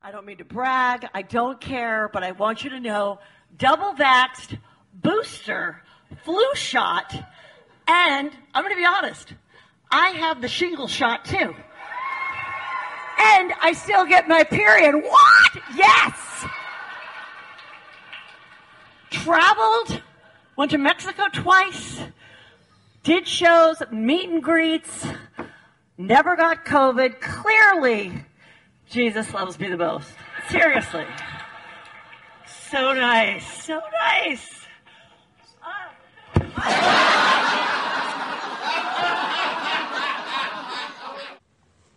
I don't mean to brag. I don't care, but I want you to know double vaxxed, booster, flu shot, and I'm going to be honest, I have the shingle shot too. And I still get my period. What? Yes! Traveled, went to Mexico twice, did shows, meet and greets, never got COVID. Clearly, Jesus loves me the most. Seriously. So nice. So nice.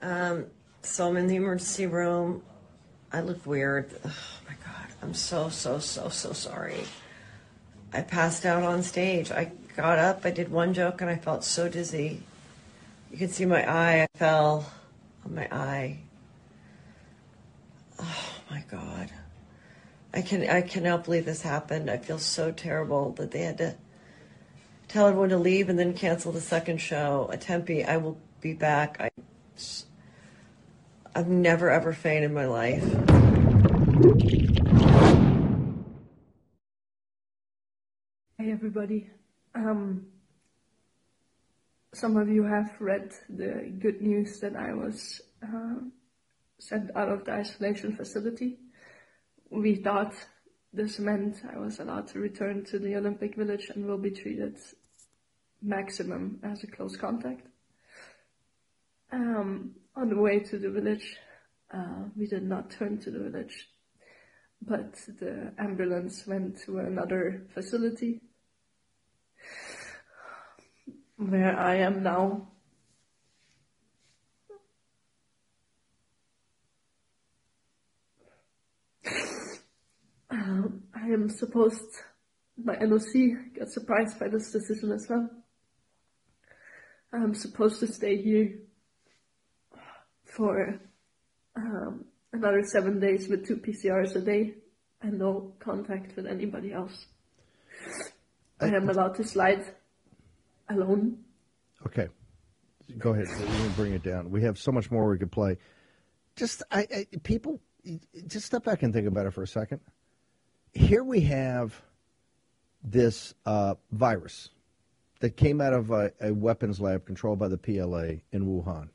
Um, so I'm in the emergency room. I look weird. Oh my God. I'm so, so, so, so sorry. I passed out on stage. I got up, I did one joke, and I felt so dizzy. You can see my eye. I fell on my eye. Oh my God. I can I cannot believe this happened. I feel so terrible that they had to tell everyone to leave and then cancel the second show at Tempe. I will be back. I I've never ever fainted in my life. Hey everybody. Um, some of you have read the good news that I was uh, sent out of the isolation facility. We thought this meant I was allowed to return to the Olympic Village and will be treated maximum as a close contact. Um, on the way to the village, uh, we did not turn to the village, but the ambulance went to another facility where I am now. Um, I supposed, my NOC got surprised by this decision as well. I'm supposed to stay here for um, another seven days with two PCRs a day and no contact with anybody else. I am allowed to slide alone. Okay, go ahead. Bring it down. We have so much more we could play. Just I, I, people, just step back and think about it for a second. Here we have this uh, virus that came out of a, a weapons lab controlled by the PLA in Wuhan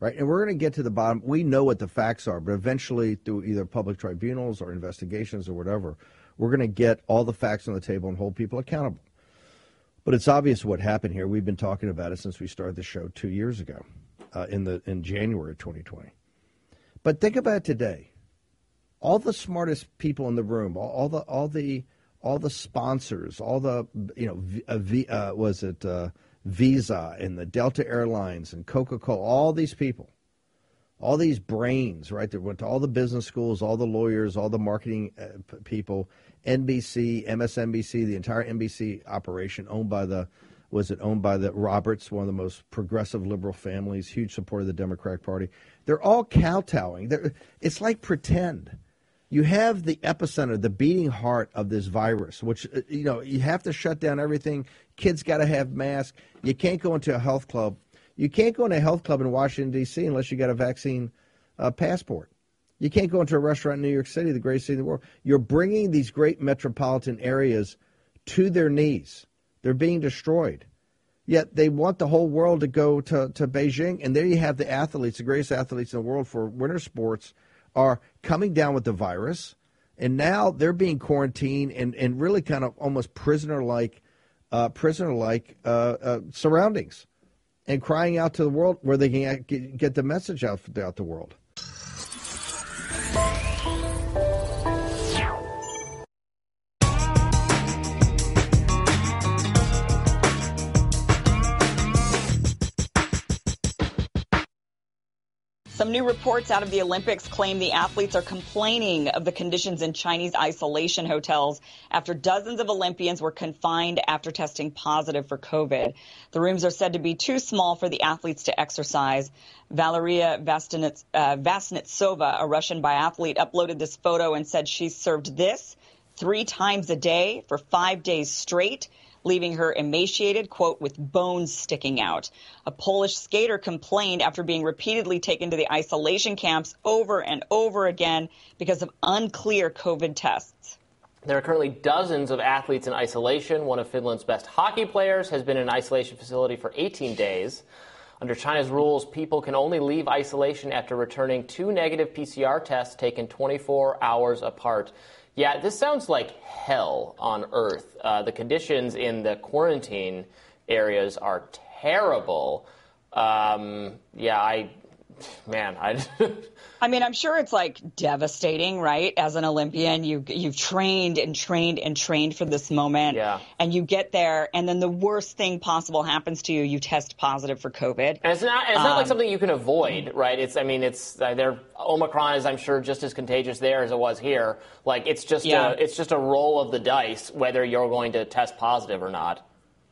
right? And we're going to get to the bottom. We know what the facts are, but eventually, through either public tribunals or investigations or whatever, we're going to get all the facts on the table and hold people accountable. But it's obvious what happened here. We've been talking about it since we started the show two years ago, uh, in the in January of 2020. But think about today. All the smartest people in the room, all, all the all the all the sponsors, all the you know, v, uh, was it uh, Visa and the Delta Airlines and Coca Cola, all these people, all these brains, right? That went to all the business schools, all the lawyers, all the marketing uh, people, NBC, MSNBC, the entire NBC operation owned by the, was it owned by the Roberts, one of the most progressive liberal families, huge supporter of the Democratic Party. They're all kowtowing. They're, it's like pretend you have the epicenter, the beating heart of this virus, which, uh, you know, you have to shut down everything. Kids got to have masks. You can't go into a health club. You can't go into a health club in Washington, D.C. unless you got a vaccine uh, passport. You can't go into a restaurant in New York City, the greatest city in the world. You're bringing these great metropolitan areas to their knees. They're being destroyed. Yet they want the whole world to go to, to Beijing. And there you have the athletes, the greatest athletes in the world for winter sports – are coming down with the virus, and now they're being quarantined and, and really kind of almost prisoner like uh, prisoner like uh, uh, surroundings, and crying out to the world where they can get, get the message out throughout the world. Some new reports out of the Olympics claim the athletes are complaining of the conditions in Chinese isolation hotels after dozens of Olympians were confined after testing positive for COVID. The rooms are said to be too small for the athletes to exercise. Valeria Vasnetsova, uh, a Russian biathlete, uploaded this photo and said she served this three times a day for five days straight. Leaving her emaciated, quote, with bones sticking out. A Polish skater complained after being repeatedly taken to the isolation camps over and over again because of unclear COVID tests. There are currently dozens of athletes in isolation. One of Finland's best hockey players has been in an isolation facility for 18 days. Under China's rules, people can only leave isolation after returning two negative PCR tests taken 24 hours apart. Yeah, this sounds like hell on earth. Uh, the conditions in the quarantine areas are terrible. Um, yeah, I, man, I. I mean, I'm sure it's like devastating, right? As an Olympian, you you've trained and trained and trained for this moment, Yeah. and you get there, and then the worst thing possible happens to you. You test positive for COVID. And it's not, it's not like Um, something you can avoid, right? It's, I mean, it's, uh, there, Omicron is, I'm sure, just as contagious there as it was here. Like, it's just, Yeah. a, it's just a roll of the dice whether you're going to test positive or not.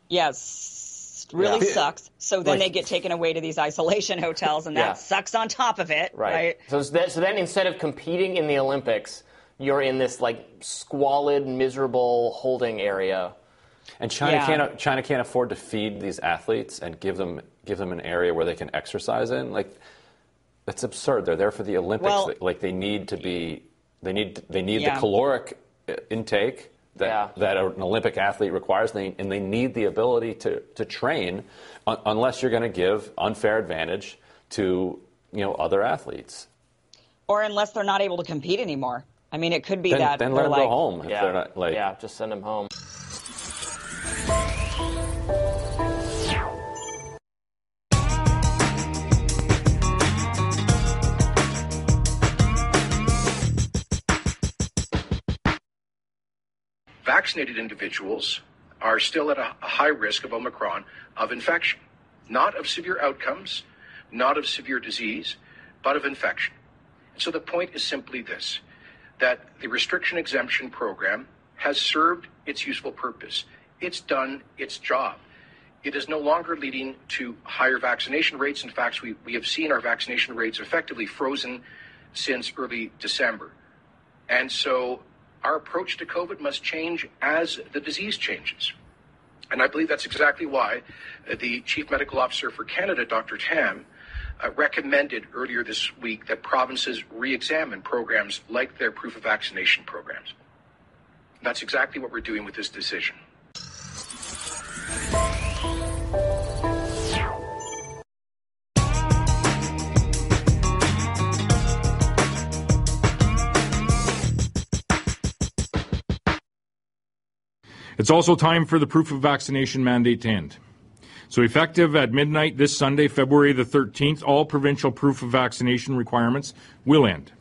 Yes, really Yeah. sucks. So then Like- they get taken away to these isolation hotels, and that Yeah. sucks on top of it, Right. right? So, so then- so then instead of competing in the Olympics, you're in this, like, squalid, miserable holding area. And China Yeah. can't China can't afford to feed these athletes and give them give them an area where they can exercise in. Like that's absurd. They're there for the Olympics. Well- like they need to be they need they need Yeah. the caloric uh, intake that Yeah. that an Olympic athlete requires. They, and they need the ability to to train un, unless you're going to give unfair advantage to you know other athletes. Or unless they're not able to compete anymore. I mean, it could be Then, that then they're let them like, go home if Yeah. they're not like yeah, just send them home. Vaccinated individuals are still at a high risk of Omicron of infection, not of severe outcomes, not of severe disease, but of infection. And so the point is simply this that the restriction exemption program has served its useful purpose. It's done its job. It is no longer leading to higher vaccination rates. In fact, we, we have seen our vaccination rates effectively frozen since early December. And so our approach to COVID must change as the disease changes. And I believe that's exactly why uh, the Chief Medical Officer for Canada, Dr. Tam, uh, recommended earlier this week that provinces re examine programs like their proof of vaccination programs. That's exactly what we're doing with this decision. It's also time for the proof of vaccination mandate to end. So, effective at midnight this Sunday, February the 13th, all provincial proof of vaccination requirements will end.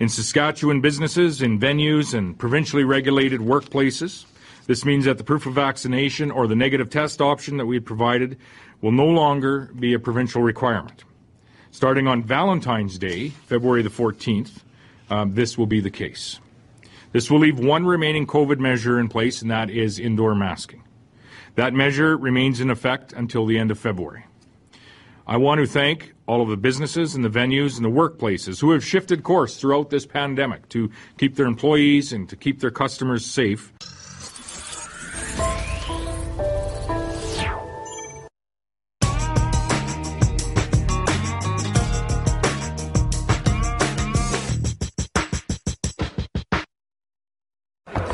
In Saskatchewan businesses, in venues, and provincially regulated workplaces, this means that the proof of vaccination or the negative test option that we had provided will no longer be a provincial requirement. Starting on Valentine's Day, February the 14th, um, this will be the case. This will leave one remaining COVID measure in place, and that is indoor masking. That measure remains in effect until the end of February. I want to thank all of the businesses and the venues and the workplaces who have shifted course throughout this pandemic to keep their employees and to keep their customers safe.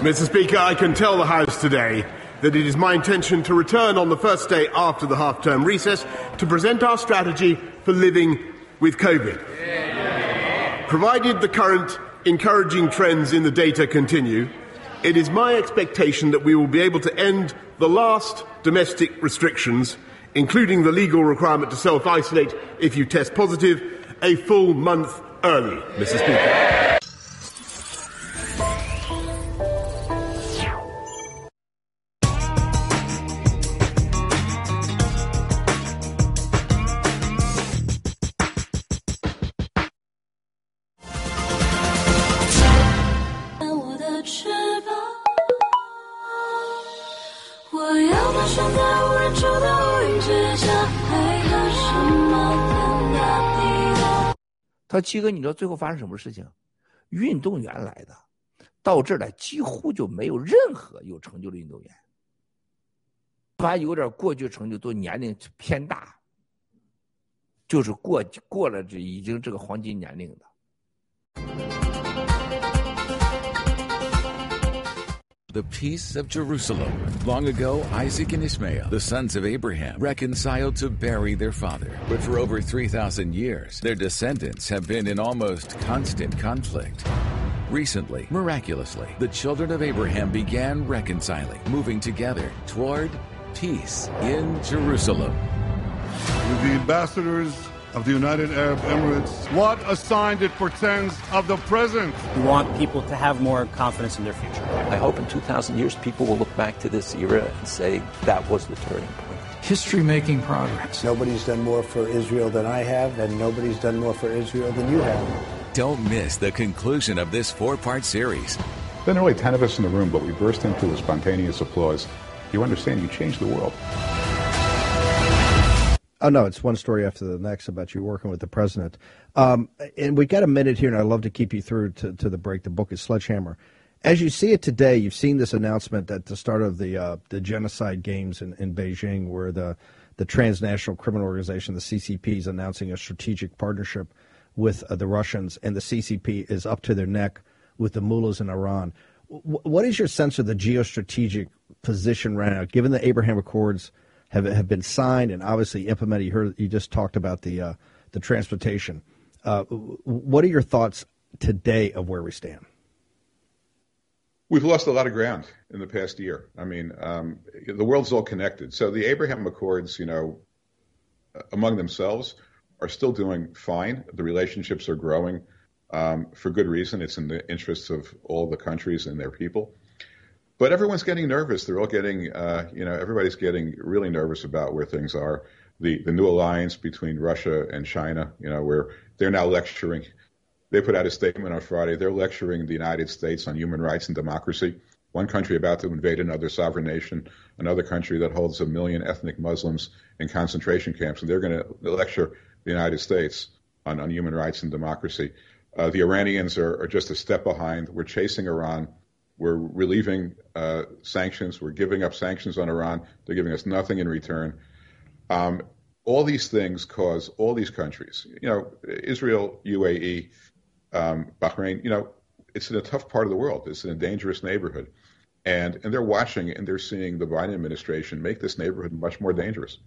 Mr. Speaker, I can tell the House today that it is my intention to return on the first day after the half term recess to present our strategy for living with COVID. Provided the current encouraging trends in the data continue, it is my expectation that we will be able to end the last domestic restrictions, including the legal requirement to self isolate if you test positive, a full month early, Mr. Speaker. 他：“七哥，你知道最后发生什么事情？运动员来的，到这儿来几乎就没有任何有成就的运动员。凡有点过去成就都年龄偏大，就是过过了这已经这个黄金年龄的。The peace of Jerusalem. Long ago, Isaac and Ishmael, the sons of Abraham, reconciled to bury their father. But for over 3,000 years, their descendants have been in almost constant conflict. Recently, miraculously, the children of Abraham began reconciling, moving together toward peace in Jerusalem. With the ambassadors of the United Arab Emirates, what a sign it portends of the present. We want people to have more confidence in their future. I hope in 2,000 years people will look back to this era and say that was the turning point. History making progress. Nobody's done more for Israel than I have, and nobody's done more for Israel than you have. Don't miss the conclusion of this four part series. There Then only 10 of us in the room, but we burst into a spontaneous applause. You understand, you changed the world. Oh no, it's one story after the next about you working with the president. Um, and we got a minute here, and I'd love to keep you through to, to the break. The book is Sledgehammer. As you see it today, you've seen this announcement at the start of the uh, the genocide games in, in Beijing, where the the transnational criminal organization, the CCP, is announcing a strategic partnership with uh, the Russians, and the CCP is up to their neck with the mullahs in Iran. W- what is your sense of the geostrategic position right now, given the Abraham Accords? Have have been signed and obviously implemented. You heard you just talked about the uh, the transportation. Uh, what are your thoughts today of where we stand? We've lost a lot of ground in the past year. I mean, um, the world's all connected. So the Abraham Accords, you know, among themselves are still doing fine. The relationships are growing um, for good reason. It's in the interests of all the countries and their people but everyone's getting nervous. They're all getting, uh, you know, everybody's getting really nervous about where things are. The the new alliance between Russia and China, you know, where they're now lecturing. They put out a statement on Friday. They're lecturing the United States on human rights and democracy. One country about to invade another sovereign nation, another country that holds a million ethnic Muslims in concentration camps, and they're going to lecture the United States on, on human rights and democracy. Uh, the Iranians are, are just a step behind. We're chasing Iran we're relieving uh, sanctions. We're giving up sanctions on Iran. They're giving us nothing in return. Um, all these things cause all these countries, you know, Israel, UAE, um, Bahrain, you know, it's in a tough part of the world. It's in a dangerous neighborhood. And, and they're watching and they're seeing the Biden administration make this neighborhood much more dangerous.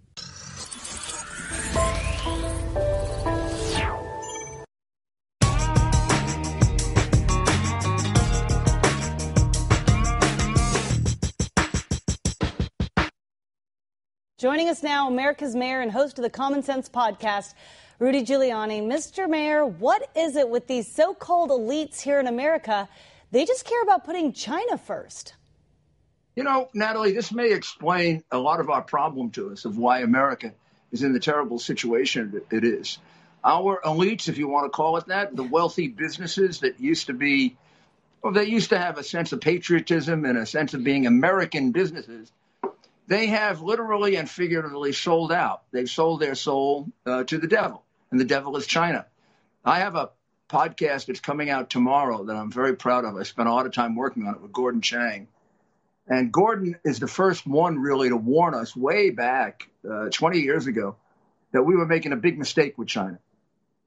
Joining us now, America's mayor and host of the Common Sense podcast, Rudy Giuliani. Mr. Mayor, what is it with these so called elites here in America? They just care about putting China first. You know, Natalie, this may explain a lot of our problem to us of why America is in the terrible situation it is. Our elites, if you want to call it that, the wealthy businesses that used to be, well, they used to have a sense of patriotism and a sense of being American businesses they have literally and figuratively sold out. They've sold their soul uh, to the devil, and the devil is China. I have a podcast that's coming out tomorrow that I'm very proud of. I spent a lot of time working on it with Gordon Chang. And Gordon is the first one really to warn us way back uh, 20 years ago that we were making a big mistake with China.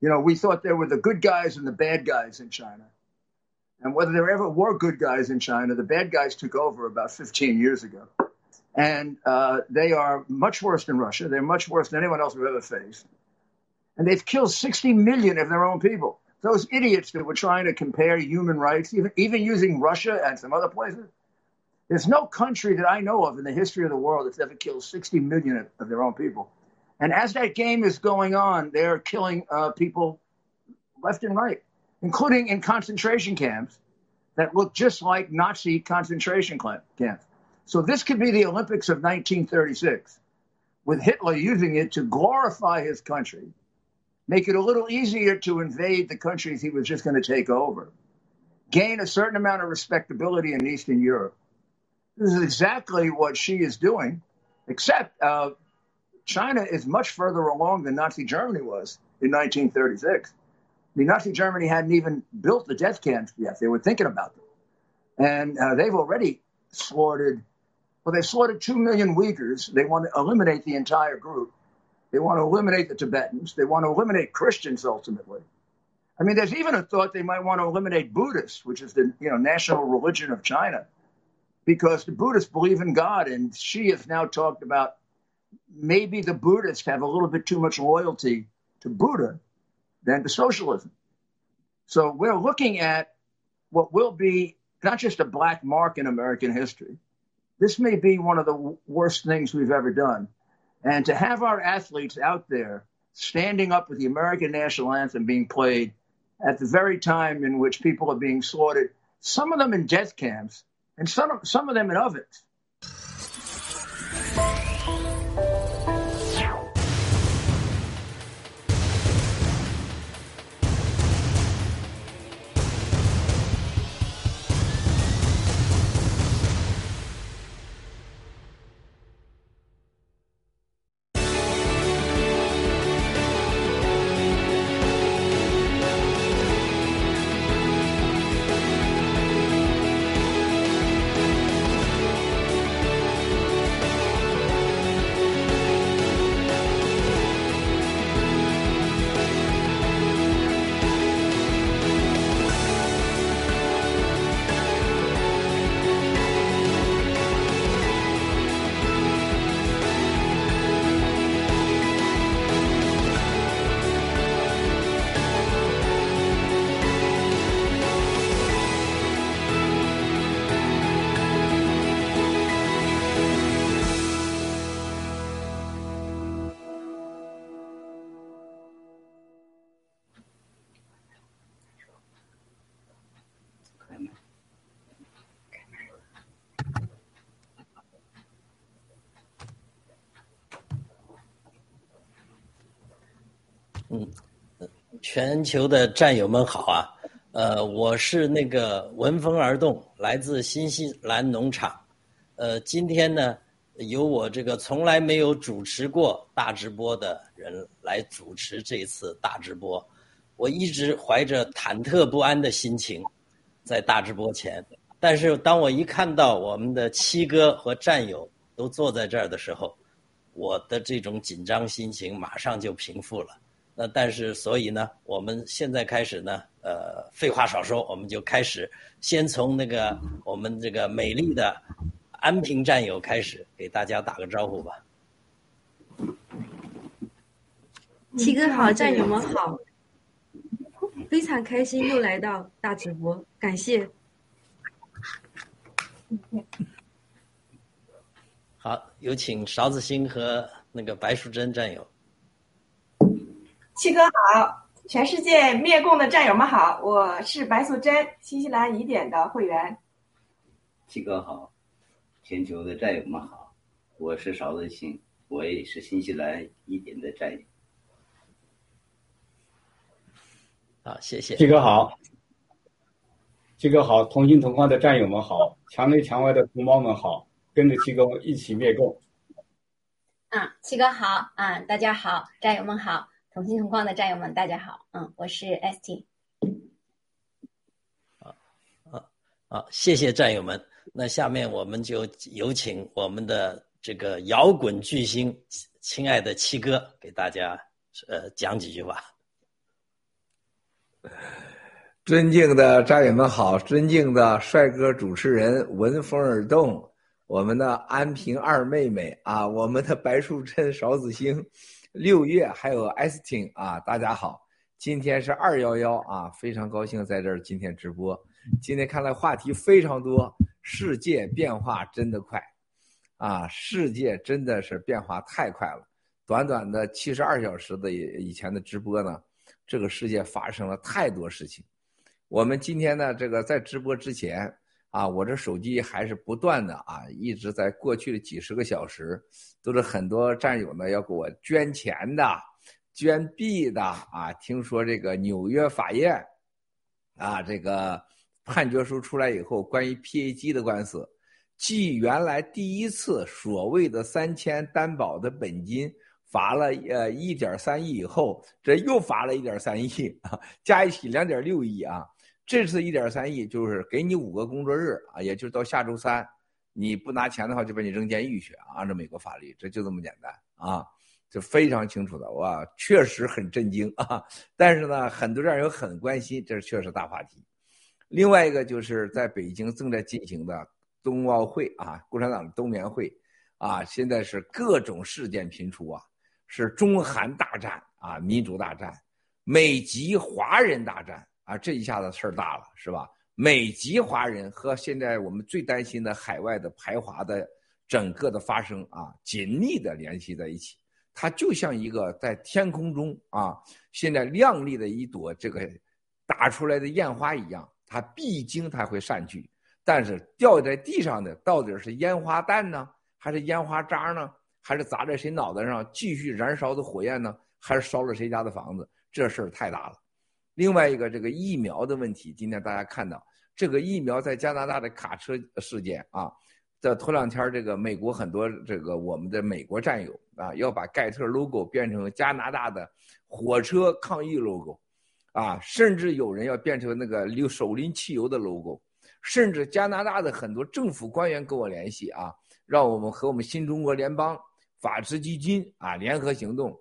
You know, we thought there were the good guys and the bad guys in China. And whether there ever were good guys in China, the bad guys took over about 15 years ago. And uh, they are much worse than Russia. They're much worse than anyone else we've ever faced. And they've killed 60 million of their own people. Those idiots that were trying to compare human rights, even, even using Russia and some other places, there's no country that I know of in the history of the world that's ever killed 60 million of their own people. And as that game is going on, they're killing uh, people left and right, including in concentration camps that look just like Nazi concentration camps. So this could be the Olympics of 1936, with Hitler using it to glorify his country, make it a little easier to invade the countries he was just going to take over, gain a certain amount of respectability in Eastern Europe. This is exactly what she is doing, except uh, China is much further along than Nazi Germany was in 1936. I mean, Nazi Germany hadn't even built the death camps yet. They were thinking about them. And uh, they've already slaughtered Well, they slaughtered 2 million Uyghurs. They want to eliminate the entire group. They want to eliminate the Tibetans. They want to eliminate Christians ultimately. I mean, there's even a thought they might want to eliminate Buddhists, which is the you know national religion of China, because the Buddhists believe in God, and Xi has now talked about maybe the Buddhists have a little bit too much loyalty to Buddha than to socialism. So we're looking at what will be not just a black mark in American history. This may be one of the worst things we've ever done. And to have our athletes out there standing up with the American national anthem being played at the very time in which people are being slaughtered, some of them in death camps and some, some of them in ovens. 全球的战友们好啊，呃，我是那个闻风而动，来自新西兰农场，呃，今天呢，由我这个从来没有主持过大直播的人来主持这次大直播，我一直怀着忐忑不安的心情在大直播前，但是当我一看到我们的七哥和战友都坐在这儿的时候，我的这种紧张心情马上就平复了。那但是，所以呢，我们现在开始呢，呃，废话少说，我们就开始，先从那个我们这个美丽的安平战友开始，给大家打个招呼吧。七哥好，战友们好，非常开心又来到大直播，感谢。好，有请勺子星和那个白淑珍战友。七哥好，全世界灭共的战友们好，我是白素贞，新西兰疑点的会员。七哥好，全球的战友们好，我是勺子星，我也是新西兰疑点的战友。好，谢谢。七哥好，七哥好，同心同框的战友们好，墙内墙外的同胞们好，跟着七哥一起灭共。嗯，七哥好，啊，大家好，战友们好。同心同框的战友们，大家好，嗯，我是 ST。啊啊啊！谢谢战友们。那下面我们就有请我们的这个摇滚巨星，亲爱的七哥，给大家呃讲几句话。尊敬的战友们好，尊敬的帅哥主持人闻风而动，我们的安平二妹妹啊，我们的白素贞勺子星。六月还有 S 汀啊，大家好，今天是二幺幺啊，非常高兴在这儿今天直播。今天看来话题非常多，世界变化真的快，啊，世界真的是变化太快了。短短的七十二小时的以前的直播呢，这个世界发生了太多事情。我们今天呢，这个在直播之前。啊，我这手机还是不断的啊，一直在过去的几十个小时，都是很多战友呢要给我捐钱的、捐币的啊。听说这个纽约法院，啊，这个判决书出来以后，关于 PAG 的官司，继原来第一次所谓的三千担保的本金罚了呃一点三亿以后，这又罚了一点三亿啊，加一起两点六亿啊。这次一点三亿就是给你五个工作日啊，也就是到下周三，你不拿钱的话，就把你扔监狱去啊！按照美国法律，这就这么简单啊，就非常清楚的。哇，确实很震惊啊！但是呢，很多战友很关心，这是确实大话题。另外一个就是在北京正在进行的冬奥会啊，共产党的冬眠会啊，现在是各种事件频出啊，是中韩大战啊，民主大战，美籍华人大战啊，这一下子事儿大了，是吧？美籍华人和现在我们最担心的海外的排华的整个的发生啊，紧密的联系在一起。它就像一个在天空中啊，现在亮丽的一朵这个打出来的烟花一样，它必经它会散去，但是掉在地上的到底是烟花弹呢，还是烟花渣呢，还是砸在谁脑袋上继续燃烧的火焰呢，还是烧了谁家的房子？这事儿太大了。另外一个这个疫苗的问题，今天大家看到这个疫苗在加拿大的卡车事件啊，这头两天这个美国很多这个我们的美国战友啊，要把盖特 logo 变成加拿大的火车抗议 logo，啊，甚至有人要变成那个手拎汽油的 logo，甚至加拿大的很多政府官员跟我联系啊，让我们和我们新中国联邦法治基金啊联合行动，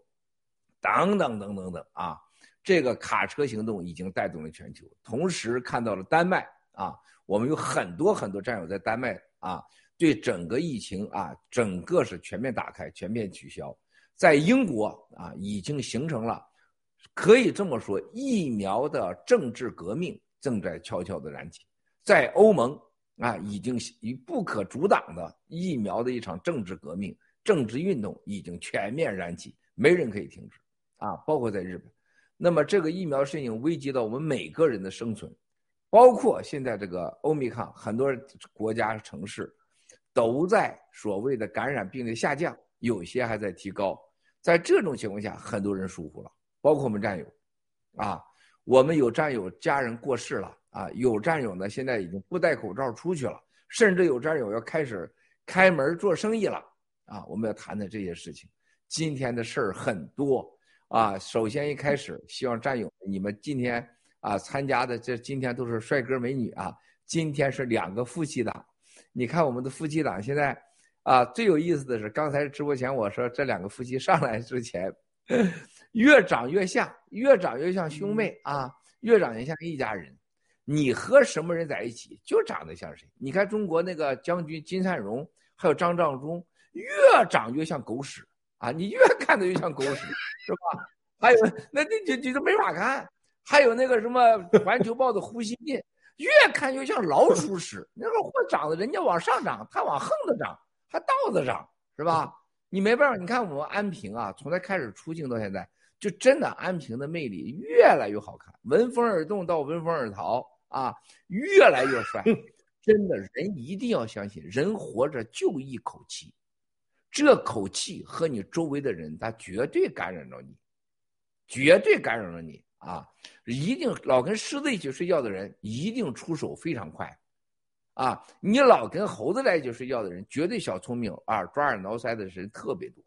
等等等等等啊。这个卡车行动已经带动了全球，同时看到了丹麦啊，我们有很多很多战友在丹麦啊，对整个疫情啊，整个是全面打开、全面取消。在英国啊，已经形成了，可以这么说，疫苗的政治革命正在悄悄的燃起。在欧盟啊，已经以不可阻挡的疫苗的一场政治革命、政治运动已经全面燃起，没人可以停止啊，包括在日本。那么这个疫苗事情危及到我们每个人的生存，包括现在这个欧米康，很多国家城市都在所谓的感染病例下降，有些还在提高。在这种情况下，很多人疏忽了，包括我们战友，啊，我们有战友家人过世了，啊，有战友呢现在已经不戴口罩出去了，甚至有战友要开始开门做生意了，啊，我们要谈谈这些事情。今天的事儿很多。啊，首先一开始，希望战友你们今天啊参加的这今天都是帅哥美女啊，今天是两个夫妻档，你看我们的夫妻档现在啊最有意思的是，刚才直播前我说这两个夫妻上来之前，越长越像，越长越像兄妹啊，越长越像一家人。你和什么人在一起就长得像谁？你看中国那个将军金灿荣，还有张召忠，越长越像狗屎。啊，你越看着越像狗屎，是吧？还有那那就就都没法看。还有那个什么《环球报》的胡锡进，越看越像老鼠屎。那个货长得人家往上涨，他往横着涨，还倒着涨，是吧？你没办法。你看我们安平啊，从他开始出镜到现在，就真的安平的魅力越来越好看，闻风而动到闻风而逃啊，越来越帅。真的，人一定要相信，人活着就一口气。这口气和你周围的人，他绝对感染着你，绝对感染着你啊！一定老跟狮子一起睡觉的人，一定出手非常快，啊！你老跟猴子在一起睡觉的人，绝对小聪明啊，抓耳挠腮的人特别多。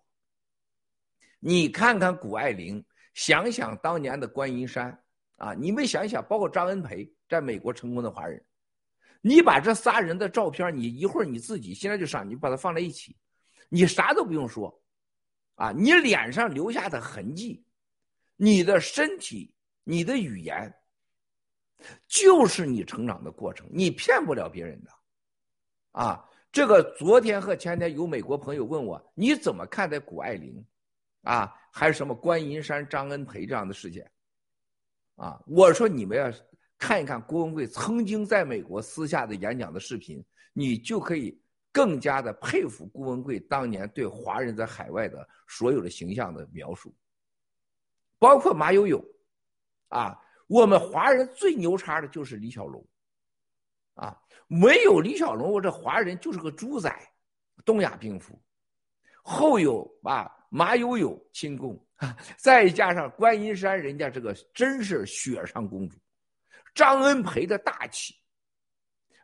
你看看谷爱凌，想想当年的观音山啊，你们想想，包括张恩培在美国成功的华人，你把这仨人的照片，你一会儿你自己现在就上，你把它放在一起。你啥都不用说，啊，你脸上留下的痕迹，你的身体，你的语言，就是你成长的过程，你骗不了别人的，啊，这个昨天和前天有美国朋友问我，你怎么看待谷爱凌，啊，还是什么观音山张恩培这样的事件，啊，我说你们要看一看郭文贵曾经在美国私下的演讲的视频，你就可以。更加的佩服顾文贵当年对华人在海外的所有的形象的描述，包括马友友，啊，我们华人最牛叉的就是李小龙，啊，没有李小龙，我这华人就是个猪仔，东亚病夫，后有啊马友友亲共，再加上观音山人家这个真是雪上公主，张恩培的大气，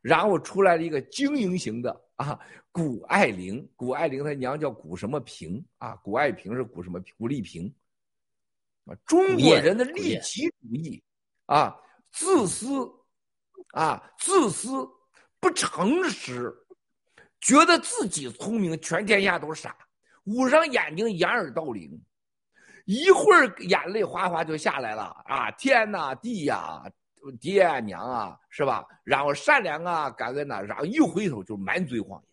然后出来了一个经营型的。啊，谷爱凌，谷爱凌她娘叫谷什么平啊？谷爱平是谷什么？谷丽萍啊？中国人的利己主义啊，自私啊，自私，不诚实，觉得自己聪明，全天下都傻，捂上眼睛掩耳盗铃，一会儿眼泪哗哗就下来了啊！天呐，地呀，爹啊娘啊，是吧？然后善良啊，感恩呐，然后一回头就满嘴谎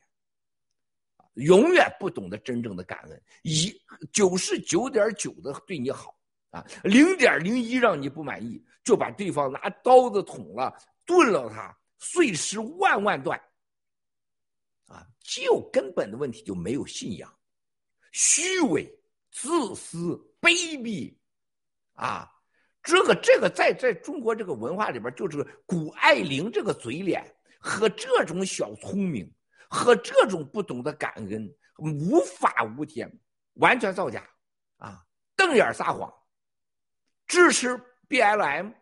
言，永远不懂得真正的感恩，一九十九点九的对你好啊，零点零一让你不满意，就把对方拿刀子捅了，炖了他，碎尸万万段。啊，就根本的问题就没有信仰，虚伪、自私、卑鄙，啊，这个这个在在中国这个文化里边，就是谷爱凌这个嘴脸和这种小聪明和这种不懂得感恩、无法无天，完全造假，啊，瞪眼撒谎，支持 BLM。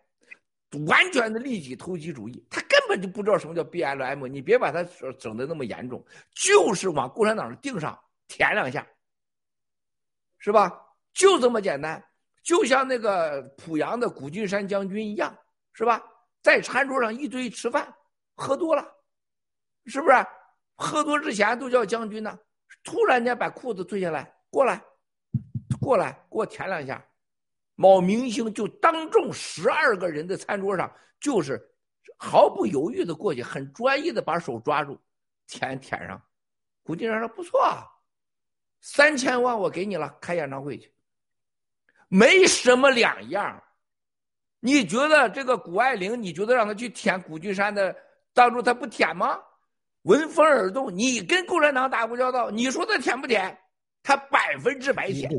完全的利己投机主义，他根本就不知道什么叫 B L M。你别把他整的那么严重，就是往共产党的腚上舔两下，是吧？就这么简单，就像那个濮阳的古俊山将军一样，是吧？在餐桌上一堆吃饭，喝多了，是不是？喝多之前都叫将军呢，突然间把裤子褪下来，过来，过来，给我舔两下。某明星就当众十二个人的餐桌上，就是毫不犹豫的过去，很专业的把手抓住，舔舔上。古金山说：“不错，三千万我给你了，开演唱会去。”没什么两样。你觉得这个谷爱凌，你觉得让他去舔古俊山的当初他不舔吗？闻风而动。你跟共产党打过交道，你说他舔不舔？他百分之百舔。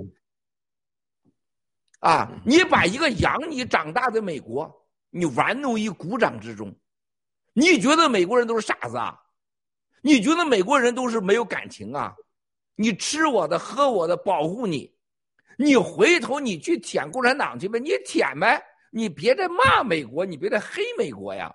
啊！你把一个养你长大的美国，你玩弄于股掌之中，你觉得美国人都是傻子啊？你觉得美国人都是没有感情啊？你吃我的，喝我的，保护你，你回头你去舔共产党去呗，你舔呗，你别再骂美国，你别再黑美国呀！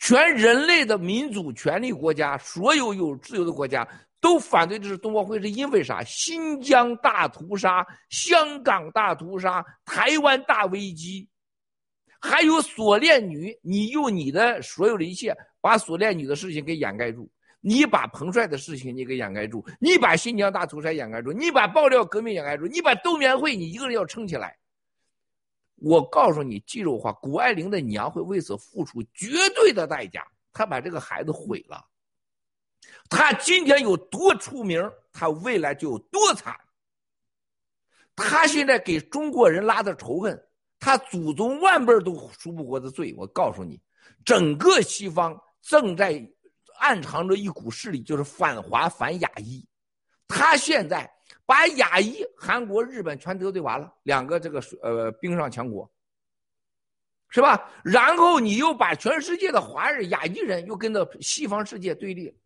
全人类的民主权利国家，所有有自由的国家。都反对这是冬奥会，是因为啥？新疆大屠杀、香港大屠杀、台湾大危机，还有锁链女，你用你的所有的一切把锁链女的事情给掩盖住，你把彭帅的事情你给掩盖住，你把新疆大屠杀掩盖住，你把爆料革命掩盖住，你把冬眠会你一个人要撑起来。我告诉你，记住话，谷爱凌的娘会为此付出绝对的代价，她把这个孩子毁了。他今天有多出名，他未来就有多惨。他现在给中国人拉的仇恨，他祖宗万辈都赎不过的罪。我告诉你，整个西方正在暗藏着一股势力，就是反华反亚裔。他现在把亚裔、韩国、日本全得罪完了，两个这个呃冰上强国，是吧？然后你又把全世界的华人、亚裔人又跟着西方世界对立。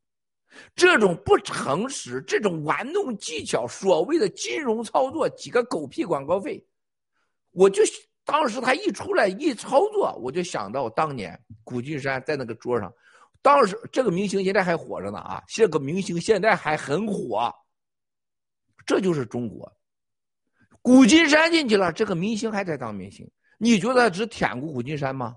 这种不诚实，这种玩弄技巧，所谓的金融操作，几个狗屁广告费，我就当时他一出来一操作，我就想到当年古俊山在那个桌上，当时这个明星现在还火着呢啊，这个明星现在还很火，这就是中国。古金山进去了，这个明星还在当明星，你觉得只舔过古金山吗？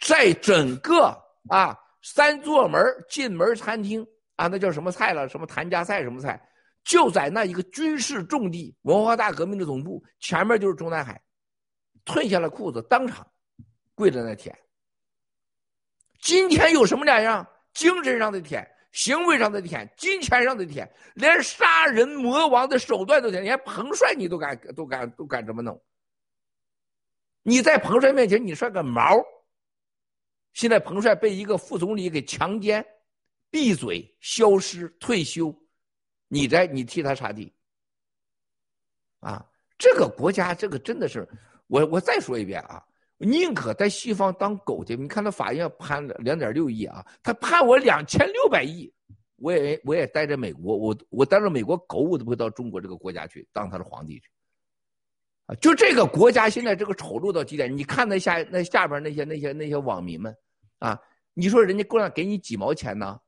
在整个啊。三座门进门餐厅啊，那叫什么菜了？什么谭家菜？什么菜？就在那一个军事重地，文化大革命的总部前面就是中南海，褪下了裤子，当场跪在那舔。今天有什么两样？精神上的舔，行为上的舔，金钱上的舔，连杀人魔王的手段都舔，连彭帅你都敢都敢都敢这么弄？你在彭帅面前，你算个毛！现在彭帅被一个副总理给强奸，闭嘴、消失、退休，你在你替他擦地。啊，这个国家，这个真的是，我我再说一遍啊，宁可在西方当狗去。你看他法院判了两点六亿啊，他判我两千六百亿，我也我也待在美国，我我待着美国狗，我都不会到中国这个国家去当他的皇帝去。啊，就这个国家现在这个丑陋到极点，你看那下那下边那些那些那些网民们。啊，你说人家过来给你几毛钱呢？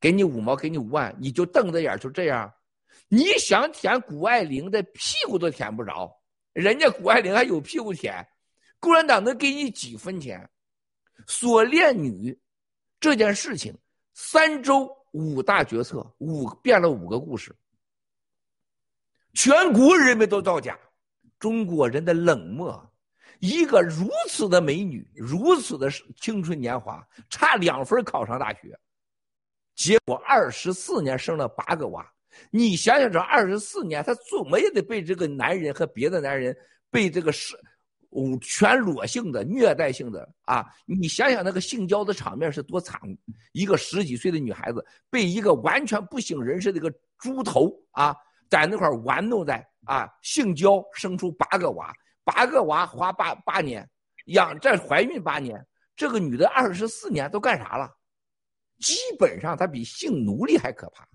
给你五毛，给你五万，你就瞪着眼就这样？你想舔谷爱凌的屁股都舔不着，人家谷爱凌还有屁股舔，共产党能给你几分钱？锁链女这件事情三周五大决策，五变了五个故事，全国人民都造假，中国人的冷漠。一个如此的美女，如此的青春年华，差两分考上大学，结果二十四年生了八个娃。你想想，这二十四年，她怎么也得被这个男人和别的男人被这个是全裸性的虐待性的啊！你想想那个性交的场面是多惨！一个十几岁的女孩子被一个完全不省人事的一个猪头啊，在那块玩弄在啊性交，生出八个娃。八个娃花八八年养，这怀孕八年，这个女的二十四年都干啥了？基本上她比性奴隶还可怕。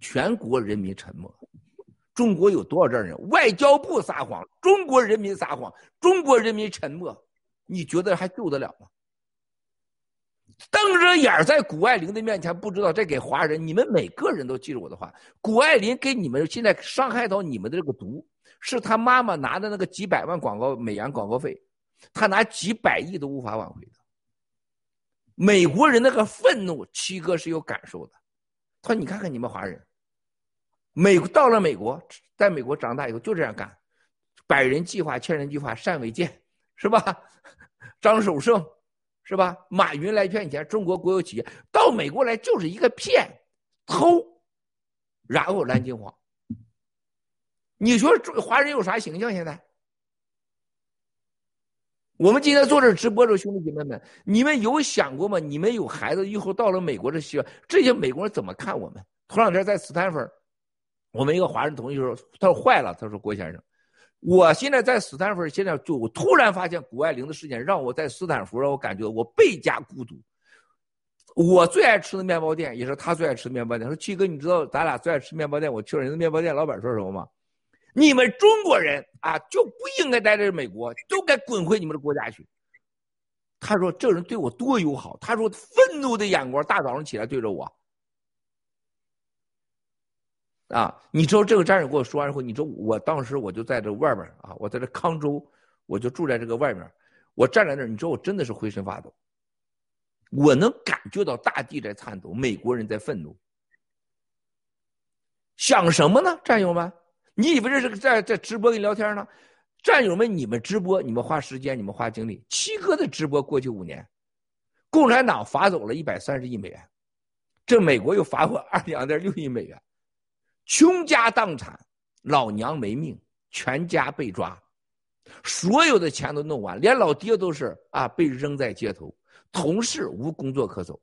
全国人民沉默。中国有多少这样人？外交部撒谎，中国人民撒谎，中国人民沉默。你觉得还救得了吗？瞪着眼在谷爱凌的面前，不知道这给华人。你们每个人都记住我的话，谷爱凌给你们现在伤害到你们的这个毒。是他妈妈拿的那个几百万广告美元广告费，他拿几百亿都无法挽回的。美国人那个愤怒，七哥是有感受的。他说：“你看看你们华人，美到了美国，在美国长大以后就这样干，百人计划、千人计划、单伟建，是吧？张守胜，是吧？马云来骗钱，中国国有企业到美国来就是一个骗、偷，然后蓝金黄。”你说华人有啥形象？现在，我们今天坐这直播的兄弟姐妹们，你们有想过吗？你们有孩子以后到了美国这些这些美国人怎么看我们？头两天在斯坦福，我们一个华人同学说：“他说坏了。”他说：“郭先生，我现在在斯坦福，现在就我突然发现谷爱凌的事件，让我在斯坦福让我感觉我倍加孤独。我最爱吃的面包店也是他最爱吃的面包店。说七哥，你知道咱俩最爱吃面包店？我去了人家面包店，老板说什么吗？”你们中国人啊，就不应该待在美国，都该滚回你们的国家去。他说：“这人对我多友好。”他说：“愤怒的眼光，大早上起来对着我。”啊，你知道这个战友跟我说完以后，你知道我当时我就在这外面啊，我在这康州，我就住在这个外面，我站在那儿，你知道我真的是浑身发抖，我能感觉到大地在颤抖，美国人在愤怒，想什么呢，战友们？你以为这是在在直播跟你聊天呢？战友们，你们直播，你们花时间，你们花精力。七哥的直播过去五年，共产党罚走了一百三十亿美元，这美国又罚我二两点六亿美元，倾家荡产，老娘没命，全家被抓，所有的钱都弄完，连老爹都是啊被扔在街头，同事无工作可走。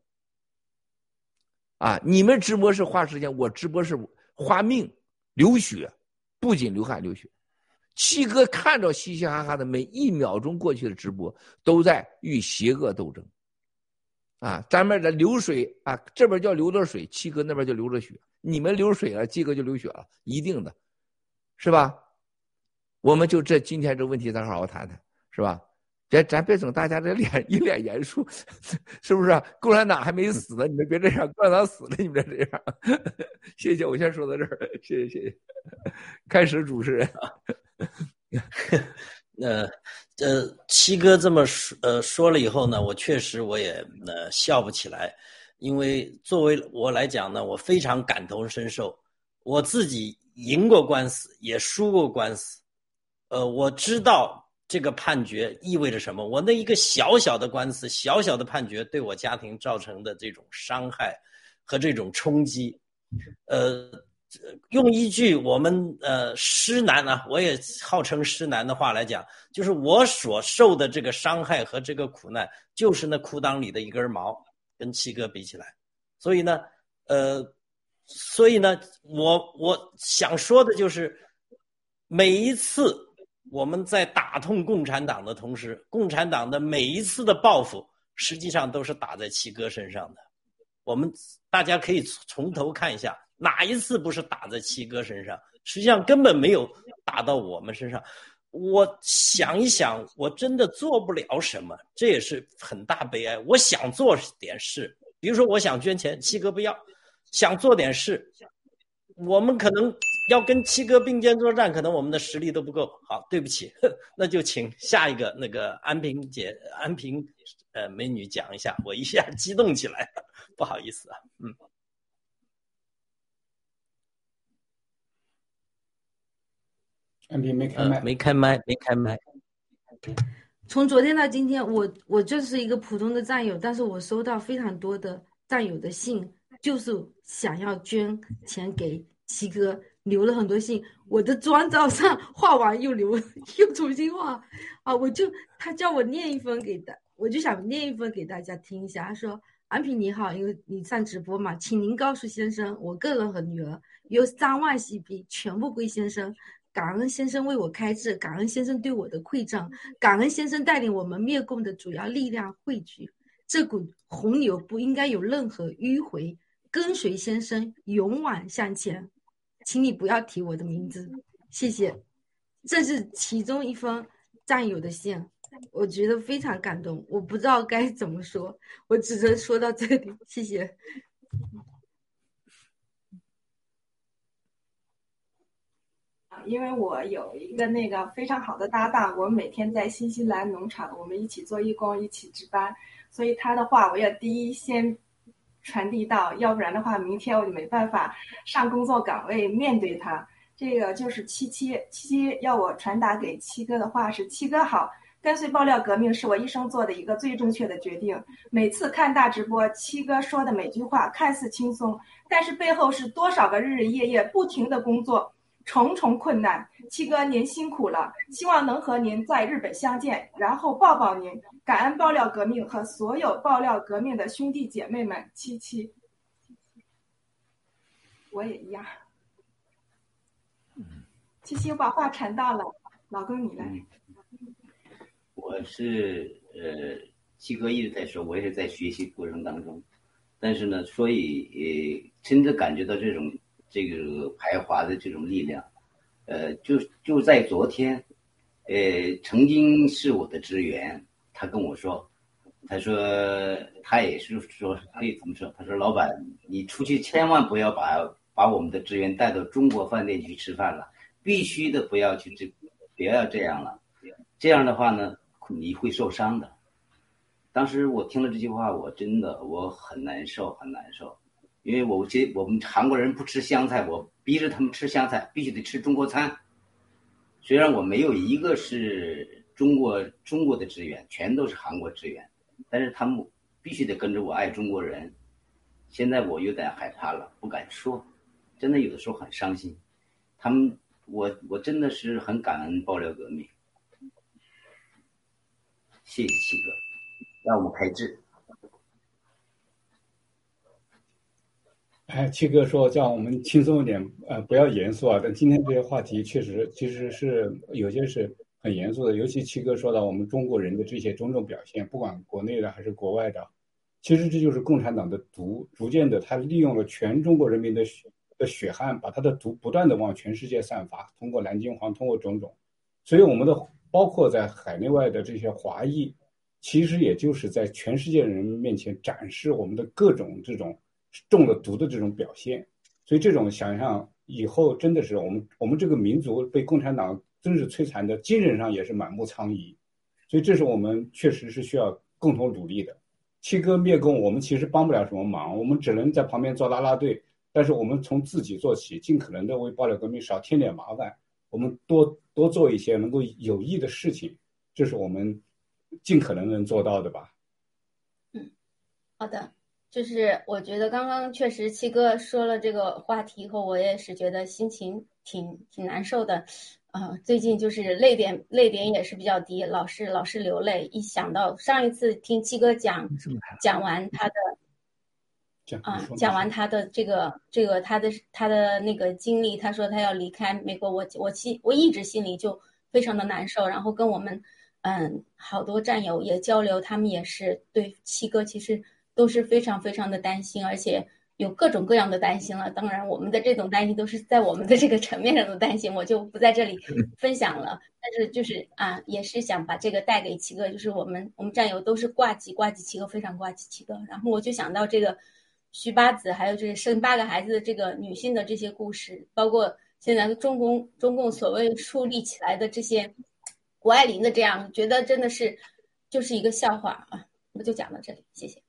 啊，你们直播是花时间，我直播是花命流血。不仅流汗流血，七哥看着嘻嘻哈哈的每一秒钟过去的直播，都在与邪恶斗争。啊，咱们的流水啊，这边叫流着水，七哥那边就流着血。你们流水了，七哥就流血了，一定的，是吧？我们就这今天这问题，咱好好谈谈，是吧？别咱别整大家这脸一脸严肃，是不是？共产党还没死呢，你们别这样；共产党死了，你们别这样。谢谢，我先说到这儿，谢谢谢谢。开始，主持人啊。呃呃，七哥这么说呃说了以后呢，我确实我也呃笑不起来，因为作为我来讲呢，我非常感同身受，我自己赢过官司，也输过官司，呃，我知道。这个判决意味着什么？我那一个小小的官司，小小的判决，对我家庭造成的这种伤害和这种冲击，呃，用一句我们呃师男啊，我也号称师男的话来讲，就是我所受的这个伤害和这个苦难，就是那裤裆里的一根毛，跟七哥比起来。所以呢，呃，所以呢，我我想说的就是，每一次。我们在打痛共产党的同时，共产党的每一次的报复，实际上都是打在七哥身上的。我们大家可以从头看一下，哪一次不是打在七哥身上？实际上根本没有打到我们身上。我想一想，我真的做不了什么，这也是很大悲哀。我想做点事，比如说我想捐钱，七哥不要；想做点事。我们可能要跟七哥并肩作战，可能我们的实力都不够。好，对不起，那就请下一个那个安平姐、安平呃美女讲一下，我一下 激动起来了，不好意思啊，嗯。安平没开麦，没开麦，没开麦。从昨天到今天，我我就是一个普通的战友，但是我收到非常多的战友的信，就是想要捐钱给七哥，留了很多信。我的妆照上画完又留，又重新画，啊，我就他叫我念一封给大，我就想念一封给大家听一下。他说：“安平你好，因为你上直播嘛，请您告诉先生，我个人和女儿有三万 CP，全部归先生。”感恩先生为我开智，感恩先生对我的馈赠，感恩先生带领我们灭共的主要力量汇聚。这股洪流不应该有任何迂回，跟随先生勇往向前。请你不要提我的名字，谢谢。这是其中一封战友的信，我觉得非常感动。我不知道该怎么说，我只能说到这里，谢谢。因为我有一个那个非常好的搭档，我每天在新西兰农场，我们一起做义工，一起值班，所以他的话我要第一先传递到，要不然的话，明天我就没办法上工作岗位面对他。这个就是七七七七要我传达给七哥的话是：七哥好，跟随爆料革命是我一生做的一个最正确的决定。每次看大直播，七哥说的每句话看似轻松，但是背后是多少个日日夜夜不停的工作。重重困难，七哥您辛苦了，希望能和您在日本相见，然后抱抱您。感恩爆料革命和所有爆料革命的兄弟姐妹们，七七，我也一样。七七，我把话传到了，老公你来。我是呃，七哥一直在说，我也是在学习过程当中，但是呢，所以呃，真的感觉到这种。这个排华的这种力量，呃，就就在昨天，呃，曾经是我的职员，他跟我说，他说他也是说可以怎么说？他说老板，你出去千万不要把把我们的职员带到中国饭店去吃饭了，必须的不要去这，不要这样了，这样的话呢，你会受伤的。当时我听了这句话，我真的我很难受，很难受。因为我这我们韩国人不吃香菜，我逼着他们吃香菜，必须得吃中国餐。虽然我没有一个是中国中国的职员，全都是韩国职员，但是他们必须得跟着我爱中国人。现在我有点害怕了，不敢说，真的有的时候很伤心。他们，我我真的是很感恩爆料革命，谢谢七哥，让我们开智。哎，七哥说叫我们轻松一点，呃，不要严肃啊。但今天这些话题确实其实是有些是很严肃的，尤其七哥说到我们中国人的这些种种表现，不管国内的还是国外的，其实这就是共产党的毒，逐渐的他利用了全中国人民的血的血汗，把他的毒不断的往全世界散发，通过南京黄，通过种种，所以我们的包括在海内外的这些华裔，其实也就是在全世界人面前展示我们的各种这种。中了毒的这种表现，所以这种想象以后真的是我们我们这个民族被共产党真是摧残的，精神上也是满目疮痍，所以这是我们确实是需要共同努力的。七哥灭共，我们其实帮不了什么忙，我们只能在旁边做拉拉队。但是我们从自己做起，尽可能的为爆料革命少添点麻烦，我们多多做一些能够有益的事情，这是我们尽可能能做到的吧。嗯，好的。就是我觉得刚刚确实七哥说了这个话题以后，我也是觉得心情挺挺难受的，啊，最近就是泪点泪点也是比较低，老是老是流泪。一想到上一次听七哥讲讲完他的，啊，讲完他的这个这个他的他的那个经历，他说他要离开美国，我我心我一直心里就非常的难受，然后跟我们嗯好多战友也交流，他们也是对七哥其实。都是非常非常的担心，而且有各种各样的担心了。当然，我们的这种担心都是在我们的这个层面上的担心，我就不在这里分享了。但是就是啊，也是想把这个带给七哥，就是我们我们战友都是挂机挂机七哥，非常挂机七哥。然后我就想到这个徐八子，还有就是生八个孩子的这个女性的这些故事，包括现在中共中共所谓树立起来的这些谷爱凌的这样，觉得真的是就是一个笑话啊。我就讲到这里，谢谢。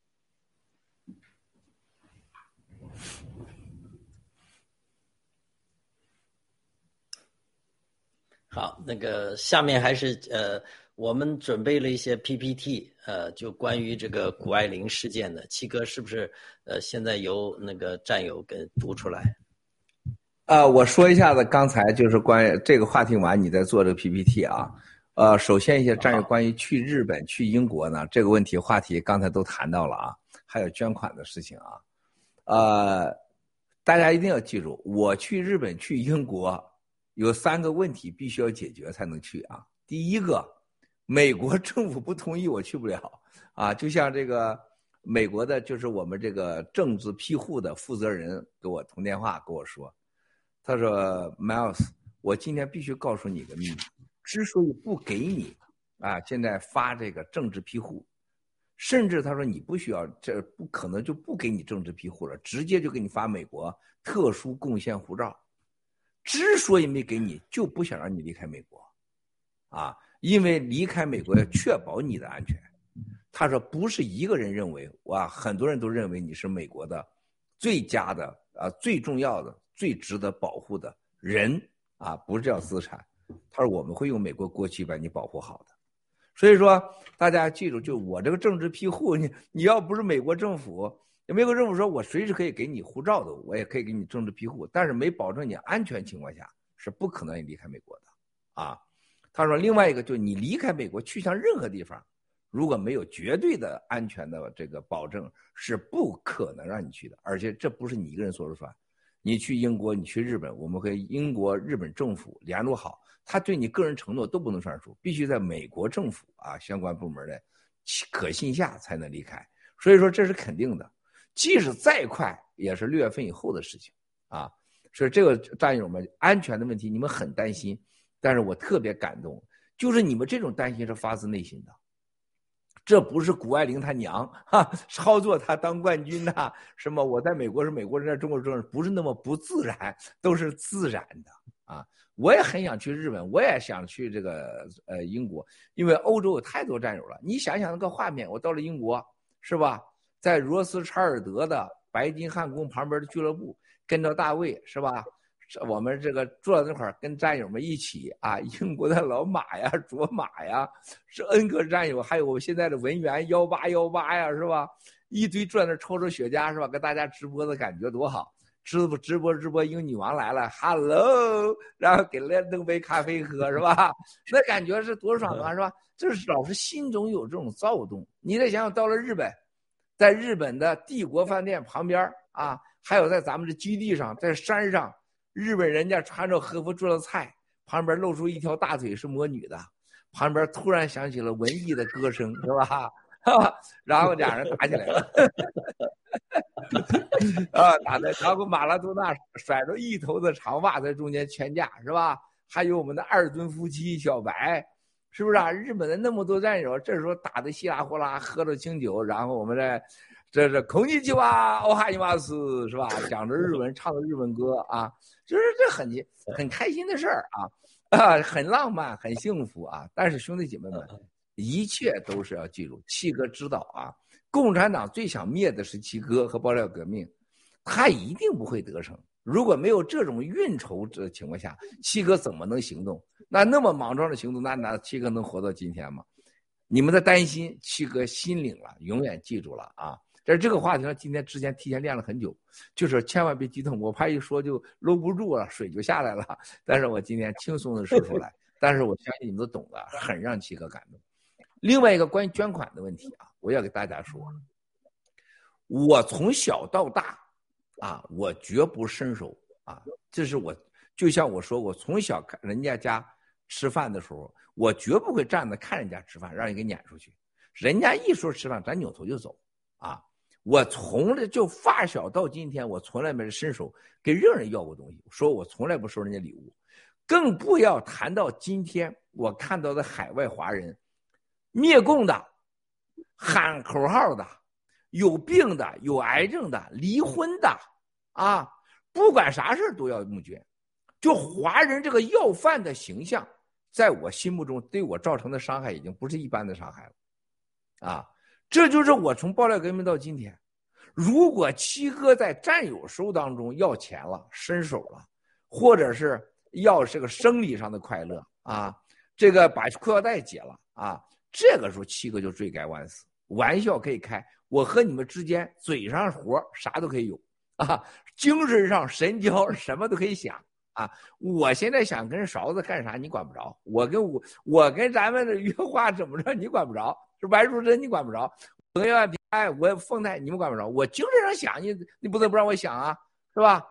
好，那个下面还是呃，我们准备了一些 PPT，呃，就关于这个谷爱凌事件的。七哥是不是呃，现在由那个战友给读出来？呃，我说一下子，刚才就是关于这个话题完，你在做这个 PPT 啊。呃，首先一些战友关于去日本、去英国呢这个问题话题，刚才都谈到了啊，还有捐款的事情啊。呃，大家一定要记住，我去日本、去英国。有三个问题必须要解决才能去啊！第一个，美国 政府不同意我去不了啊！就像这个美国的，就是我们这个政治庇护的负责人给我通电话跟我说，他说：“Miles，我今天必须告诉你个秘密，之所以不给你啊，现在发这个政治庇护，甚至他说你不需要，这不可能就不给你政治庇护了，直接就给你发美国特殊贡献护照。”之所以没给你，就不想让你离开美国，啊，因为离开美国要确保你的安全。他说不是一个人认为，哇，很多人都认为你是美国的最佳的啊，最重要的、最值得保护的人啊，不是叫资产。他说我们会用美国国旗把你保护好的。所以说大家记住，就我这个政治庇护，你你要不是美国政府。美国政府说，我随时可以给你护照的，我也可以给你政治庇护，但是没保证你安全情况下是不可能离开美国的，啊，他说另外一个就是你离开美国去向任何地方，如果没有绝对的安全的这个保证，是不可能让你去的，而且这不是你一个人说了算，你去英国，你去日本，我们和英国、日本政府联络好，他对你个人承诺都不能算数，必须在美国政府啊相关部门的可信下才能离开，所以说这是肯定的。即使再快，也是六月份以后的事情啊！所以这个战友们安全的问题，你们很担心，但是我特别感动，就是你们这种担心是发自内心的，这不是谷爱凌她娘哈 操作她当冠军呐，什么我在美国是美国人，在中国人不是那么不自然，都是自然的啊！我也很想去日本，我也想去这个呃英国，因为欧洲有太多战友了。你想想那个画面，我到了英国，是吧？在罗斯柴尔德的白金汉宫旁边的俱乐部，跟着大卫是吧？我们这个坐在那块儿，跟战友们一起啊，英国的老马呀、卓玛呀，是 N 个战友，还有我现在的文员幺八幺八呀，是吧？一堆坐那抽着雪茄是吧？跟大家直播的感觉多好！直播直播直播，英女王来了，Hello，然后给了弄杯咖啡喝是吧？那感觉是多爽啊是吧？就是老是心中有这种躁动。你再想想，到了日本。在日本的帝国饭店旁边啊，还有在咱们的基地上，在山上，日本人家穿着和服做的菜，旁边露出一条大腿是魔女的，旁边突然响起了文艺的歌声，是吧？然后俩人打起来了，啊，打的，然后马拉多纳甩着一头的长发在中间劝架，是吧？还有我们的二尊夫妻小白。是不是啊？日本的那么多战友，这时候打的稀里呼啦，喝着清酒，然后我们这，这是空气计划，哦哈尼瓦斯是吧？讲着日文，唱着日本歌啊，就是这很很开心的事儿啊，啊，很浪漫，很幸福啊。但是兄弟姐妹们，一切都是要记住，七哥知道啊，共产党最想灭的是七哥和爆料革命，他一定不会得逞。如果没有这种运筹的情况下，七哥怎么能行动？那那么莽撞的行动，那那七哥能活到今天吗？你们的担心，七哥心领了，永远记住了啊！但是这个话题上，今天之前提前练了很久，就是千万别激动，我怕一说就搂不住了，水就下来了。但是我今天轻松的说出来，但是我相信你们都懂的，很让七哥感动。另外一个关于捐款的问题啊，我要给大家说，我从小到大。啊，我绝不伸手啊！这是我，就像我说过，从小看人家家吃饭的时候，我绝不会站着看人家吃饭，让人给撵出去。人家一说吃饭，咱扭头就走。啊，我从来就发小到今天，我从来没伸手给任何人要过东西。说我从来不收人家礼物，更不要谈到今天我看到的海外华人，灭共的，喊口号的。有病的、有癌症的、离婚的，啊，不管啥事都要募捐。就华人这个要饭的形象，在我心目中对我造成的伤害已经不是一般的伤害了，啊，这就是我从爆料革命到今天，如果七哥在战友收当中要钱了、伸手了，或者是要这个生理上的快乐啊，这个把裤腰带解了啊，这个时候七哥就罪该万死。玩笑可以开，我和你们之间嘴上活啥都可以有啊，精神上神交什么都可以想啊。我现在想跟勺子干啥，你管不着；我跟我我跟咱们的约话怎么着，你管不着。是白淑珍，你管不着；我跟万平，哎，我凤太，你们管不着。我精神上想你，你不能不让我想啊，是吧？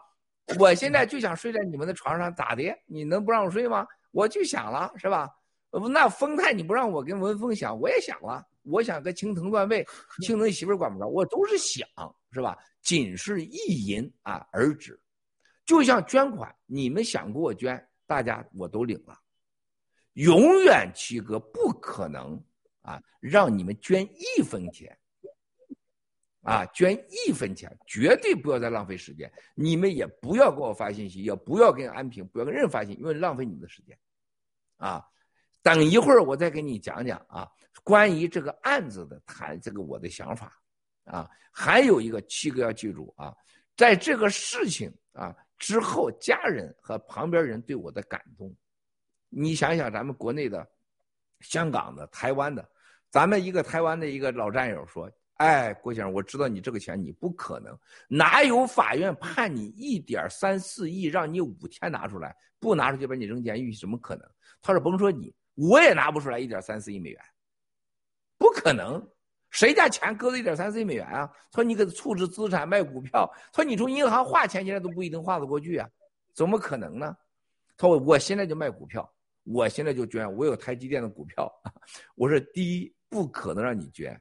我现在就想睡在你们的床上，咋的？你能不让我睡吗？我就想了，是吧？那丰泰你不让我跟文峰想，我也想了。我想跟青藤断背，青藤媳妇管不着，我都是想，是吧？仅是意淫啊而止，就像捐款，你们想给我捐，大家我都领了，永远七哥不可能。啊，让你们捐一分钱，啊，捐一分钱，绝对不要再浪费时间。你们也不要给我发信息，也不要跟安平，不要跟任何人发信，因为浪费你们的时间。啊，等一会儿我再给你讲讲啊，关于这个案子的谈这个我的想法。啊，还有一个七哥要记住啊，在这个事情啊之后，家人和旁边人对我的感动，你想想咱们国内的、香港的、台湾的。咱们一个台湾的一个老战友说：“哎，郭先生，我知道你这个钱你不可能，哪有法院判你一点三四亿，让你五天拿出来，不拿出去把你扔监狱，怎么可能？”他说：“甭说你，我也拿不出来一点三四亿美元，不可能，谁家钱搁了一点三四亿美元啊？”说：“你给他处置资产、卖股票，说你从银行划钱，现在都不一定划得过去啊，怎么可能呢？”他说：“我现在就卖股票，我现在就捐，我有台积电的股票。”我说：“第一。”不可能让你捐，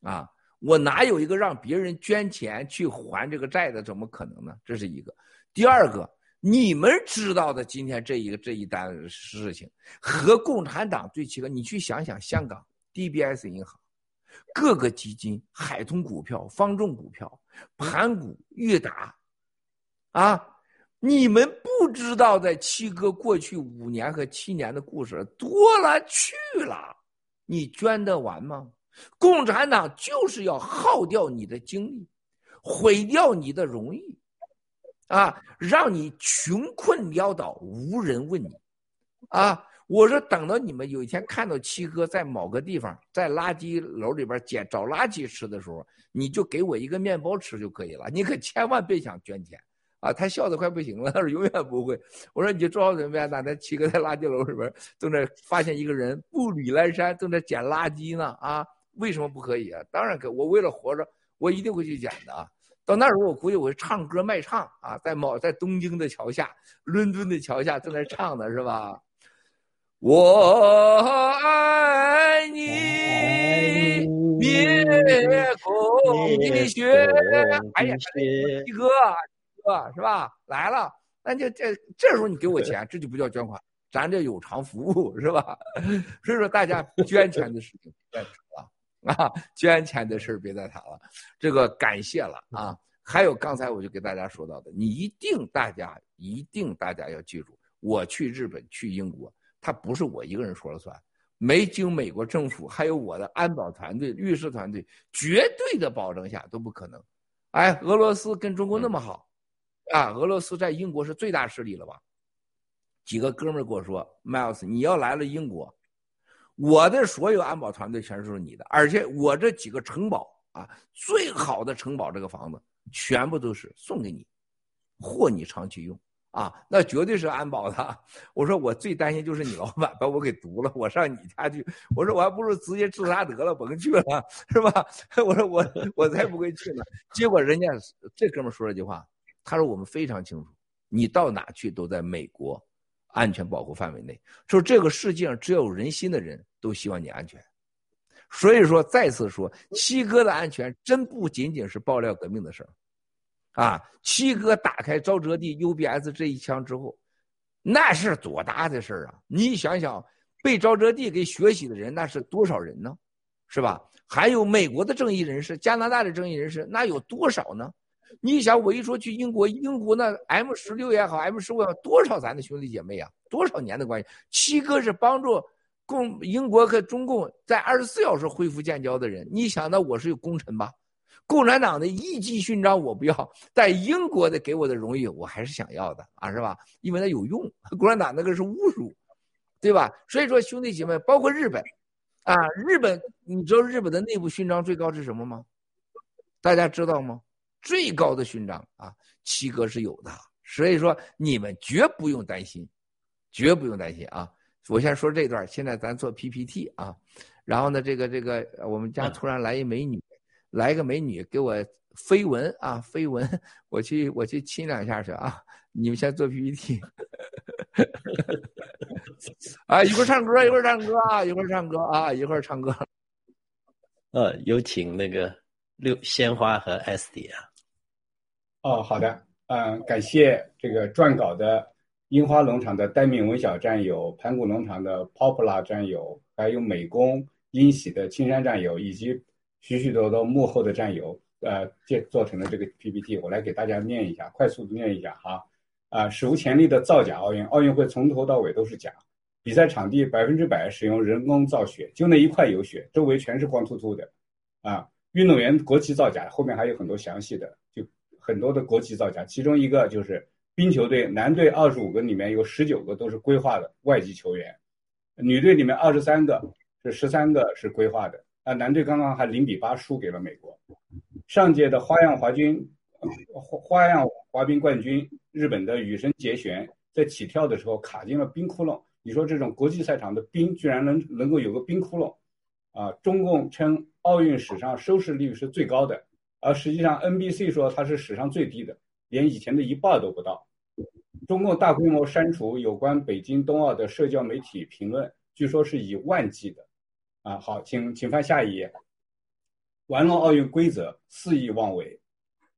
啊！我哪有一个让别人捐钱去还这个债的？怎么可能呢？这是一个。第二个，你们知道的，今天这一个这一单事情和共产党对齐了。你去想想，香港 DBS 银行、各个基金、海通股票、方正股票、盘古、裕达，啊！你们不知道的七哥过去五年和七年的故事多了去了。你捐得完吗？共产党就是要耗掉你的精力，毁掉你的荣誉，啊，让你穷困潦倒，无人问你，啊！我说等到你们有一天看到七哥在某个地方在垃圾楼里边捡找垃圾吃的时候，你就给我一个面包吃就可以了，你可千万别想捐钱。啊，他笑得快不行了，他说永远不会。我说你就做好准备，那那七哥在垃圾楼里边正在发现一个人步履阑珊，正在捡垃圾呢。啊，为什么不可以啊？当然可，我为了活着，我一定会去捡的。啊。到那时候，我估计我会唱歌卖唱啊，在某在东京的桥下、伦敦的桥下正在唱的是吧？我爱你，灭空的雪。哎呀，七哥。哥是吧？来了，那就这这时候你给我钱，这就不叫捐款，咱这有偿服务是吧？所以说大家捐钱的事情别再谈了啊，捐钱的事别再谈了，这个感谢了啊。还有刚才我就给大家说到的，你一定大家一定大家要记住，我去日本去英国，他不是我一个人说了算，没经美国政府还有我的安保团队、律师团队绝对的保证下都不可能。哎，俄罗斯跟中国那么好。啊，俄罗斯在英国是最大势力了吧？几个哥们儿跟我说，Miles，你要来了英国，我的所有安保团队全是你的，而且我这几个城堡啊，最好的城堡这个房子全部都是送给你，或你长期用啊，那绝对是安保的。我说我最担心就是你老板把我给毒了，我上你家去，我说我还不如直接自杀得了，甭去了，是吧？我说我我才不会去呢。结果人家这哥们说了句话。他说：“我们非常清楚，你到哪去都在美国安全保护范围内。说这个世界上只有人心的人都希望你安全。所以说，再次说，七哥的安全真不仅仅是爆料革命的事儿，啊，七哥打开沼泽地 UBS 这一枪之后，那是多大的事儿啊！你想想，被沼泽地给学习的人那是多少人呢？是吧？还有美国的正义人士、加拿大的正义人士，那有多少呢？”你想，我一说去英国，英国那 M 十六也好，M 十五也好，多少咱的兄弟姐妹啊，多少年的关系？七哥是帮助共英国和中共在二十四小时恢复建交的人，你想到我是有功臣吧？共产党的一级勋章我不要，但英国的给我的荣誉我还是想要的啊，是吧？因为它有用。共产党那个是侮辱，对吧？所以说兄弟姐妹，包括日本，啊，日本，你知道日本的内部勋章最高是什么吗？大家知道吗？最高的勋章啊，七哥是有的。所以说你们绝不用担心，绝不用担心啊！我先说这段，现在咱做 PPT 啊，然后呢，这个这个我们家突然来一美女。来个美女给我飞吻啊，飞吻，我去我去亲两下去啊！你们先做 PPT，啊，一会儿唱歌，一会儿唱歌啊，一会儿唱歌啊，一会儿唱歌。呃，有请那个六鲜花和 S D 啊。哦，好的，嗯，感谢这个撰稿的樱花农场的戴敏文小战友，盘古农场的 Poplar 战友，还有美工英喜的青山战友，以及。许许多多幕后的战友，呃，建做成了这个 PPT，我来给大家念一下，快速的念一下哈。啊，史无前例的造假奥运，奥运会从头到尾都是假，比赛场地百分之百使用人工造雪，就那一块有雪，周围全是光秃秃的。啊，运动员国旗造假，后面还有很多详细的，就很多的国旗造假，其中一个就是冰球队男队二十五个里面有十九个都是规划的外籍球员，女队里面二十三个是十三个是规划的。啊，男队刚刚还零比八输给了美国。上届的花样滑冰，花花样滑冰冠军日本的羽生结弦在起跳的时候卡进了冰窟窿。你说这种国际赛场的冰居然能能够有个冰窟窿？啊，中共称奥运史上收视率是最高的，而实际上 NBC 说它是史上最低的，连以前的一半都不到。中共大规模删除有关北京冬奥的社交媒体评论，据说是以万计的。啊，好，请请翻下一页。玩弄奥运规则，肆意妄为，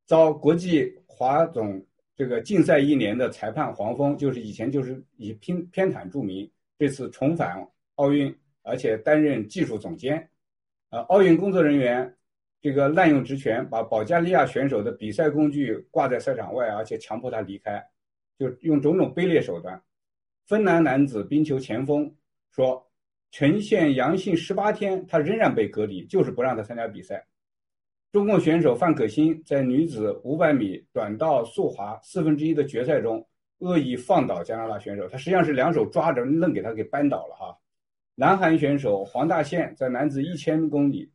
遭国际滑总这个禁赛一年的裁判黄蜂，就是以前就是以偏偏袒著名，这次重返奥运，而且担任技术总监。呃，奥运工作人员这个滥用职权，把保加利亚选手的比赛工具挂在赛场外，而且强迫他离开，就用种种卑劣手段。芬兰男子冰球前锋说。呈现阳性十八天，他仍然被隔离，就是不让他参加比赛。中共选手范可新在女子五百米短道速滑四分之一的决赛中恶意放倒加拿大选手，他实际上是两手抓着，愣给他给扳倒了哈。南韩选手黄大宪在男子一千公里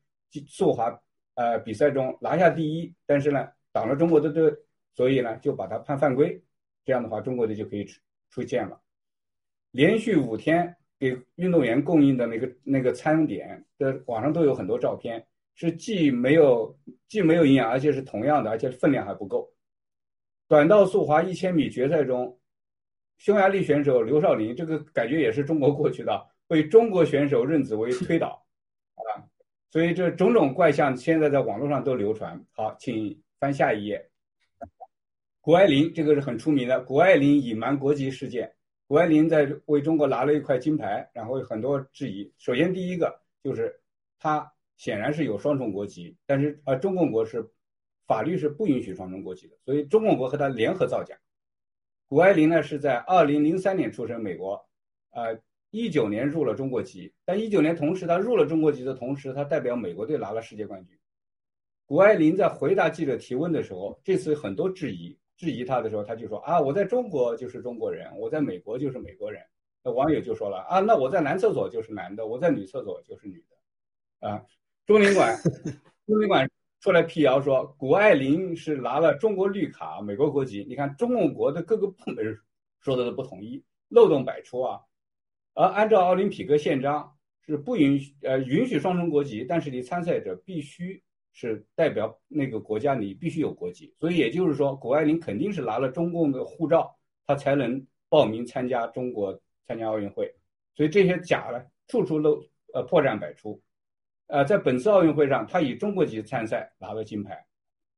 速滑呃比赛中拿下第一，但是呢挡了中国的队，所以呢就把他判犯规，这样的话中国队就可以出出线了。连续五天。给运动员供应的那个那个餐点的网上都有很多照片，是既没有既没有营养，而且是同样的，而且分量还不够。短道速滑一千米决赛中，匈牙利选手刘少林这个感觉也是中国过去的，被中国选手任子威推倒，啊，所以这种种怪象现在在网络上都流传。好，请翻下一页。谷爱凌这个是很出名的，谷爱凌隐瞒国籍事件。谷爱凌在为中国拿了一块金牌，然后有很多质疑。首先，第一个就是她显然是有双重国籍，但是呃，中共国是法律是不允许双重国籍的，所以中共国和她联合造假。谷爱凌呢是在二零零三年出生，美国，呃，一九年入了中国籍，但一九年同时她入了中国籍的同时，她代表美国队拿了世界冠军。谷爱凌在回答记者提问的时候，这次很多质疑。质疑他的时候，他就说啊，我在中国就是中国人，我在美国就是美国人。那网友就说了啊，那我在男厕所就是男的，我在女厕所就是女的。啊，中领馆，中领馆出来辟谣说，谷爱凌是拿了中国绿卡，美国国籍。你看，中共国的各个部门说的都不统一，漏洞百出啊。而按照奥林匹克宪章是不允许呃允许双重国籍，但是你参赛者必须。是代表那个国家，你必须有国籍，所以也就是说，谷爱凌肯定是拿了中共的护照，他才能报名参加中国参加奥运会。所以这些假的处处漏，呃，破绽百出。呃，在本次奥运会上，他以中国籍参赛拿了金牌，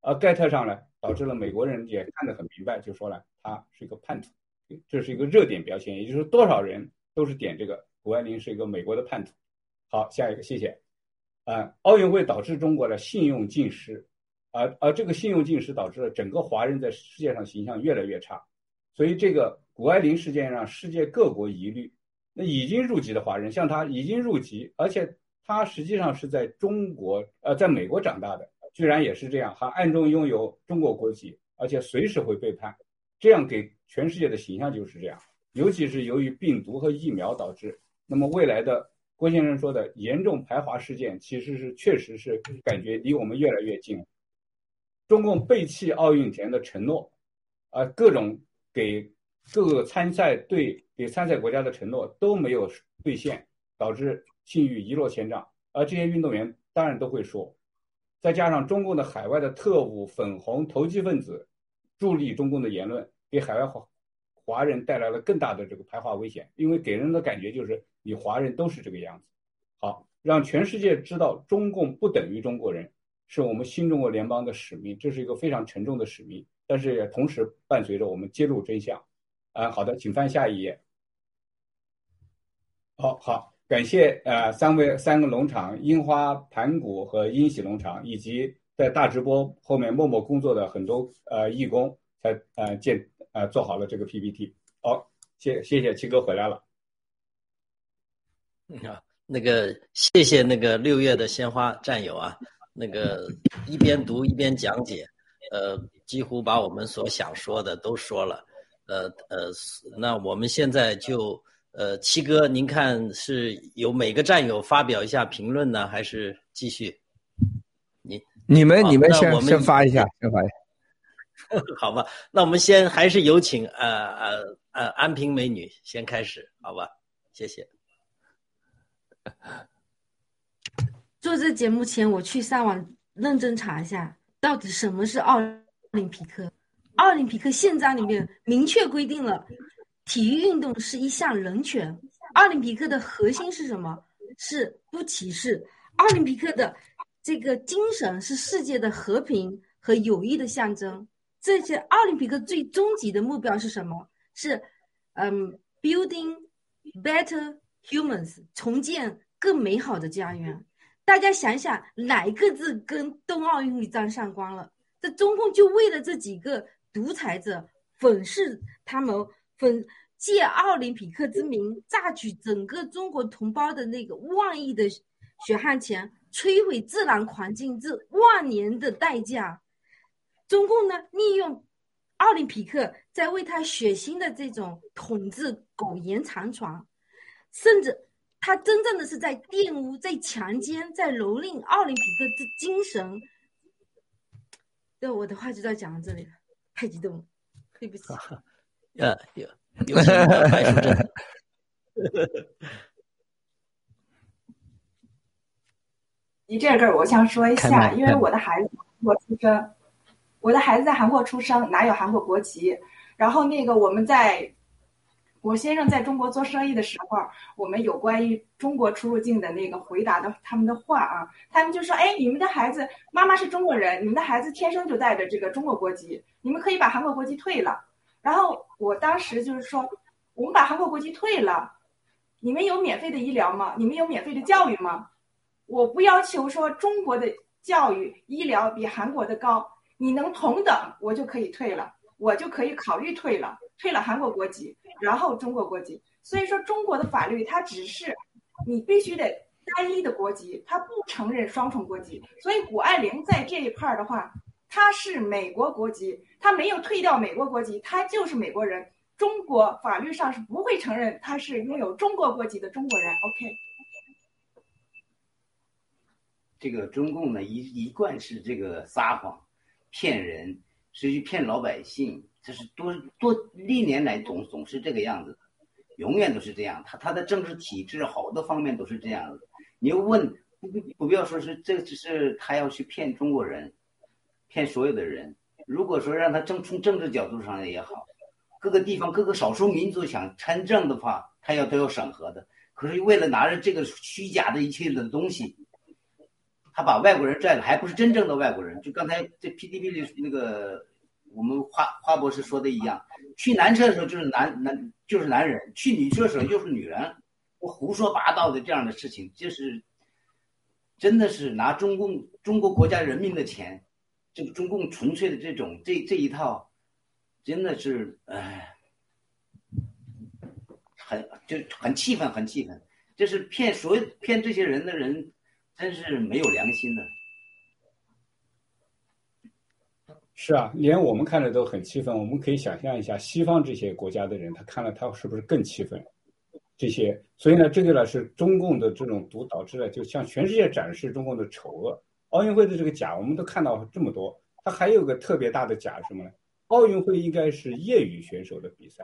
而盖特上呢，导致了美国人也看得很明白，就说了他是一个叛徒，这是一个热点标签，也就是多少人都是点这个谷爱凌是一个美国的叛徒。好，下一个，谢谢。啊，奥运会导致中国的信用尽失，而而这个信用尽失导致了整个华人在世界上形象越来越差，所以这个谷爱凌事件让世界各国疑虑，那已经入籍的华人，像他已经入籍，而且他实际上是在中国呃，在美国长大的，居然也是这样，还暗中拥有中国国籍，而且随时会背叛，这样给全世界的形象就是这样。尤其是由于病毒和疫苗导致，那么未来的郭先生说的严重排华事件，其实是确实是感觉离我们越来越近。中共背弃奥运前的承诺，啊，各种给各个参赛队给参赛国家的承诺都没有兑现，导致信誉一落千丈。而这些运动员当然都会说，再加上中共的海外的特务、粉红投机分子助力中共的言论，给海外华华人带来了更大的这个排华危险，因为给人的感觉就是你华人都是这个样子。好，让全世界知道中共不等于中国人。是我们新中国联邦的使命，这是一个非常沉重的使命，但是也同时伴随着我们揭露真相。啊，好的，请翻下一页。好好，感谢呃三位三个农场樱花盘古和英喜农场，以及在大直播后面默默工作的很多呃义工，才呃建呃做好了这个 PPT。好，谢谢谢七哥回来了。啊，那个谢谢那个六月的鲜花战友啊。那个一边读一边讲解，呃，几乎把我们所想说的都说了，呃呃，那我们现在就呃，七哥，您看是由每个战友发表一下评论呢，还是继续？你你们你们先先发一下，先发一下，好吧？那我们先还是有请呃呃呃安平美女先开始，好吧？谢谢。做这节目前，我去上网认真查一下，到底什么是奥林匹克。奥林匹克宪章里面明确规定了，体育运动是一项人权。奥林匹克的核心是什么？是不歧视。奥林匹克的这个精神是世界的和平和友谊的象征。这些奥林匹克最终极的目标是什么？是嗯，building better humans，重建更美好的家园。大家想想，哪一个字跟冬奥运会沾上光了？这中共就为了这几个独裁者粉饰他们，粉借奥林匹克之名，榨取整个中国同胞的那个万亿的血汗钱，摧毁自然环境这万年的代价。中共呢，利用奥林匹克在为他血腥的这种统治苟延残喘，甚至。他真正的是在玷污、在强奸、在蹂躏奥林匹克的精神。对，我的话就到讲到这里了，太激动了，对不起。呃，有有请白淑珍。你这个我想说一下，因为我的孩子韩国出生，我的孩子在韩国出生，哪有韩国国籍？然后那个我们在。我先生在中国做生意的时候，我们有关于中国出入境的那个回答的他们的话啊，他们就说：“哎，你们的孩子妈妈是中国人，你们的孩子天生就带着这个中国国籍，你们可以把韩国国籍退了。”然后我当时就是说：“我们把韩国国籍退了，你们有免费的医疗吗？你们有免费的教育吗？我不要求说中国的教育医疗比韩国的高，你能同等，我就可以退了，我就可以考虑退了，退了韩国国籍。”然后中国国籍，所以说中国的法律它只是你必须得单一的国籍，它不承认双重国籍。所以谷爱凌在这一块儿的话，她是美国国籍，她没有退掉美国国籍，她就是美国人。中国法律上是不会承认她是拥有中国国籍的中国人。OK，这个中共呢一一贯是这个撒谎、骗人，是去骗老百姓。这是多多历年来总总是这个样子，永远都是这样。他他的政治体制好多方面都是这样子。你又问不不不要说是这只是他要去骗中国人，骗所有的人。如果说让他政从政治角度上也好，各个地方各个少数民族想参政的话，他要都要审核的。可是为了拿着这个虚假的一切的东西，他把外国人拽了，还不是真正的外国人。就刚才这 PDP 的那个。我们花花博士说的一样，去男厕的时候就是男男就是男人，去女厕的时候又是女人，我胡说八道的这样的事情，就是真的是拿中共中国国家人民的钱，这个中共纯粹的这种这这一套，真的是哎，很就很气愤，很气愤。这是骗所有骗这些人的人，真是没有良心的。是啊，连我们看着都很气愤。我们可以想象一下，西方这些国家的人，他看了他是不是更气愤？这些，所以呢，这个呢是中共的这种毒导致了，就向全世界展示中共的丑恶。奥运会的这个假，我们都看到这么多，它还有个特别大的假是什么呢？奥运会应该是业余选手的比赛。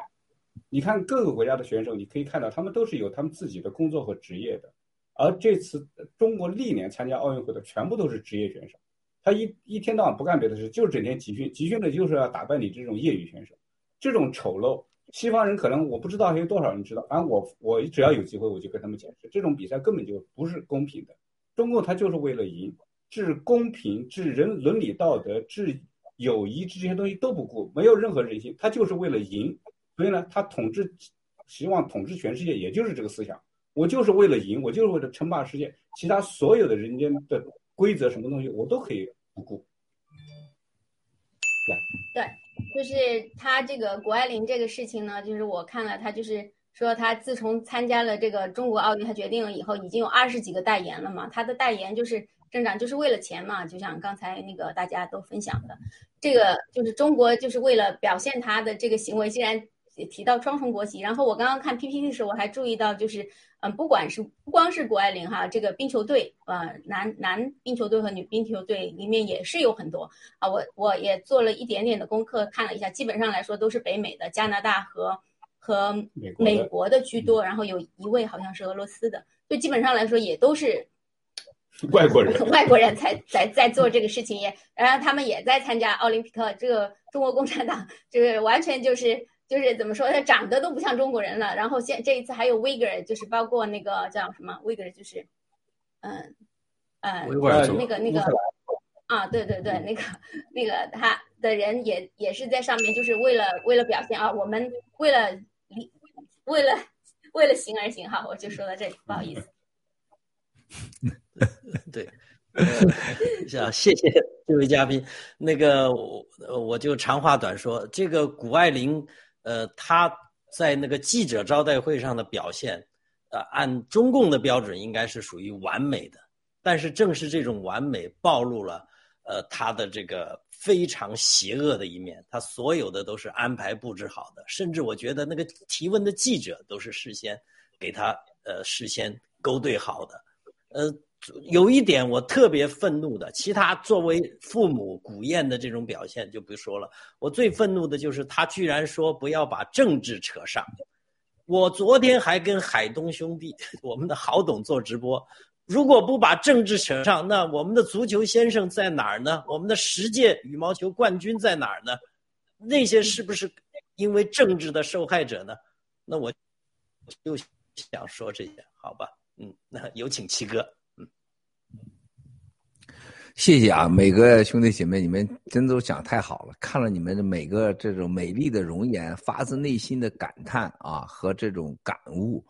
你看各个国家的选手，你可以看到他们都是有他们自己的工作和职业的，而这次中国历年参加奥运会的全部都是职业选手。他一一天到晚不干别的事，就是整天集训，集训的就是要打败你这种业余选手。这种丑陋，西方人可能我不知道还有多少人知道，反正我我只要有机会我就跟他们解释，这种比赛根本就不是公平的。中共他就是为了赢，治公平、治人伦理道德、治友谊这些东西都不顾，没有任何人性，他就是为了赢。所以呢，他统治，希望统治全世界，也就是这个思想。我就是为了赢，我就是为了称霸世界，其他所有的人间的规则什么东西我都可以。不顾，对，就是他这个谷爱凌这个事情呢，就是我看了，他就是说他自从参加了这个中国奥运，他决定了以后，已经有二十几个代言了嘛。他的代言就是增长，就是为了钱嘛。就像刚才那个大家都分享的，这个就是中国就是为了表现他的这个行为，既然提到双重国籍，然后我刚刚看 PPT 的时候，我还注意到就是。嗯，不管是不光是谷爱凌哈，这个冰球队，呃，男男冰球队和女冰球队里面也是有很多啊。我我也做了一点点的功课，看了一下，基本上来说都是北美的，加拿大和和美国的居多，然后有一位好像是俄罗斯的，就基本上来说也都是 外国人，外国人才在在做这个事情，也然后他们也在参加奥林匹克。这个中国共产党就是完全就是。就是怎么说，他长得都不像中国人了。然后现这一次还有 Wigger，就是包括那个叫什么 Wigger，就是，嗯，呃，那个那个啊，对对对，那个那个他的人也也是在上面，就是为了为了表现啊，我们为了为了为了行而行哈，我就说到这里，不好意思。对，是啊，谢谢这位嘉宾。那个我我就长话短说，这个谷爱凌。呃，他在那个记者招待会上的表现，呃，按中共的标准应该是属于完美的。但是正是这种完美暴露了，呃，他的这个非常邪恶的一面。他所有的都是安排布置好的，甚至我觉得那个提问的记者都是事先给他呃事先勾兑好的，呃。有一点我特别愤怒的，其他作为父母古燕的这种表现就不说了。我最愤怒的就是他居然说不要把政治扯上。我昨天还跟海东兄弟，我们的郝董做直播，如果不把政治扯上，那我们的足球先生在哪儿呢？我们的十届羽毛球冠军在哪儿呢？那些是不是因为政治的受害者呢？那我就想说这些，好吧？嗯，那有请七哥。谢谢啊，每个兄弟姐妹，你们真都讲太好了。看了你们的每个这种美丽的容颜，发自内心的感叹啊和这种感悟，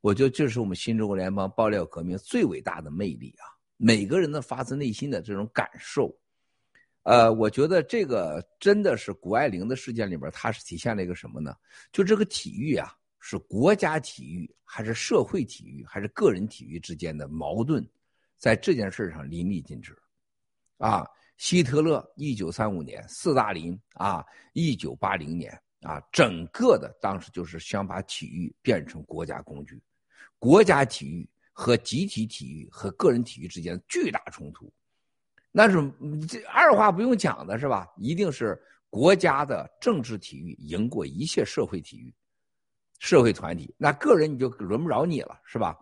我觉得这是我们新中国联邦爆料革命最伟大的魅力啊！每个人的发自内心的这种感受，呃，我觉得这个真的是谷爱凌的事件里边，它是体现了一个什么呢？就这个体育啊，是国家体育还是社会体育还是个人体育之间的矛盾，在这件事上淋漓尽致。啊，希特勒一九三五年，斯大林啊，一九八零年啊，整个的当时就是想把体育变成国家工具，国家体育和集体体育和个人体育之间的巨大冲突，那是这二话不用讲的是吧？一定是国家的政治体育赢过一切社会体育，社会团体，那个人你就轮不着你了，是吧？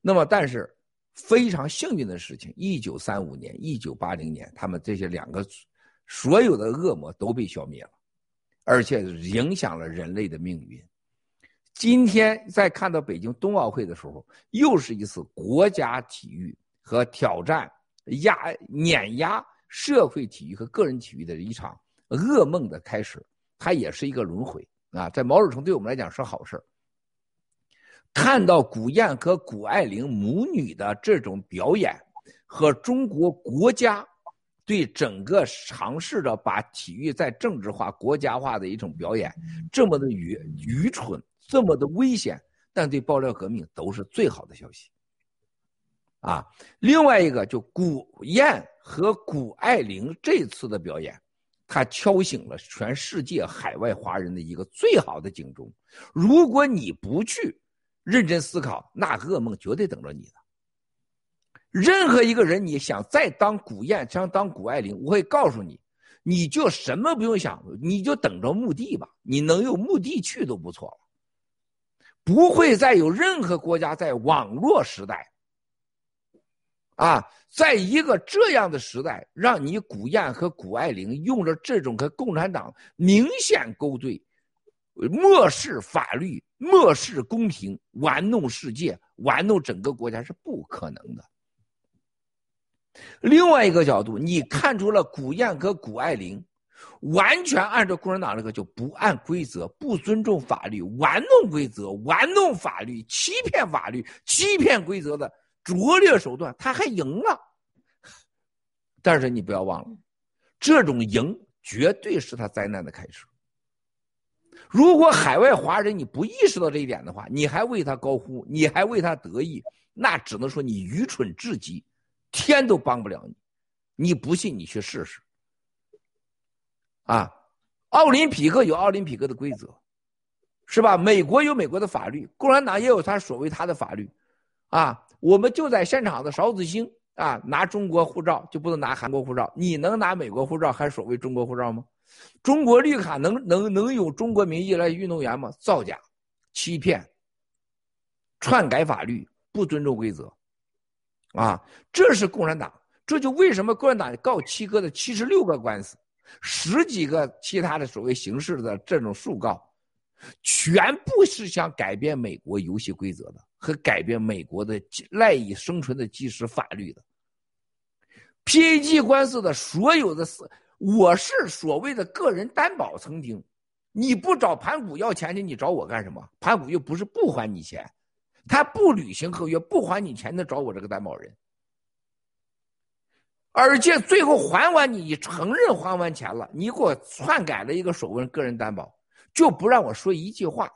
那么但是。非常幸运的事情，一九三五年、一九八零年，他们这些两个所有的恶魔都被消灭了，而且影响了人类的命运。今天在看到北京冬奥会的时候，又是一次国家体育和挑战压碾压社会体育和个人体育的一场噩梦的开始，它也是一个轮回啊！在某种程度对我们来讲是好事看到古燕和谷爱凌母女的这种表演，和中国国家对整个尝试着把体育在政治化、国家化的一种表演，这么的愚愚蠢，这么的危险，但对爆料革命都是最好的消息。啊，另外一个就古燕和谷爱凌这次的表演，他敲醒了全世界海外华人的一个最好的警钟。如果你不去认真思考，那噩梦绝对等着你的。任何一个人，你想再当古燕，想当谷爱凌，我会告诉你，你就什么不用想，你就等着墓地吧。你能有墓地去都不错了。不会再有任何国家在网络时代。啊，在一个这样的时代，让你古燕和谷爱凌用着这种和共产党明显勾兑、漠视法律、漠视公平、玩弄世界、玩弄整个国家是不可能的。另外一个角度，你看出了古燕和谷爱凌完全按照共产党那个就不按规则、不尊重法律、玩弄规则、玩弄法律、欺骗法律、欺骗规则的。拙劣手段，他还赢了。但是你不要忘了，这种赢绝对是他灾难的开始。如果海外华人你不意识到这一点的话，你还为他高呼，你还为他得意，那只能说你愚蠢至极，天都帮不了你。你不信，你去试试。啊，奥林匹克有奥林匹克的规则，是吧？美国有美国的法律，共产党也有他所谓他的法律，啊。我们就在现场的勺子星啊，拿中国护照就不能拿韩国护照，你能拿美国护照还所谓中国护照吗？中国绿卡能能能有中国名义来运动员吗？造假、欺骗、篡改法律、不尊重规则，啊，这是共产党。这就为什么共产党告七哥的七十六个官司，十几个其他的所谓形式的这种诉告，全部是想改变美国游戏规则的。和改变美国的赖以生存的即时法律的，PAG 官司的所有的事，我是所谓的个人担保。曾经，你不找盘古要钱去，你找我干什么？盘古又不是不还你钱，他不履行合约不还你钱，的找我这个担保人。而且最后还完你，承认还完钱了，你给我篡改了一个所谓个人担保，就不让我说一句话。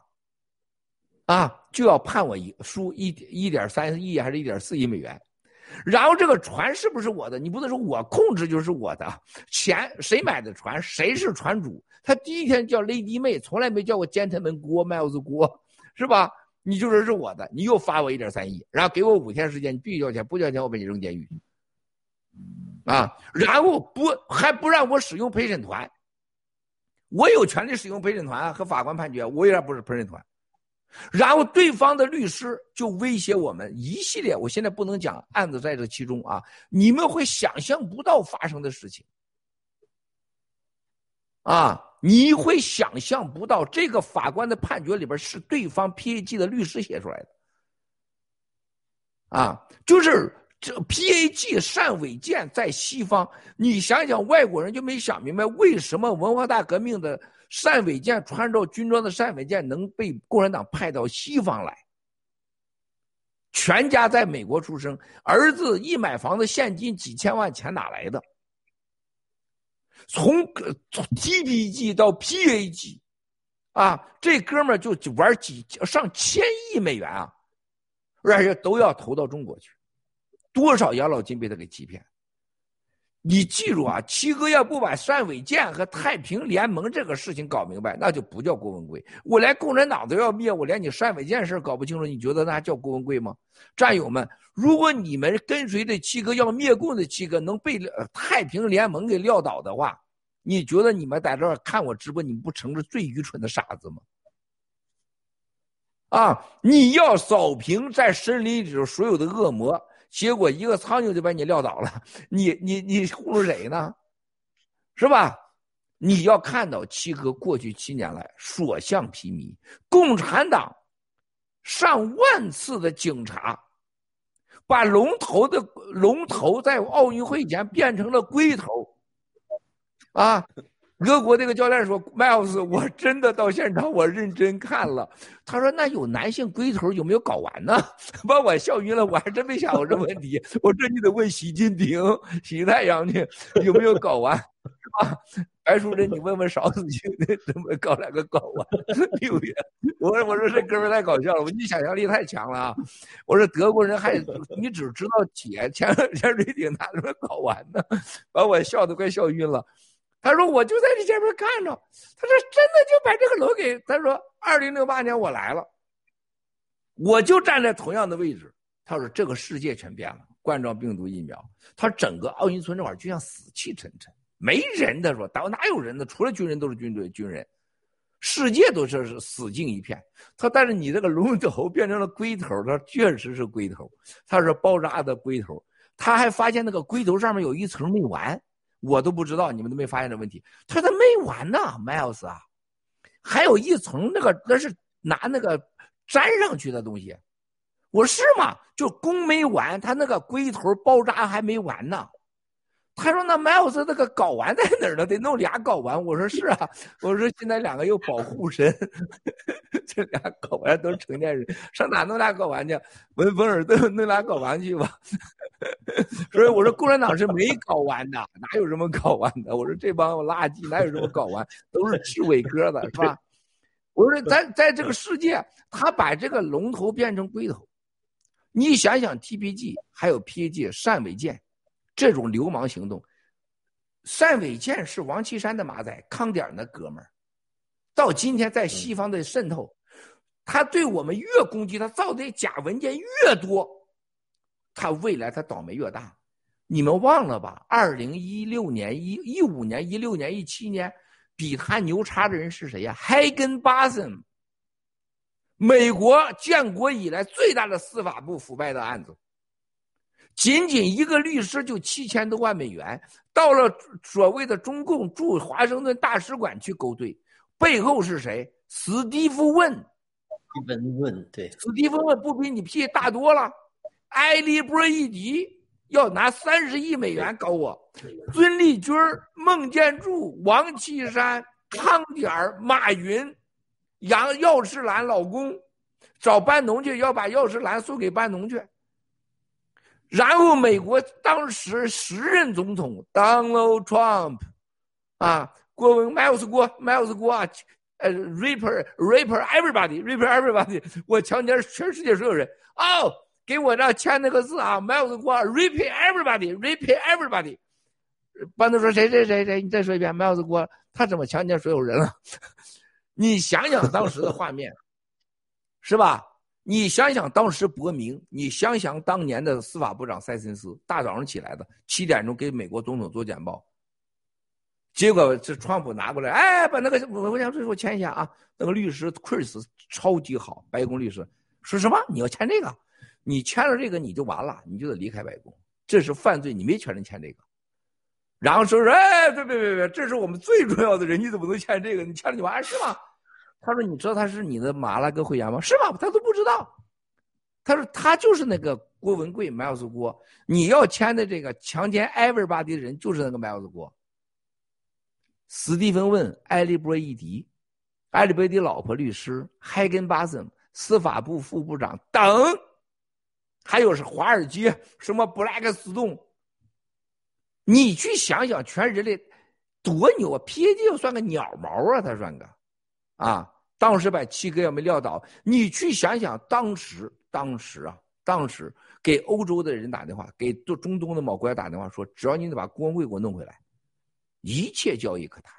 啊，就要判我一输一一点三亿还是一点四亿美元，然后这个船是不是我的？你不能说我控制就是我的钱，谁买的船，谁是船主？他第一天叫 Lady 妹，从来没叫过 Gentleman 郭 Miles 郭，是吧？你就说是我的，你又罚我一点三亿，然后给我五天时间，你必须交钱，不交钱我把你扔监狱。啊，然后不还不让我使用陪审团，我有权利使用陪审团和法官判决，我也不是陪审团。然后对方的律师就威胁我们一系列，我现在不能讲案子在这其中啊，你们会想象不到发生的事情，啊，你会想象不到这个法官的判决里边是对方 PAG 的律师写出来的，啊，就是这 PAG 单伟建在西方，你想想外国人就没想明白为什么文化大革命的。单伟建穿着军装的单伟建能被共产党派到西方来，全家在美国出生，儿子一买房子现金几千万，钱哪来的？从 TPG 到 PAG，啊，这哥们儿就玩几上千亿美元啊，而且都要投到中国去，多少养老金被他给欺骗。你记住啊，七哥要不把单伟建和太平联盟这个事情搞明白，那就不叫郭文贵。我连共产党都要灭，我连你单伟建事搞不清楚，你觉得那叫郭文贵吗？战友们，如果你们跟随着七哥要灭共的七哥能被太平联盟给撂倒的话，你觉得你们在这儿看我直播，你们不成了最愚蠢的傻子吗？啊，你要扫平在森林里头所有的恶魔。结果一个苍蝇就把你撂倒了，你你你糊弄谁呢？是吧？你要看到七哥过去七年来所向披靡，共产党上万次的警察，把龙头的龙头在奥运会前变成了龟头，啊。俄国那个教练说：“Miles，我真的到现场，我认真看了。他说那有男性龟头有没有睾丸呢？把我笑晕了。我还真没想过这问题。我说你得问习近平、习太阳去有没有睾丸啊？白淑珍，你问问邵子清怎么搞两个睾丸？六月，我说我说这哥们太搞笑了，你想象力太强了啊！我说德国人还你只知道铁，潜潜水艇哪什么睾丸呢？把我笑得快笑晕了。他说我就在这前面看着，他说真的就把这个楼给他说，二零零八年我来了，我就站在同样的位置。他说这个世界全变了，冠状病毒疫苗，他整个奥运村这块就像死气沉沉，没人。他说到哪有人呢？除了军人都是军队军人，世界都是死静一片。他但是你这个龙头变成了龟头，他确实是龟头，他是包扎的龟头。他还发现那个龟头上面有一层没完，我都不知道，你们都没发现这问题。他说他没完呢，Miles 啊，还有一层那个那是拿那个粘上去的东西。我说是吗？就工没完，他那个龟头包扎还没完呢。他说那 Miles 那个睾丸在哪儿呢？得弄俩睾丸。我说是啊。我说现在两个又保护神，这俩睾丸都是成年人，上哪弄俩睾丸去？闻风尔顿弄俩睾丸去吧。所以我说共产党是没睾丸的，哪有什么睾丸的？我说这帮垃圾哪有什么睾丸？都是吃伟哥的，是吧？我说在在这个世界，他把这个龙头变成龟头。你想想，TPG 还有 PAG 善伟建这种流氓行动，单伟建是王岐山的马仔，康点的哥们儿，到今天在西方的渗透，他对我们越攻击，他造的假文件越多，他未来他倒霉越大。你们忘了吧？二零一六年、一一五年、一六年、一七年，比他牛叉的人是谁呀？海根巴森。美国建国以来最大的司法部腐败的案子，仅仅一个律师就七千多万美元，到了所谓的中共驻华盛顿大使馆去勾兑，背后是谁？史蒂夫问，文问对，史蒂夫问不比你屁大多了？埃利波伊迪要拿三十亿美元搞我，孙立军、孟建柱、王岐山、康点马云。杨药师兰老公找班农去，要把药师兰送给班农去。然后美国当时时任总统 Donald Trump，啊，郭文 Miles 郭 Miles 郭啊，呃，Rapper Raper Everybody Raper Everybody，我强奸全世界所有人。哦，给我这签那个字啊，Miles 郭 Rapper Everybody Rapper Everybody。班头说谁谁谁谁，你再说一遍，Miles 郭他怎么强奸所有人了？你想想当时的画面，是吧？你想想当时伯明，你想想当年的司法部长塞森斯，大早上起来的七点钟给美国总统做简报，结果这川普拿过来，哎，把那个我我想说我签一下啊。那个律师 Chris 超级好，白宫律师说什么？你要签这个？你签了这个你就完了，你就得离开白宫，这是犯罪，你没权利签这个。然后说说，哎，别别别别，这是我们最重要的人，你怎么能签这个？你签了就完是吗？他说：“你知道他是你的马拉哥会员吗？是吗？他都不知道。他说他就是那个郭文贵，Miles 郭。你要签的这个强奸 Everybody 的人就是那个 Miles 郭。史蒂芬问埃利波伊迪，埃利波伊迪老婆律师，海根巴森司法部副部长等，还有是华尔街什么布莱克斯顿。你去想想，全人类多牛啊！PAG 算个鸟毛啊，他算个。”啊！当时把七哥要没撂倒，你去想想，当时，当时啊，当时给欧洲的人打电话，给中中东的某国家打电话，说只要你得把郭文贵给我弄回来，一切交易可谈。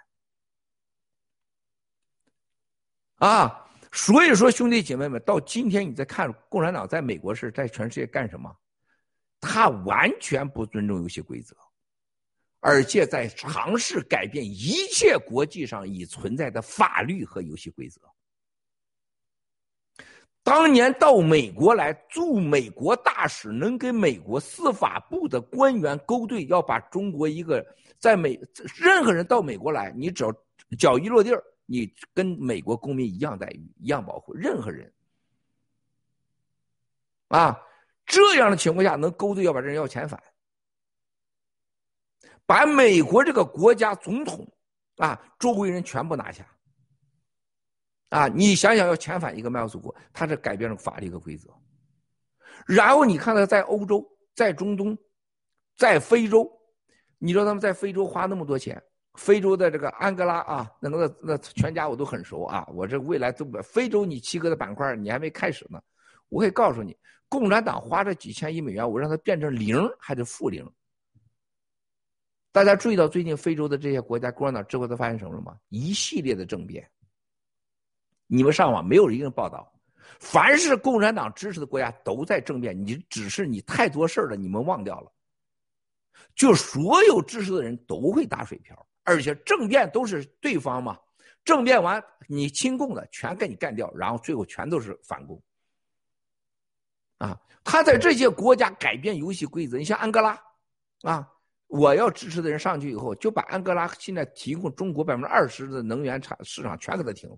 啊！所以说，兄弟姐妹们，到今天你再看共产党在美国是在全世界干什么？他完全不尊重游戏规则。而且在尝试改变一切国际上已存在的法律和游戏规则。当年到美国来驻美国大使，能跟美国司法部的官员勾兑，要把中国一个在美任何人到美国来，你只要脚一落地儿，你跟美国公民一样待遇，一样保护任何人。啊，这样的情况下能勾兑，要把这人要遣返。把美国这个国家总统啊，周围人全部拿下啊！你想想，要遣返一个麦斯国，他是改变了法律和规则。然后你看他在欧洲、在中东、在非洲，你知道他们在非洲花那么多钱，非洲的这个安哥拉啊，那个那那全家我都很熟啊。我这未来都非洲，你七哥的板块你还没开始呢，我可以告诉你，共产党花这几千亿美元，我让它变成零还是负零。大家注意到最近非洲的这些国家共产党之后都发生什么了吗？一系列的政变。你们上网没有一个人报道，凡是共产党支持的国家都在政变，你只是你太多事儿了，你们忘掉了。就所有支持的人都会打水漂，而且政变都是对方嘛，政变完你亲共的全给你干掉，然后最后全都是反共。啊，他在这些国家改变游戏规则，你像安哥拉，啊，我要支持的人上去以后，就把安哥拉现在提供中国百分之二十的能源产市场全给他停了。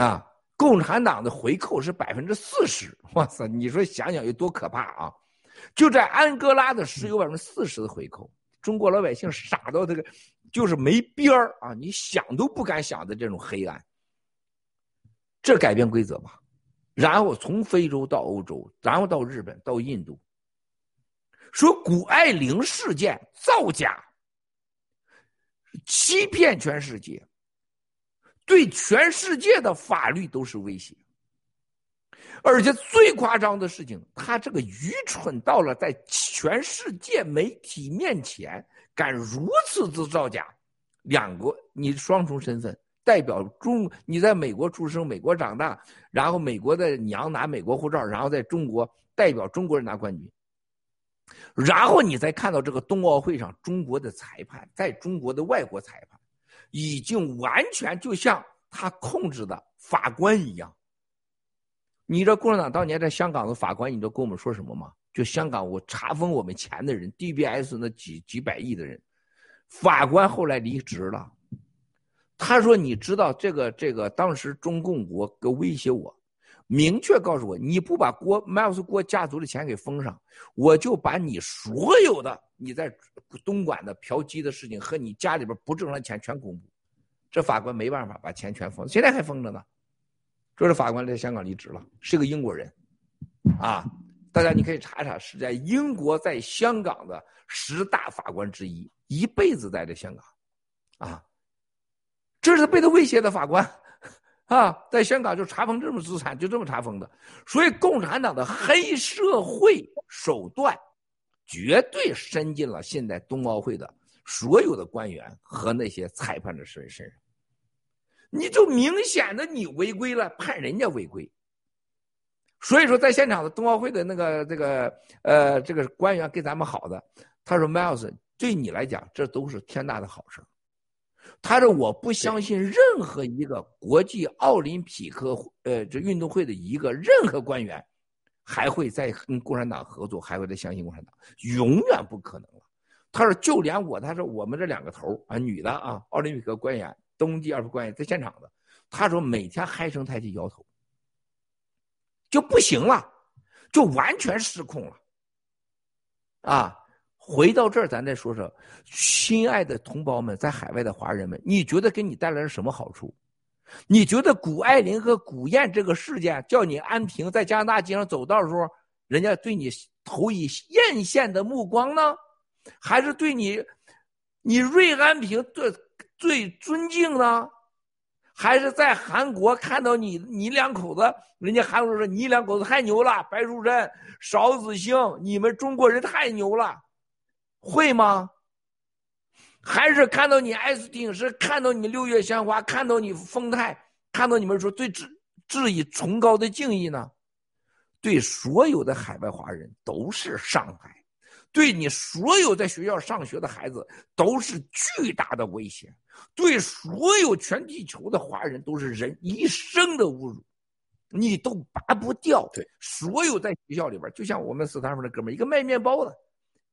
啊，共产党的回扣是百分之四十，哇塞！你说想想有多可怕啊！就在安哥拉的石油百分之四十的回扣，中国老百姓傻到这个，就是没边儿啊！你想都不敢想的这种黑暗。这改变规则吧，然后从非洲到欧洲，然后到日本，到印度，说谷爱凌事件造假，欺骗全世界。对全世界的法律都是威胁，而且最夸张的事情，他这个愚蠢到了在全世界媒体面前敢如此之造假。两国你双重身份，代表中你在美国出生，美国长大，然后美国的娘拿美国护照，然后在中国代表中国人拿冠军，然后你再看到这个冬奥会上中国的裁判，在中国的外国裁判。已经完全就像他控制的法官一样。你知道共产党当年在香港的法官，你知道跟我们说什么吗？就香港我查封我们钱的人，DBS 那几几百亿的人，法官后来离职了。他说：“你知道这个这个，当时中共国威胁我，明确告诉我，你不把郭麦尔斯郭家族的钱给封上，我就把你所有的。”你在东莞的嫖妓的事情和你家里边不正常的钱全公布，这法官没办法把钱全封，现在还封着呢。这是法官在香港离职了，是个英国人，啊，大家你可以查查，是在英国在香港的十大法官之一，一辈子在这香港，啊，这是被他威胁的法官，啊，在香港就查封这么资产，就这么查封的。所以共产党的黑社会手段。绝对伸进了现在冬奥会的所有的官员和那些裁判的身身上，你就明显的你违规了，判人家违规。所以说，在现场的冬奥会的那个这个呃这个官员跟咱们好的，他说：“Miles，对你来讲，这都是天大的好事。”他说：“我不相信任何一个国际奥林匹克呃这运动会的一个任何官员。”还会再跟共产党合作，还会再相信共产党，永远不可能了。他说，就连我，他说我们这两个头啊，女的啊，奥林匹克官员、冬季奥运官员在现场的，他说每天唉声叹气摇头，就不行了，就完全失控了。啊，回到这儿，咱再说说，亲爱的同胞们，在海外的华人们，你觉得给你带来了什么好处？你觉得谷爱凌和谷燕这个事件叫你安平在加拿大街上走道的时候，人家对你投以艳羡的目光呢，还是对你，你瑞安平最最尊敬呢？还是在韩国看到你你两口子，人家韩国说你两口子太牛了，白淑贞、邵子兴，你们中国人太牛了，会吗？还是看到你 S 顶，是看到你六月鲜花，看到你丰泰，看到你们说最致致以崇高的敬意呢？对所有的海外华人都是伤害，对你所有在学校上学的孩子都是巨大的威胁，对所有全地球的华人都是人一生的侮辱，你都拔不掉。对，所有在学校里边，就像我们斯坦福的哥们一个卖面包的，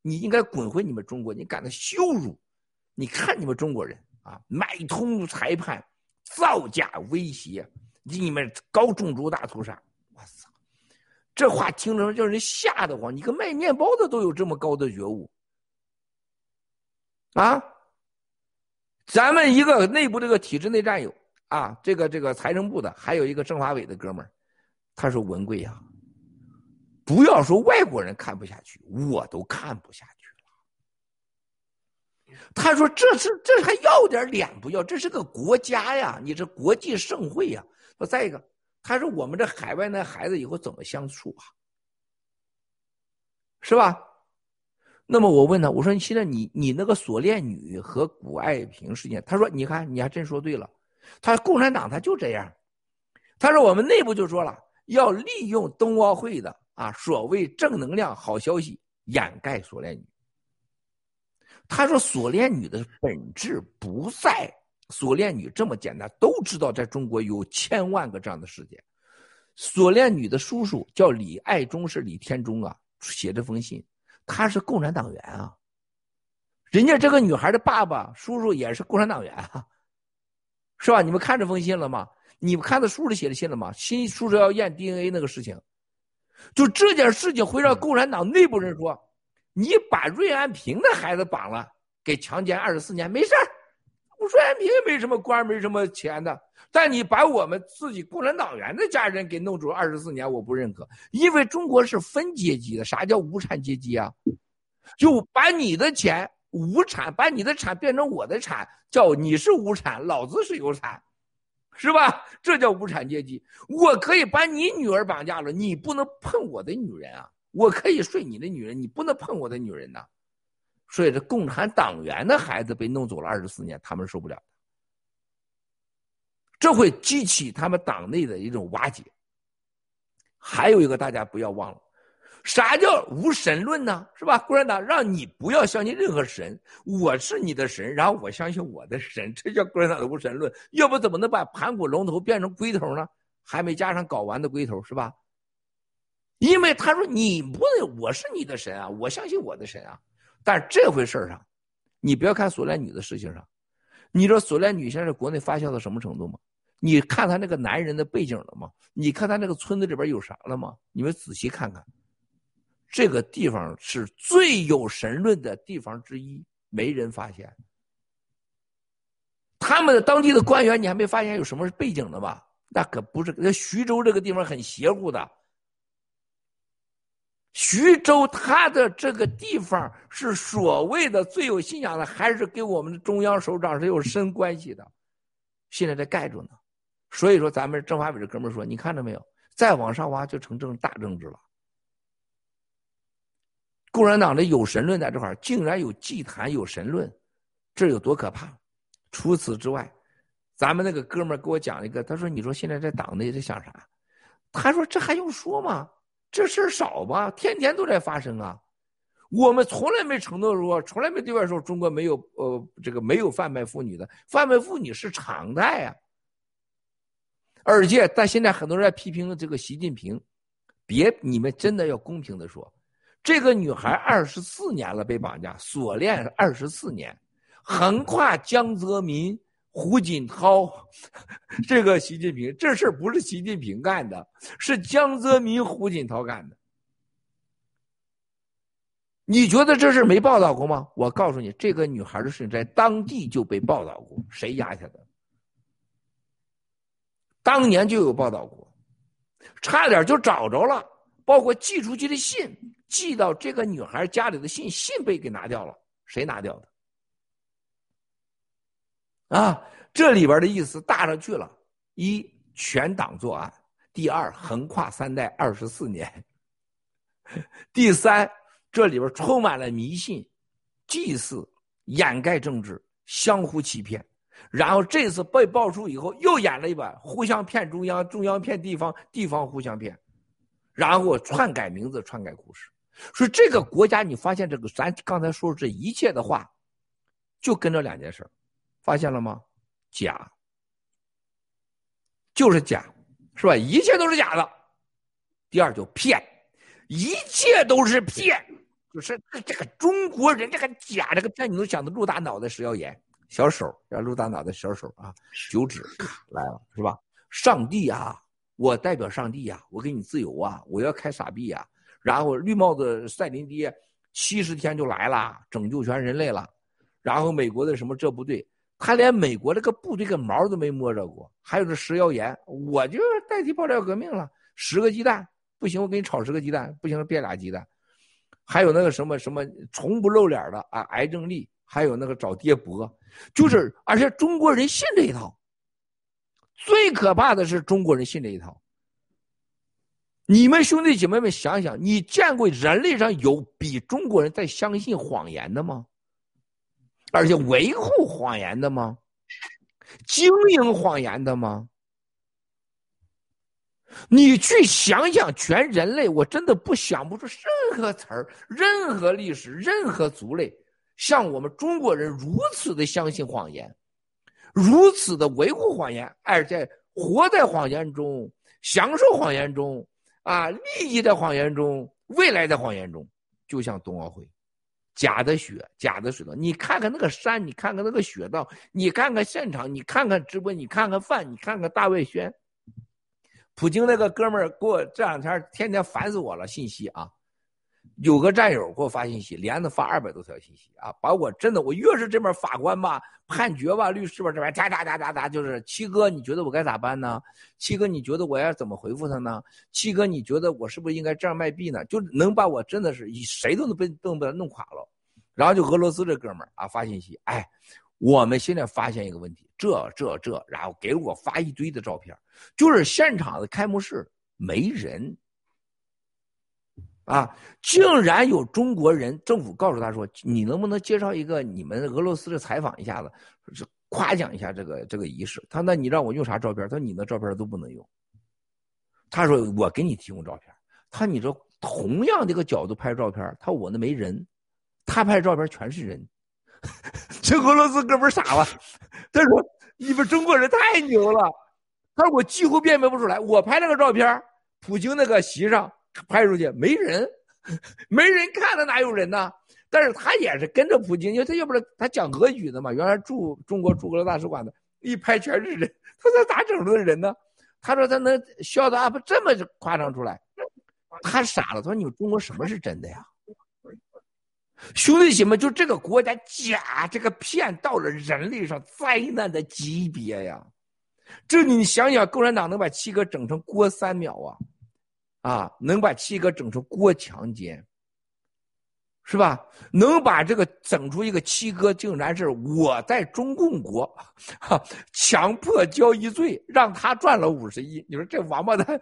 你应该滚回你们中国，你感到羞辱。你看你们中国人啊，买通裁判，造假威胁，你们高种族大屠杀，我操！这话听着叫人吓得慌。你个卖面包的都有这么高的觉悟啊？咱们一个内部这个体制内战友啊，这个这个财政部的，还有一个政法委的哥们儿，他说文贵呀，不要说外国人看不下去，我都看不下去了。他说：“这是这还要点脸不要？这是个国家呀，你这国际盛会呀。”说再一个，他说我们这海外那孩子以后怎么相处啊？是吧？那么我问他，我说你现在你你那个锁链女和谷爱萍事件，他说你看你还真说对了，他说共产党他就这样，他说我们内部就说了要利用冬奥会的啊所谓正能量好消息掩盖锁链女。他说锁链女的本质不在锁链女这么简单，都知道在中国有千万个这样的事件。锁链女的叔叔叫李爱忠，是李天忠啊。写这封信，他是共产党员啊。人家这个女孩的爸爸、叔叔也是共产党员啊，是吧？你们看这封信了吗？你们看到书里写的信了吗？新叔叔要验 DNA 那个事情，就这件事情会让共产党内部人说：“你把瑞安平的孩子绑了，给强奸二十四年，没事儿。瑞安平也没什么官，没什么钱的。”但你把我们自己共产党员的家人给弄走二十四年，我不认可，因为中国是分阶级的。啥叫无产阶级啊？就把你的钱无产，把你的产变成我的产，叫你是无产，老子是有产，是吧？这叫无产阶级。我可以把你女儿绑架了，你不能碰我的女人啊！我可以睡你的女人，你不能碰我的女人呐。所以这共产党员的孩子被弄走了二十四年，他们受不了。这会激起他们党内的一种瓦解。还有一个，大家不要忘了，啥叫无神论呢？是吧？共产党让你不要相信任何神，我是你的神，然后我相信我的神，这叫共产党的无神论。要不怎么能把盘古龙头变成龟头呢？还没加上睾丸的龟头，是吧？因为他说你不能，我是你的神啊，我相信我的神啊。但这回事儿上，你不要看锁链女的事情上，你知道锁链女现在国内发酵到什么程度吗？你看他那个男人的背景了吗？你看他那个村子里边有啥了吗？你们仔细看看，这个地方是最有神论的地方之一，没人发现。他们的当地的官员，你还没发现有什么背景的吧？那可不是，那徐州这个地方很邪乎的。徐州他的这个地方是所谓的最有信仰的，还是跟我们的中央首长是有深关系的？现在在盖住呢。所以说，咱们政法委这哥们说：“你看着没有？再往上挖就成政大政治了。共产党的有神论在这块竟然有祭坛有神论，这有多可怕？除此之外，咱们那个哥们给我讲一个，他说：‘你说现在在党内在想啥？’他说：‘这还用说吗？这事儿少吧？天天都在发生啊！我们从来没承诺说，从来没对外说中国没有呃这个没有贩卖妇女的，贩卖妇女是常态啊。’而且，但现在很多人在批评这个习近平，别你们真的要公平的说，这个女孩二十四年了被绑架，锁链二十四年，横跨江泽民、胡锦涛，这个习近平这事儿不是习近平干的，是江泽民、胡锦涛干的。你觉得这事没报道过吗？我告诉你，这个女孩的事情在当地就被报道过，谁压下的？当年就有报道过，差点就找着了，包括寄出去的信，寄到这个女孩家里的信，信被给拿掉了，谁拿掉的？啊，这里边的意思大上去了：一，全党作案；第二，横跨三代二十四年；第三，这里边充满了迷信、祭祀、掩盖政治、相互欺骗。然后这次被爆出以后，又演了一把，互相骗中央，中央骗地方，地方互相骗，然后篡改名字，篡改故事。所以这个国家，你发现这个咱刚才说这一切的话，就跟着两件事发现了吗？假，就是假，是吧？一切都是假的。第二就骗，一切都是骗，就是这个中国人这个假，这个骗，你能想到陆大脑袋食药盐。小手要露大脑袋小手啊，九指咔来了是吧？上帝啊，我代表上帝呀，我给你自由啊，我要开傻逼呀。然后绿帽子赛林爹七十天就来了，拯救全人类了。然后美国的什么这部队，他连美国这个部队个毛都没摸着过。还有这食谣言，我就代替爆料革命了，十个鸡蛋不行，我给你炒十个鸡蛋，不行变俩鸡蛋。还有那个什么什么从不露脸的啊，癌症力。还有那个找爹伯，就是而且中国人信这一套。最可怕的是中国人信这一套。你们兄弟姐妹们想想，你见过人类上有比中国人在相信谎言的吗？而且维护谎言的吗？经营谎言的吗？你去想想，全人类，我真的不想不出任何词儿、任何历史、任何族类，像我们中国人如此的相信谎言，如此的维护谎言，而且活在谎言中，享受谎言中，啊，利益的谎言中，未来的谎言中，就像冬奥会。假的雪，假的水道，你看看那个山，你看看那个雪道，你看看现场，你看看直播，你看看饭，你看看大外宣。普京那个哥们儿给我这两天天天烦死我了，信息啊，有个战友给我发信息，连着发二百多条信息啊，把我真的，我越是这边法官吧、判决吧、律师吧这边哒哒哒哒哒，就是七哥，你觉得我该咋办呢？七哥，你觉得我要怎么回复他呢？七哥，你觉得我是不是应该这样卖币呢？就能把我真的是以谁都能被都能把他弄垮了。然后就俄罗斯这哥们儿啊发信息，哎，我们现在发现一个问题，这这这，然后给我发一堆的照片。就是现场的开幕式没人，啊，竟然有中国人政府告诉他说：“你能不能介绍一个你们俄罗斯的采访一下子，是夸奖一下这个这个仪式？”他那你让我用啥照片？他说你的照片都不能用。他说我给你提供照片。他你这同样的一个角度拍照片，他我那没人，他拍照片全是人。这俄罗斯哥们傻了，他说你们中国人太牛了。他说：“我几乎辨别不出来，我拍那个照片，普京那个席上拍出去没人，没人看的哪有人呢？但是他也是跟着普京，因为他要不是他讲俄语的嘛，原来驻中国驻俄大使馆的，一拍全是人，他说咋整出的人呢？他说他能笑的 up 这么夸张出来，他傻了。他说你们中国什么是真的呀？兄弟姐妹，就这个国家假，这个骗到了人类上灾难的级别呀。”这你想想，共产党能把七哥整成郭三秒啊，啊，能把七哥整成郭强奸，是吧？能把这个整出一个七哥，竟然是我在中共国，哈，强迫交易罪，让他赚了五十亿。你说这王八蛋，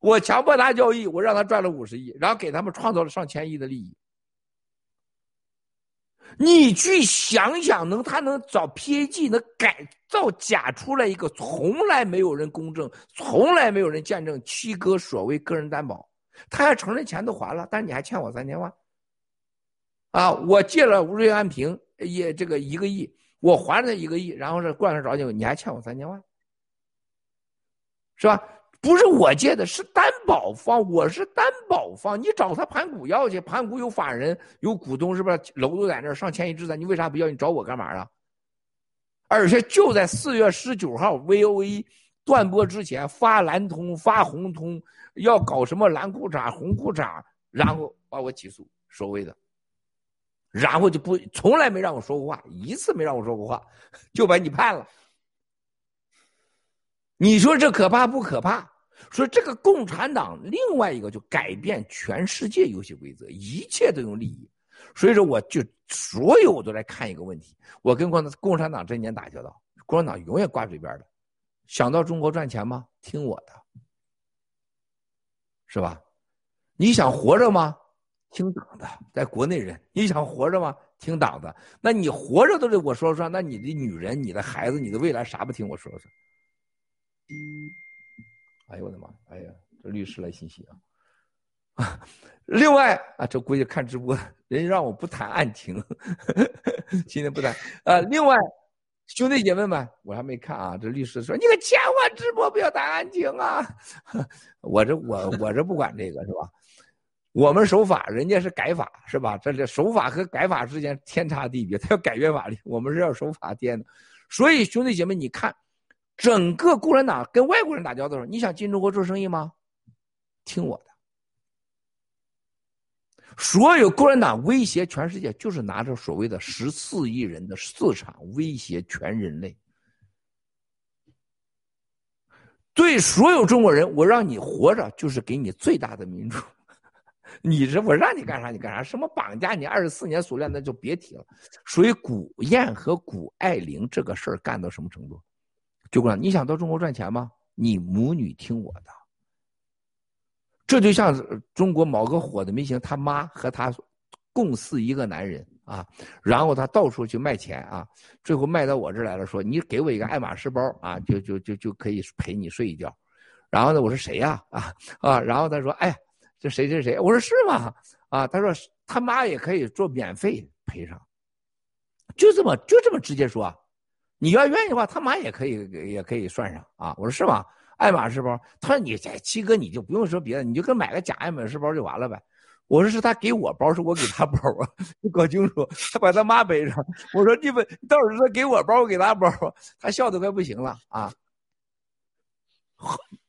我强迫他交易，我让他赚了五十亿，然后给他们创造了上千亿的利益。你去想想，能他能找 PAG 能改造假出来一个从来没有人公证、从来没有人见证七哥所谓个人担保，他还承认钱都还了，但是你还欠我三千万。啊，我借了吴瑞安平也这个一个亿，我还了他一个亿，然后是过两天找你，你还欠我三千万，是吧？不是我借的，是担保方，我是担保方。你找他盘股要去，盘股有法人有股东，是不是楼都在那儿，上千亿资产，你为啥不要？你找我干嘛啊？而且就在四月十九号 VOA 断播之前发蓝通发红通，要搞什么蓝裤衩红裤衩，然后把我起诉，所谓的，然后就不从来没让我说过话，一次没让我说过话，就把你判了。你说这可怕不可怕？说这个共产党另外一个就改变全世界游戏规则，一切都用利益。所以说，我就所有我都来看一个问题：我跟共共产党这年打交道，共产党永远挂嘴边的，想到中国赚钱吗？听我的，是吧？你想活着吗？听党的，在国内人，你想活着吗？听党的。那你活着都得我说了算，那你的女人、你的孩子、你的未来啥不听我说了算？哎呦我的妈！哎呀，这律师来信息啊！啊，另外啊，这估计看直播，人家让我不谈案情，今天不谈啊。另外，兄弟姐妹们，我还没看啊。这律师说：“你可千万直播不要谈案情啊！” 我这我我这不管这个是吧？我们守法，人家是改法是吧？这这守法和改法之间天差地别，他要改变法律，我们是要守法颠的。所以兄弟姐妹，你看。整个共产党跟外国人打交道的时候，你想进中国做生意吗？听我的，所有共产党威胁全世界，就是拿着所谓的十四亿人的市场威胁全人类。对所有中国人，我让你活着，就是给你最大的民主。你这我让你干啥你干啥，什么绑架你二十四年锁链那就别提了。所以古燕和古爱玲这个事儿干到什么程度？就讲你想到中国赚钱吗？你母女听我的。这就像中国某个火的明星，他妈和他共侍一个男人啊，然后他到处去卖钱啊，最后卖到我这儿来了，说你给我一个爱马仕包啊，就就就就可以陪你睡一觉。然后呢，我说谁呀？啊啊，然后他说，哎，这谁谁谁？我说是吗？啊，他说他妈也可以做免费赔偿，就这么就这么直接说，你要愿意的话，他妈也可以也可以算上啊。我说是吗？爱马仕包，他说你这七哥你就不用说别的，你就跟买个假爱马仕包就完了呗。我说是他给我包，是我给他包啊，你搞清楚，他把他妈背上。我说你们到时候他给我包，我给他包，他笑得快不行了啊。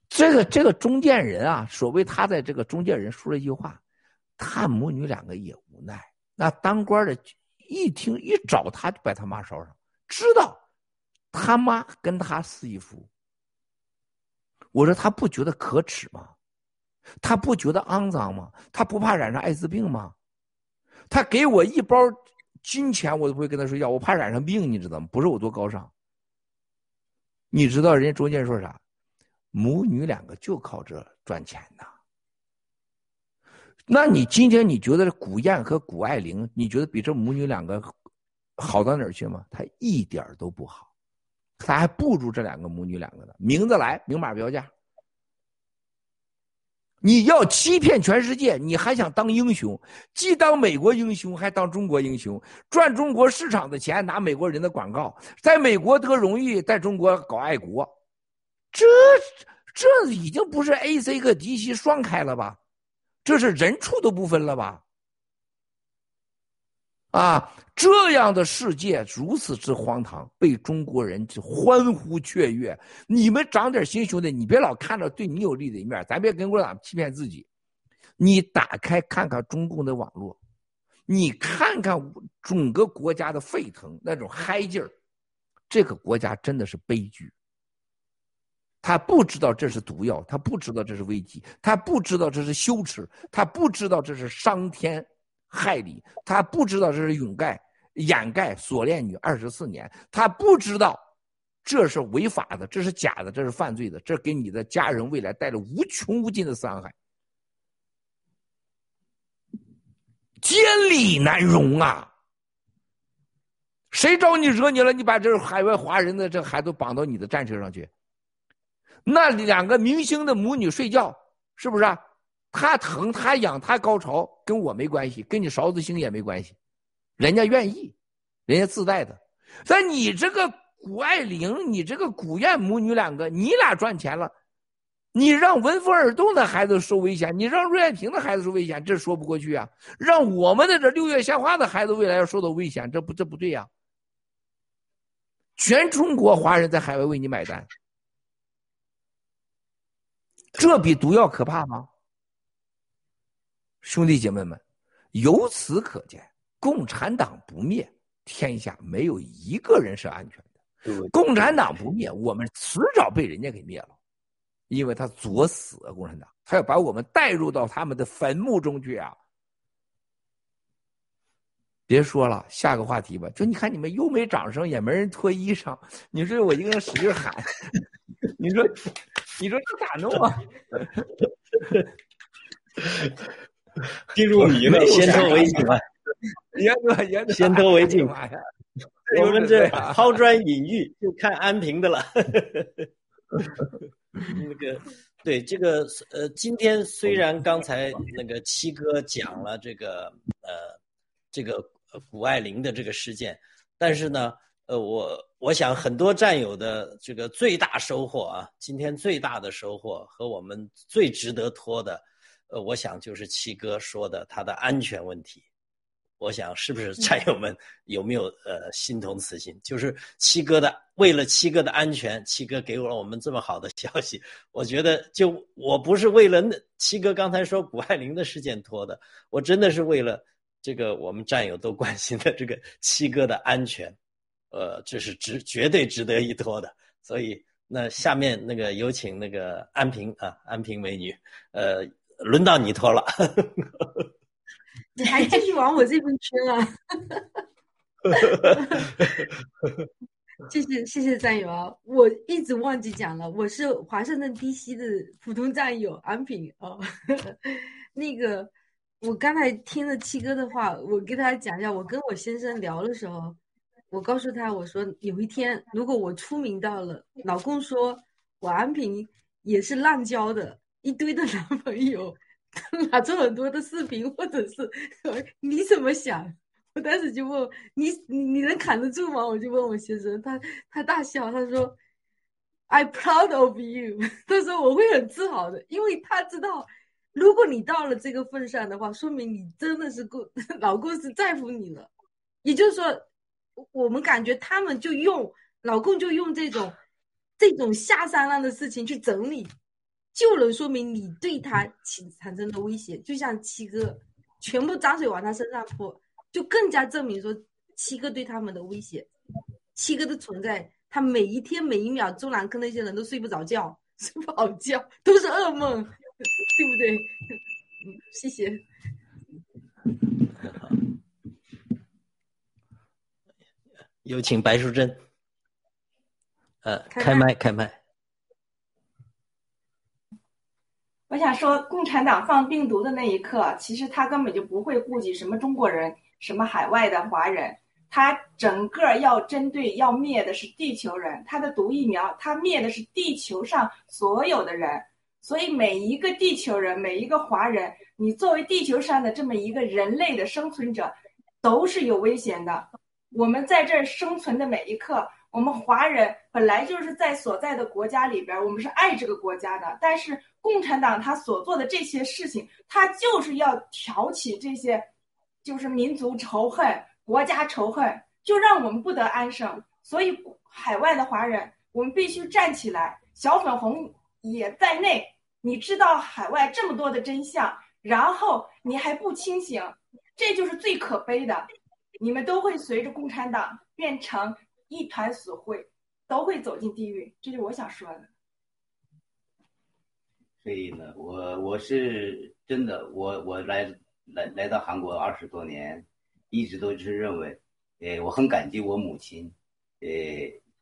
这个这个中间人啊，所谓他在这个中间人说了一句话，他母女两个也无奈。那当官的一听一找他就把他妈捎上，知道他妈跟他是一夫。我说他不觉得可耻吗？他不觉得肮脏吗？他不怕染上艾滋病吗？他给我一包金钱，我都不会跟他睡觉，我怕染上病，你知道吗？不是我多高尚。你知道人家中间说啥？母女两个就靠这赚钱呐。那你今天你觉得古燕和古爱玲，你觉得比这母女两个好到哪儿去吗？他一点都不好。他还不如这两个母女两个的名字来明码标价。你要欺骗全世界，你还想当英雄？既当美国英雄，还当中国英雄，赚中国市场的钱，拿美国人的广告，在美国得荣誉，在中国搞爱国，这这已经不是 A C 和 D C 双开了吧？这是人畜都不分了吧？啊，这样的世界如此之荒唐，被中国人欢呼雀跃。你们长点心，兄弟，你别老看着对你有利的一面，咱别跟共产党欺骗自己。你打开看看中共的网络，你看看整个国家的沸腾那种嗨劲儿，这个国家真的是悲剧。他不知道这是毒药，他不知道这是危机，他不知道这是羞耻，他不知道这是伤天。害理，他不知道这是掩盖、掩盖锁链女二十四年，他不知道这是违法的，这是假的，这是犯罪的，这给你的家人未来带来无穷无尽的伤害，天理难容啊！谁招你惹你了？你把这海外华人的这孩子绑到你的战车上去，那两个明星的母女睡觉，是不是啊？他疼，他痒，他高潮，跟我没关系，跟你勺子星也没关系，人家愿意，人家自带的。但你这个谷爱凌，你这个古燕母女两个，你俩赚钱了，你让闻风而动的孩子受危险，你让瑞艳萍的孩子受危险，这说不过去啊！让我们的这六月鲜花的孩子未来要受到危险，这不这不对呀？全中国华人在海外为你买单，这比毒药可怕吗？兄弟姐妹们，由此可见，共产党不灭，天下没有一个人是安全的。共产党不灭，我们迟早被人家给灭了，因为他作死啊！共产党，他要把我们带入到他们的坟墓中去啊！别说了，下个话题吧。就你看，你们又没掌声，也没人脱衣裳，你说我一个人使劲喊，你说，你说这咋弄啊？进入迷了，先脱为敬吧，先脱为 敬。我们这抛砖引玉，就看安平的了。那个，对这个，呃，今天虽然刚才那个七哥讲了这个，呃，这个谷爱凌的这个事件，但是呢，呃，我我想很多战友的这个最大收获啊，今天最大的收获和我们最值得托的。呃，我想就是七哥说的他的安全问题，我想是不是战友们有没有呃心同此心？就是七哥的为了七哥的安全，七哥给了我们这么好的消息。我觉得就我不是为了那七哥刚才说谷爱凌的事件拖的，我真的是为了这个我们战友都关心的这个七哥的安全，呃，这是值绝对值得一拖的。所以那下面那个有请那个安平啊，安平美女，呃。轮到你脱了。你还继续往我这边圈啊？谢谢谢谢战友啊！我一直忘记讲了，我是华盛顿 DC 的普通战友安平哦。那个，我刚才听了七哥的话，我跟他讲一下，我跟我先生聊的时候，我告诉他，我说有一天如果我出名到了，老公说我安平也是滥交的，一堆的男朋友，拿出很多的视频，或者是你怎么想？我当时就问你，你你能扛得住吗？我就问我先生，他他大笑，他说：“I proud of you。”他说我会很自豪的，因为他知道，如果你到了这个份上的话，说明你真的是够老公是在乎你了。也就是说，我们感觉他们就用老公就用这种这种下三滥的事情去整理，就能说明你对他起产生的威胁。就像七哥，全部脏水往他身上泼。就更加证明说七哥对他们的威胁，七哥的存在，他每一天每一秒，中南坑那些人都睡不着觉，睡不好觉，都是噩梦，对不对？嗯，谢谢。有请白淑珍。呃，开麦，开麦。我想说，共产党放病毒的那一刻，其实他根本就不会顾及什么中国人。什么海外的华人，他整个要针对要灭的是地球人，他的毒疫苗，他灭的是地球上所有的人，所以每一个地球人，每一个华人，你作为地球上的这么一个人类的生存者，都是有危险的。我们在这儿生存的每一刻，我们华人本来就是在所在的国家里边，我们是爱这个国家的，但是共产党他所做的这些事情，他就是要挑起这些。就是民族仇恨、国家仇恨，就让我们不得安生。所以，海外的华人，我们必须站起来。小粉红也在内，你知道海外这么多的真相，然后你还不清醒，这就是最可悲的。你们都会随着共产党变成一团死灰，都会走进地狱。这就是我想说的。所以呢，我我是真的，我我来。来来到韩国二十多年，一直都是认为，呃，我很感激我母亲，呃，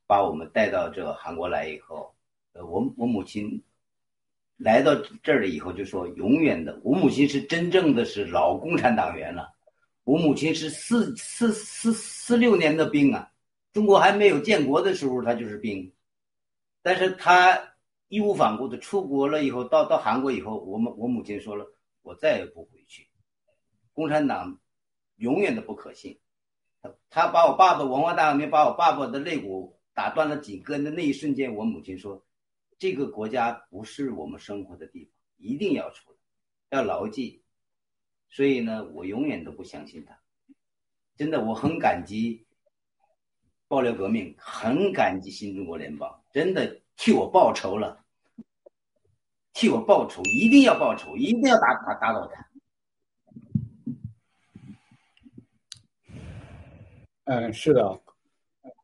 把我们带到这个韩国来以后，呃，我我母亲来到这儿了以后就说，永远的，我母亲是真正的是老共产党员了，我母亲是四四四四六年的兵啊，中国还没有建国的时候他就是兵，但是他义无反顾的出国了以后，到到韩国以后，我们我母亲说了，我再也不回去。共产党永远都不可信，他他把我爸爸文化大革命把我爸爸的肋骨打断了几根的那一瞬间，我母亲说：“这个国家不是我们生活的地方，一定要出来，要牢记。”所以呢，我永远都不相信他。真的，我很感激爆料革命，很感激新中国联邦，真的替我报仇了，替我报仇，一定要报仇，一定要打打打倒他。嗯，是的，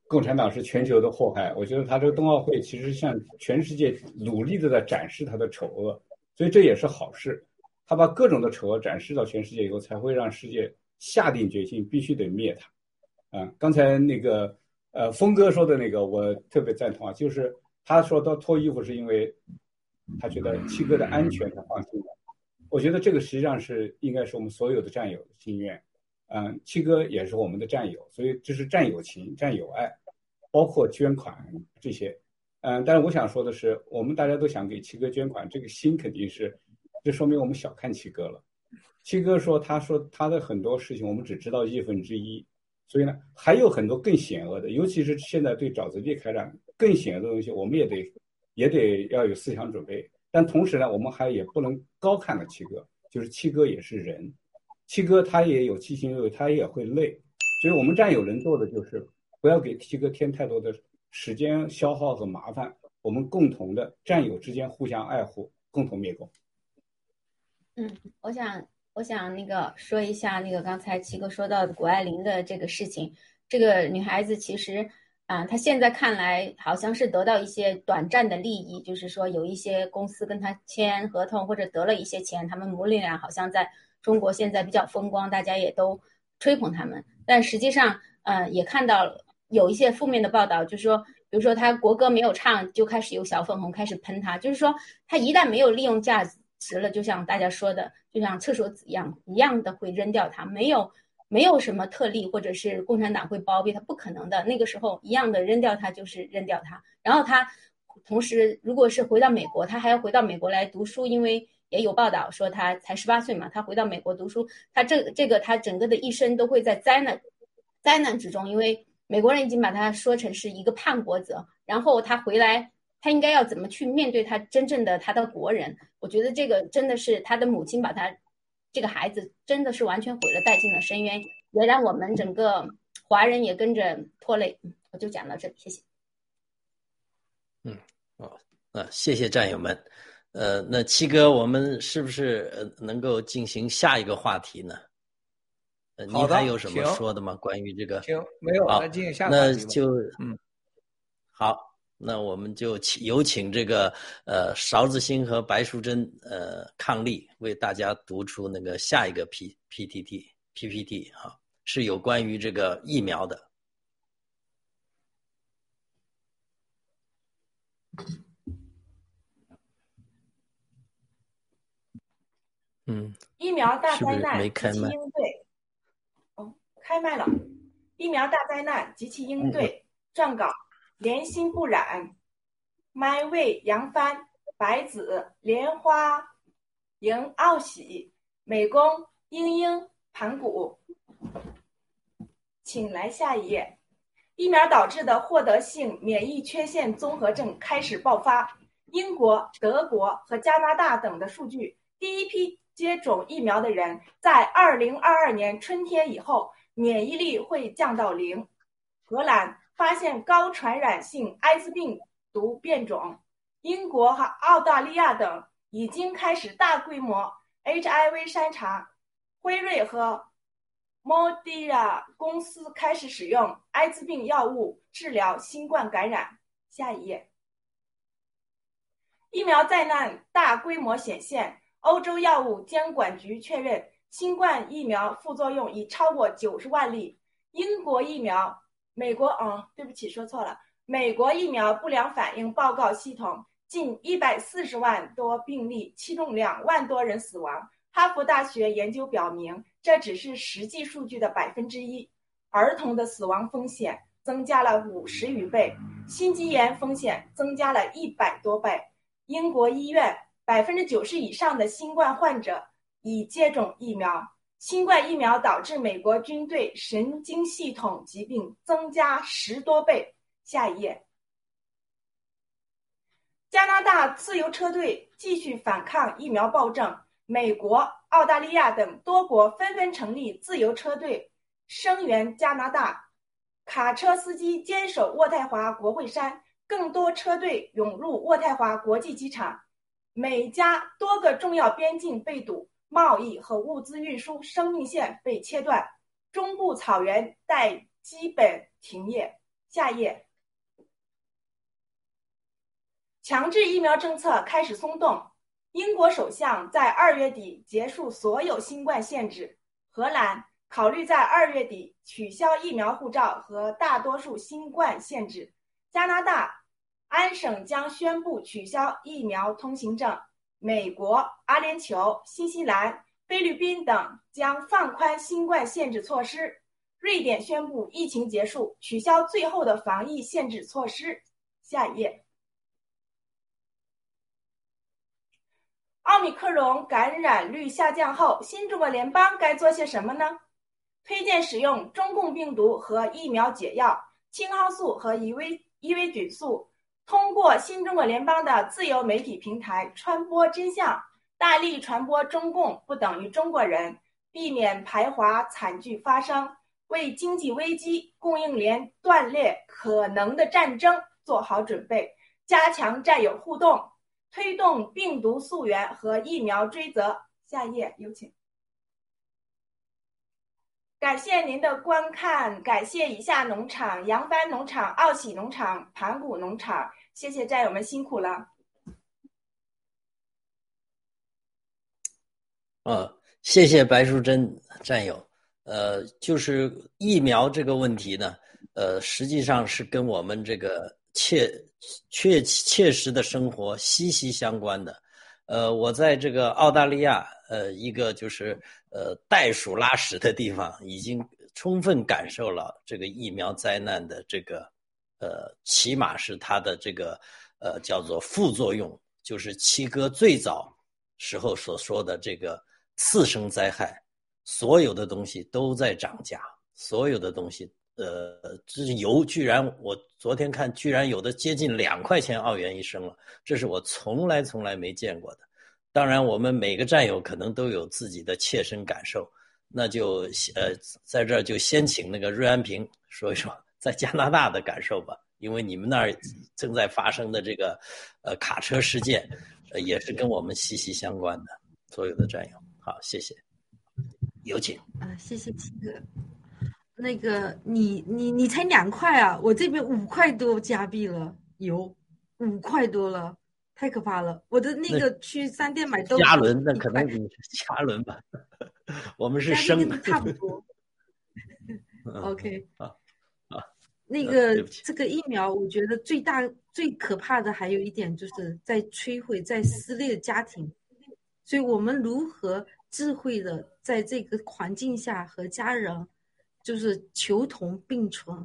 共产党是全球的祸害。我觉得他这个冬奥会其实向全世界努力的在展示他的丑恶，所以这也是好事。他把各种的丑恶展示到全世界以后，才会让世界下定决心必须得灭他。啊，刚才那个呃峰哥说的那个，我特别赞同啊，就是他说他脱衣服是因为他觉得七哥的安全他放心了。我觉得这个实际上是应该是我们所有的战友的心愿。嗯，七哥也是我们的战友，所以这是战友情、战友爱，包括捐款这些。嗯，但是我想说的是，我们大家都想给七哥捐款，这个心肯定是，这说明我们小看七哥了。七哥说，他说他的很多事情我们只知道亿分之一，所以呢，还有很多更险恶的，尤其是现在对沼泽地开展更险恶的东西，我们也得也得要有思想准备。但同时呢，我们还也不能高看了七哥，就是七哥也是人。七哥他也有七情六欲，他也会累，所以我们战友能做的就是不要给七哥添太多的时间消耗和麻烦，我们共同的战友之间互相爱护，共同灭共。嗯，我想我想那个说一下那个刚才七哥说到的谷爱凌的这个事情，这个女孩子其实啊，他现在看来好像是得到一些短暂的利益，就是说有一些公司跟他签合同或者得了一些钱，他们母女俩好像在中国现在比较风光，大家也都吹捧他们。但实际上，呃，也看到有一些负面的报道，就是说，比如说他国歌没有唱，就开始有小粉红开始喷他，就是说他一旦没有利用价值了，就像大家说的，就像厕所纸一样，一样的会扔掉它，没有。没有什么特例，或者是共产党会包庇他，不可能的。那个时候一样的扔掉他就是扔掉他。然后他同时，如果是回到美国，他还要回到美国来读书，因为也有报道说他才十八岁嘛，他回到美国读书，他这这个他整个的一生都会在灾难灾难之中，因为美国人已经把他说成是一个叛国者。然后他回来，他应该要怎么去面对他真正的他的国人？我觉得这个真的是他的母亲把他。这个孩子真的是完全毁了，带进了深渊，也让我们整个华人也跟着拖累。我就讲到这里，谢谢。嗯，哦，啊，谢谢战友们。呃，那七哥，我们是不是呃能够进行下一个话题呢？呃，你还有什么说的吗？关于这个？行，没有，那进行下那就嗯，好。那我们就请有请这个呃勺子星和白淑珍呃伉俪为大家读出那个下一个 P P T T P P T 哈，是有关于这个疫苗的。嗯，疫苗大灾难及其应对。哦，开麦了。疫苗大灾难及其应对撰稿。莲心不染，My Way 杨帆，白子莲花迎奥喜，美工英英盘古，请来下一页。疫苗导致的获得性免疫缺陷综合症开始爆发。英国、德国和加拿大等的数据，第一批接种疫苗的人在二零二二年春天以后，免疫力会降到零。荷兰。发现高传染性艾滋病毒变种，英国和澳大利亚等已经开始大规模 HIV 筛查。辉瑞和莫迪亚公司开始使用艾滋病药物治疗新冠感染。下一页，疫苗灾难大规模显现。欧洲药物监管局确认，新冠疫苗副作用已超过九十万例。英国疫苗。美国，嗯，对不起，说错了。美国疫苗不良反应报告系统近一百四十万多病例，其中两万多人死亡。哈佛大学研究表明，这只是实际数据的百分之一。儿童的死亡风险增加了五十余倍，心肌炎风险增加了一百多倍。英国医院百分之九十以上的新冠患者已接种疫苗。新冠疫苗导致美国军队神经系统疾病增加十多倍。下一页，加拿大自由车队继续反抗疫苗暴政，美国、澳大利亚等多国纷纷成立自由车队声援加拿大。卡车司机坚守渥太华国会山，更多车队涌入渥太华国际机场，美加多个重要边境被堵。贸易和物资运输生命线被切断，中部草原待基本停业。下一页，强制疫苗政策开始松动。英国首相在二月底结束所有新冠限制。荷兰考虑在二月底取消疫苗护照和大多数新冠限制。加拿大安省将宣布取消疫苗通行证。美国、阿联酋、新西兰、菲律宾等将放宽新冠限制措施。瑞典宣布疫情结束，取消最后的防疫限制措施。下一页。奥密克戎感染率下降后，新中国联邦该做些什么呢？推荐使用中共病毒和疫苗解药青蒿素和伊维伊维菌素。通过新中国联邦的自由媒体平台传播真相，大力传播中共不等于中国人，避免排华惨剧发生，为经济危机、供应链断裂可能的战争做好准备，加强战友互动，推动病毒溯源和疫苗追责。下一页有请。感谢您的观看，感谢以下农场：扬帆农场、奥喜农场、盘古农场。谢谢战友们辛苦了。呃，谢谢白淑珍战友。呃，就是疫苗这个问题呢，呃，实际上是跟我们这个切确切实的生活息息相关的。呃，我在这个澳大利亚，呃，一个就是呃袋鼠拉屎的地方，已经充分感受了这个疫苗灾难的这个，呃，起码是它的这个呃叫做副作用，就是七哥最早时候所说的这个次生灾害。所有的东西都在涨价，所有的东西，呃，这油居然我昨天看，居然有的接近两块钱澳元一升了，这是我从来从来没见过的。当然，我们每个战友可能都有自己的切身感受，那就呃，在这儿就先请那个瑞安平说一说在加拿大的感受吧，因为你们那儿正在发生的这个呃卡车事件，呃，也是跟我们息息相关的。所有的战友，好，谢谢。有请啊，谢谢七哥。那个，你你你才两块啊，我这边五块多加币了，有五块多了，太可怕了。我的那个去商店买都加仑，那可能你加仑吧，我们是升，差不多。OK 啊啊，那个这个疫苗，我觉得最大最可怕的还有一点，就是在摧毁在撕裂家庭，所以我们如何？智慧的在这个环境下和家人，就是求同并存，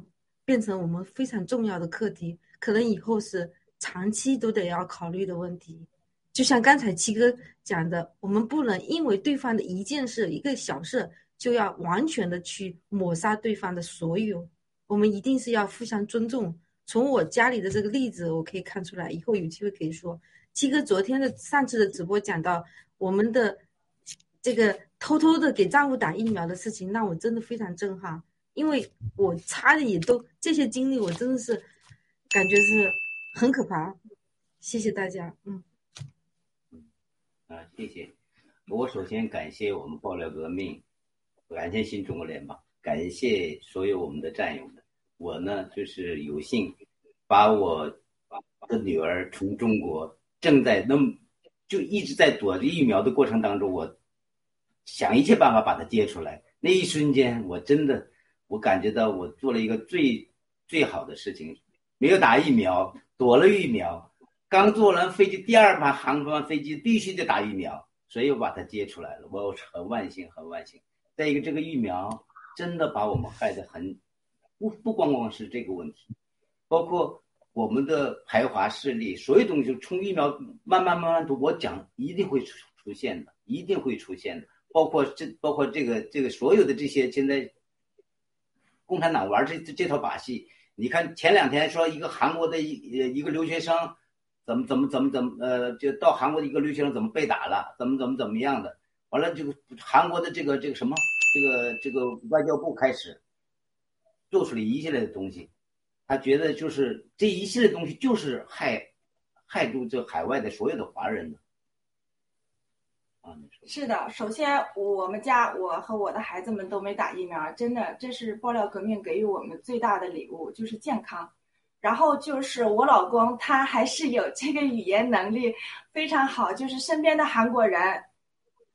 变成我们非常重要的课题。可能以后是长期都得要考虑的问题。就像刚才七哥讲的，我们不能因为对方的一件事、一个小事，就要完全的去抹杀对方的所有。我们一定是要互相尊重。从我家里的这个例子，我可以看出来，以后有机会可以说。七哥昨天的上次的直播讲到我们的。这个偷偷的给丈夫打疫苗的事情，让我真的非常震撼，因为我差的也都这些经历，我真的是感觉是很可怕。谢谢大家，嗯，嗯啊，谢谢。我首先感谢我们爆料革命，感谢新中国联邦，感谢所有我们的战友们。我呢，就是有幸把我的女儿从中国正在那么就一直在躲着疫苗的过程当中，我。想一切办法把它接出来，那一瞬间，我真的，我感觉到我做了一个最最好的事情，没有打疫苗，躲了疫苗，刚坐完飞机，第二班航班飞机必须得打疫苗，所以我把它接出来了，我很万幸，很万幸。再一个，这个疫苗真的把我们害得很，不不光光是这个问题，包括我们的排华势力，所有东西从疫苗慢慢慢慢读，我讲一定会出出现的，一定会出现的。包括这，包括这个，这个所有的这些，现在共产党玩这这套把戏。你看前两天说一个韩国的一一个留学生，怎么怎么怎么怎么呃，就到韩国的一个留学生怎么被打了，怎么怎么怎么样的，完了这个韩国的这个这个什么，这个这个外交部开始做出了一系列的东西，他觉得就是这一系列东西就是害害住这海外的所有的华人的。是的，首先我们家我和我的孩子们都没打疫苗，真的，这是爆料革命给予我们最大的礼物，就是健康。然后就是我老公，他还是有这个语言能力非常好，就是身边的韩国人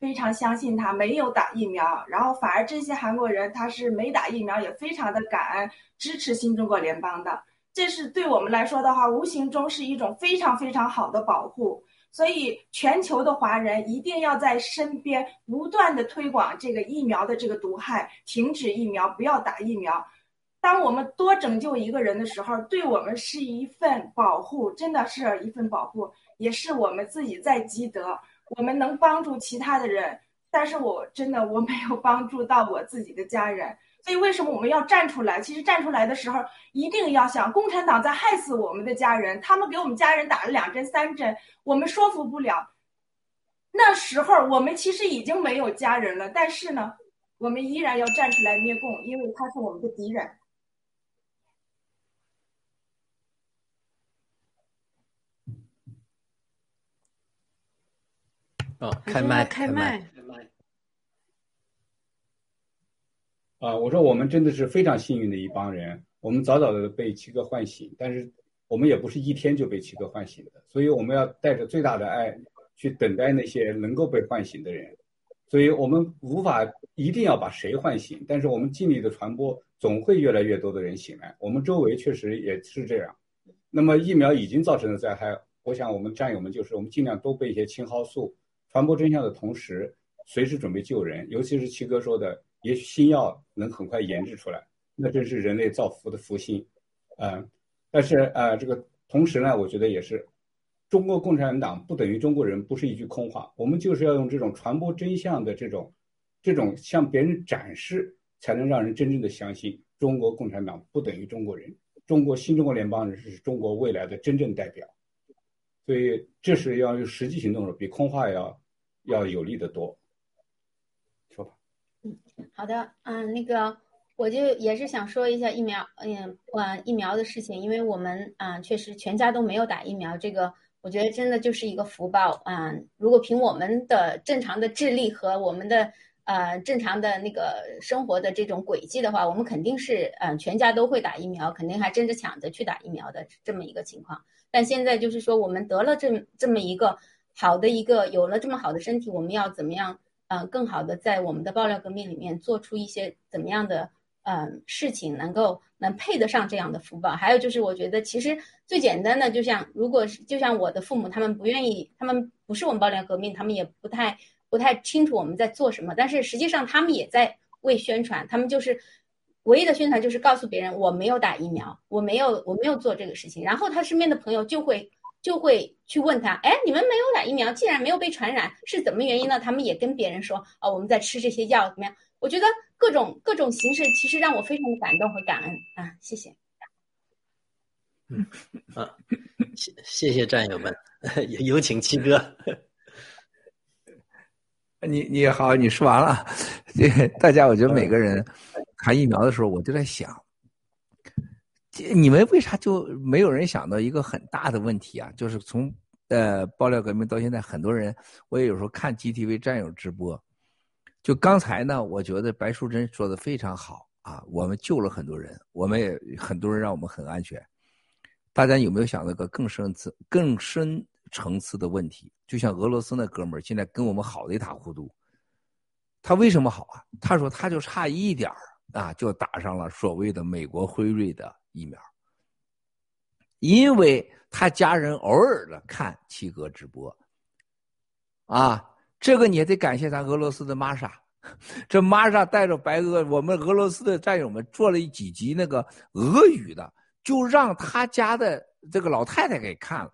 非常相信他，没有打疫苗，然后反而这些韩国人他是没打疫苗，也非常的感恩支持新中国联邦的，这是对我们来说的话，无形中是一种非常非常好的保护。所以，全球的华人一定要在身边不断的推广这个疫苗的这个毒害，停止疫苗，不要打疫苗。当我们多拯救一个人的时候，对我们是一份保护，真的是一份保护，也是我们自己在积德。我们能帮助其他的人，但是我真的我没有帮助到我自己的家人。所以，为什么我们要站出来？其实站出来的时候，一定要想，共产党在害死我们的家人，他们给我们家人打了两针、三针，我们说服不了。那时候我们其实已经没有家人了，但是呢，我们依然要站出来灭共，因为他是我们的敌人。哦，开麦，开麦。啊，我说我们真的是非常幸运的一帮人，我们早早的被七哥唤醒，但是我们也不是一天就被七哥唤醒的，所以我们要带着最大的爱去等待那些能够被唤醒的人，所以我们无法一定要把谁唤醒，但是我们尽力的传播，总会越来越多的人醒来。我们周围确实也是这样。那么疫苗已经造成的灾害，我想我们战友们就是我们尽量多备一些青蒿素，传播真相的同时，随时准备救人，尤其是七哥说的。也许新药能很快研制出来，那真是人类造福的福星，嗯！但是呃，这个同时呢，我觉得也是，中国共产党不等于中国人，不是一句空话。我们就是要用这种传播真相的这种，这种向别人展示，才能让人真正的相信中国共产党不等于中国人，中国新中国联邦人是中国未来的真正代表。所以，这是要用实际行动的，比空话要要有力的多。说吧嗯，好的，嗯，那个我就也是想说一下疫苗，嗯，呃，疫苗的事情，因为我们啊，确实全家都没有打疫苗，这个我觉得真的就是一个福报啊。如果凭我们的正常的智力和我们的呃正常的那个生活的这种轨迹的话，我们肯定是嗯全家都会打疫苗，肯定还争着抢着去打疫苗的这么一个情况。但现在就是说，我们得了这这么一个好的一个，有了这么好的身体，我们要怎么样？嗯，更好的在我们的爆料革命里面做出一些怎么样的嗯事情，能够能配得上这样的福报。还有就是，我觉得其实最简单的，就像如果是就像我的父母，他们不愿意，他们不是我们爆料革命，他们也不太不太清楚我们在做什么。但是实际上，他们也在为宣传，他们就是唯一的宣传就是告诉别人我没有打疫苗，我没有我没有做这个事情，然后他身边的朋友就会。就会去问他，哎，你们没有打疫苗，既然没有被传染，是怎么原因呢？他们也跟别人说，啊，我们在吃这些药，怎么样？我觉得各种各种形式，其实让我非常的感动和感恩啊，谢谢。嗯，啊，谢谢谢战友们，有请七哥。你你好，你说完了，大家，我觉得每个人谈疫苗的时候，我就在想。你们为啥就没有人想到一个很大的问题啊？就是从呃爆料革命到现在，很多人我也有时候看 GTV 战友直播，就刚才呢，我觉得白淑珍说的非常好啊，我们救了很多人，我们也很多人让我们很安全。大家有没有想到个更深次、更深层次的问题？就像俄罗斯那哥们儿现在跟我们好的一塌糊涂，他为什么好啊？他说他就差一点儿啊，就打上了所谓的美国辉瑞的。疫苗，因为他家人偶尔的看七哥直播，啊，这个你也得感谢咱俄罗斯的玛莎，这玛莎带着白俄我们俄罗斯的战友们做了几集那个俄语的，就让他家的这个老太太给看了，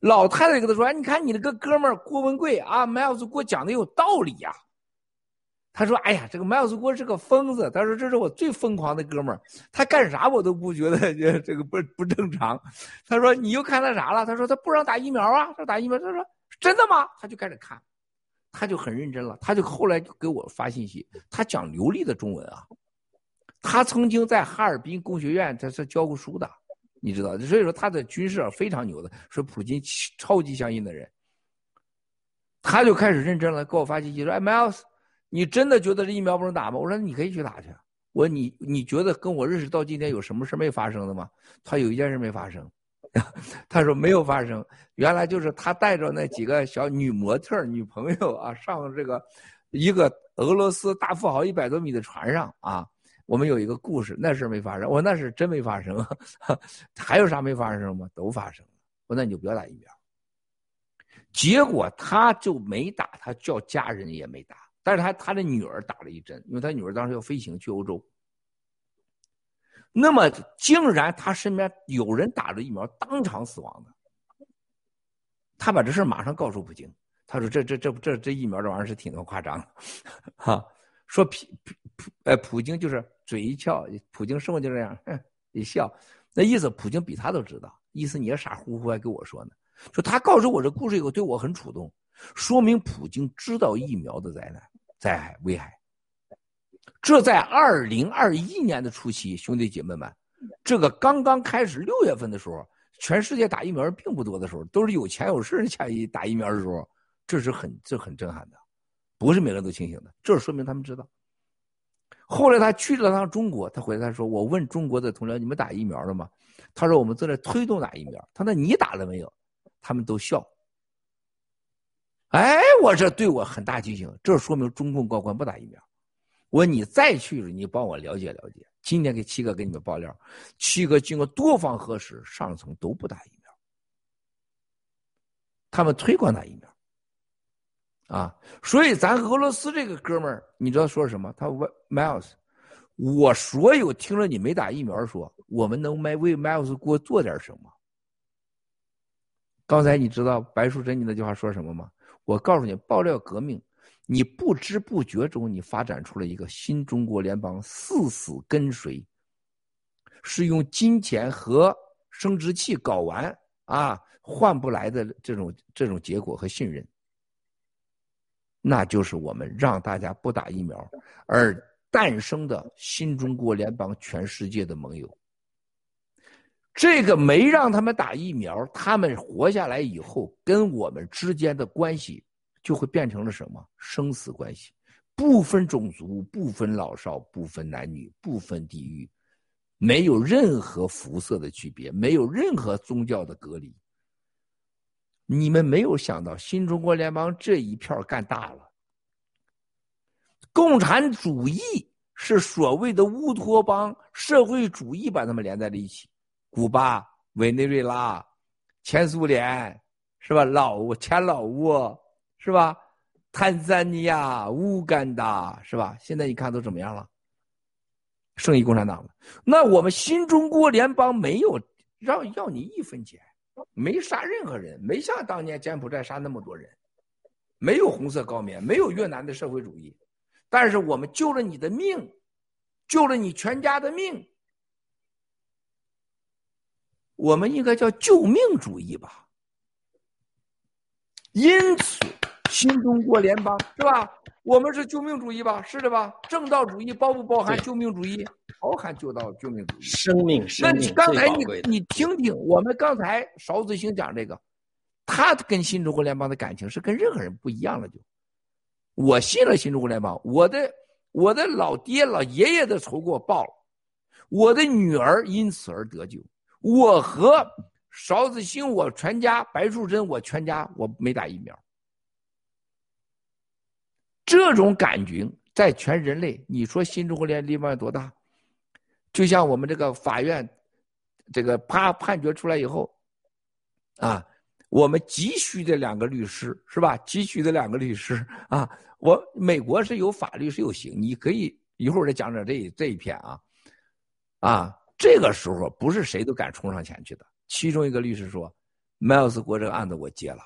老太太跟他说：“哎，你看你那个哥们郭文贵啊，麦老师给我讲的有道理呀。”他说：“哎呀，这个麦尔斯郭是个疯子。他说这是我最疯狂的哥们儿，他干啥我都不觉得 这个不不正常。他说你又看他啥了？他说他不让打疫苗啊，他打疫苗。他说真的吗？他就开始看，他就很认真了。他就后来就给我发信息，他讲流利的中文啊。他曾经在哈尔滨工学院他是教过书的，你知道，所以说他的军事非常牛的，是普京超级相信的人。他就开始认真了，给我发信息说：哎，麦尔斯。”你真的觉得这疫苗不能打吗？我说你可以去打去。我说你你觉得跟我认识到今天有什么事没发生的吗？他有一件事没发生，他说没有发生。原来就是他带着那几个小女模特女朋友啊，上这个一个俄罗斯大富豪一百多米的船上啊。我们有一个故事，那事没发生。我那是真没发生。还有啥没发生吗？都发生了。我说那你就不要打疫苗。结果他就没打，他叫家人也没打。但是他他的女儿打了一针，因为他女儿当时要飞行去欧洲。那么竟然他身边有人打了疫苗当场死亡的，他把这事马上告诉普京，他说这这这这这疫苗这玩意儿是挺夸张的，哈，说普普呃普京就是嘴一翘，普京生活就这样，一笑，那意思普京比他都知道，意思你也傻乎乎还跟我说呢，说他告诉我这故事以后对我很触动，说明普京知道疫苗的灾难。灾害危害，这在二零二一年的初期，兄弟姐妹们，这个刚刚开始六月份的时候，全世界打疫苗人并不多的时候，都是有钱有势的去打疫苗的时候，这是很这很震撼的，不是每个人都清醒的，这说明他们知道。后来他去了趟中国，他回来他说：“我问中国的同僚，你们打疫苗了吗？”他说：“我们正在推动打疫苗。”他说：“你打了没有？”他们都笑。哎，我这对我很大提醒，这说明中共高官不打疫苗。我说你再去了，你帮我了解了解。今天给七哥给你们爆料，七哥经过多方核实，上层都不打疫苗，他们推广打疫苗。啊，所以咱俄罗斯这个哥们儿，你知道说什么？他问 Miles，我所有听了你没打疫苗，说我们能为为 Miles 国做点什么？刚才你知道白淑珍你那句话说什么吗？我告诉你，爆料革命，你不知不觉中你发展出了一个新中国联邦，誓死跟随，是用金钱和生殖器搞完啊换不来的这种这种结果和信任。那就是我们让大家不打疫苗而诞生的新中国联邦，全世界的盟友。这个没让他们打疫苗，他们活下来以后，跟我们之间的关系就会变成了什么生死关系？不分种族，不分老少，不分男女，不分地域，没有任何肤色的区别，没有任何宗教的隔离。你们没有想到，新中国联邦这一票干大了。共产主义是所谓的乌托邦社会主义，把他们连在了一起。古巴、委内瑞拉、前苏联，是吧？老挝前老挝，是吧？坦桑尼亚、乌干达，是吧？现在你看都怎么样了？胜于共产党了。那我们新中国联邦没有让要你一分钱。没杀任何人，没像当年柬埔寨杀那么多人，没有红色高棉，没有越南的社会主义，但是我们救了你的命，救了你全家的命，我们应该叫救命主义吧。因此，新中国联邦是吧？我们是救命主义吧？是的吧？正道主义包不包含救命主义？包含救道救命主义。生命，那你刚才你你听听，我们刚才邵子兴讲这个，他跟新中国联邦的感情是跟任何人不一样了。就，我信了新中国联邦，我的我的老爹老爷爷的仇给我报了，我的女儿因此而得救。我和邵子兴，我全家白素贞，我全家我没打疫苗。这种感觉在全人类，你说新中国联力量有多大？就像我们这个法院，这个啪判决出来以后，啊，我们急需的两个律师是吧？急需的两个律师啊，我美国是有法律是有刑，你可以一会儿再讲讲这这一篇啊，啊，这个时候不是谁都敢冲上前去的。其中一个律师说：“迈尔斯国这个案子我接了，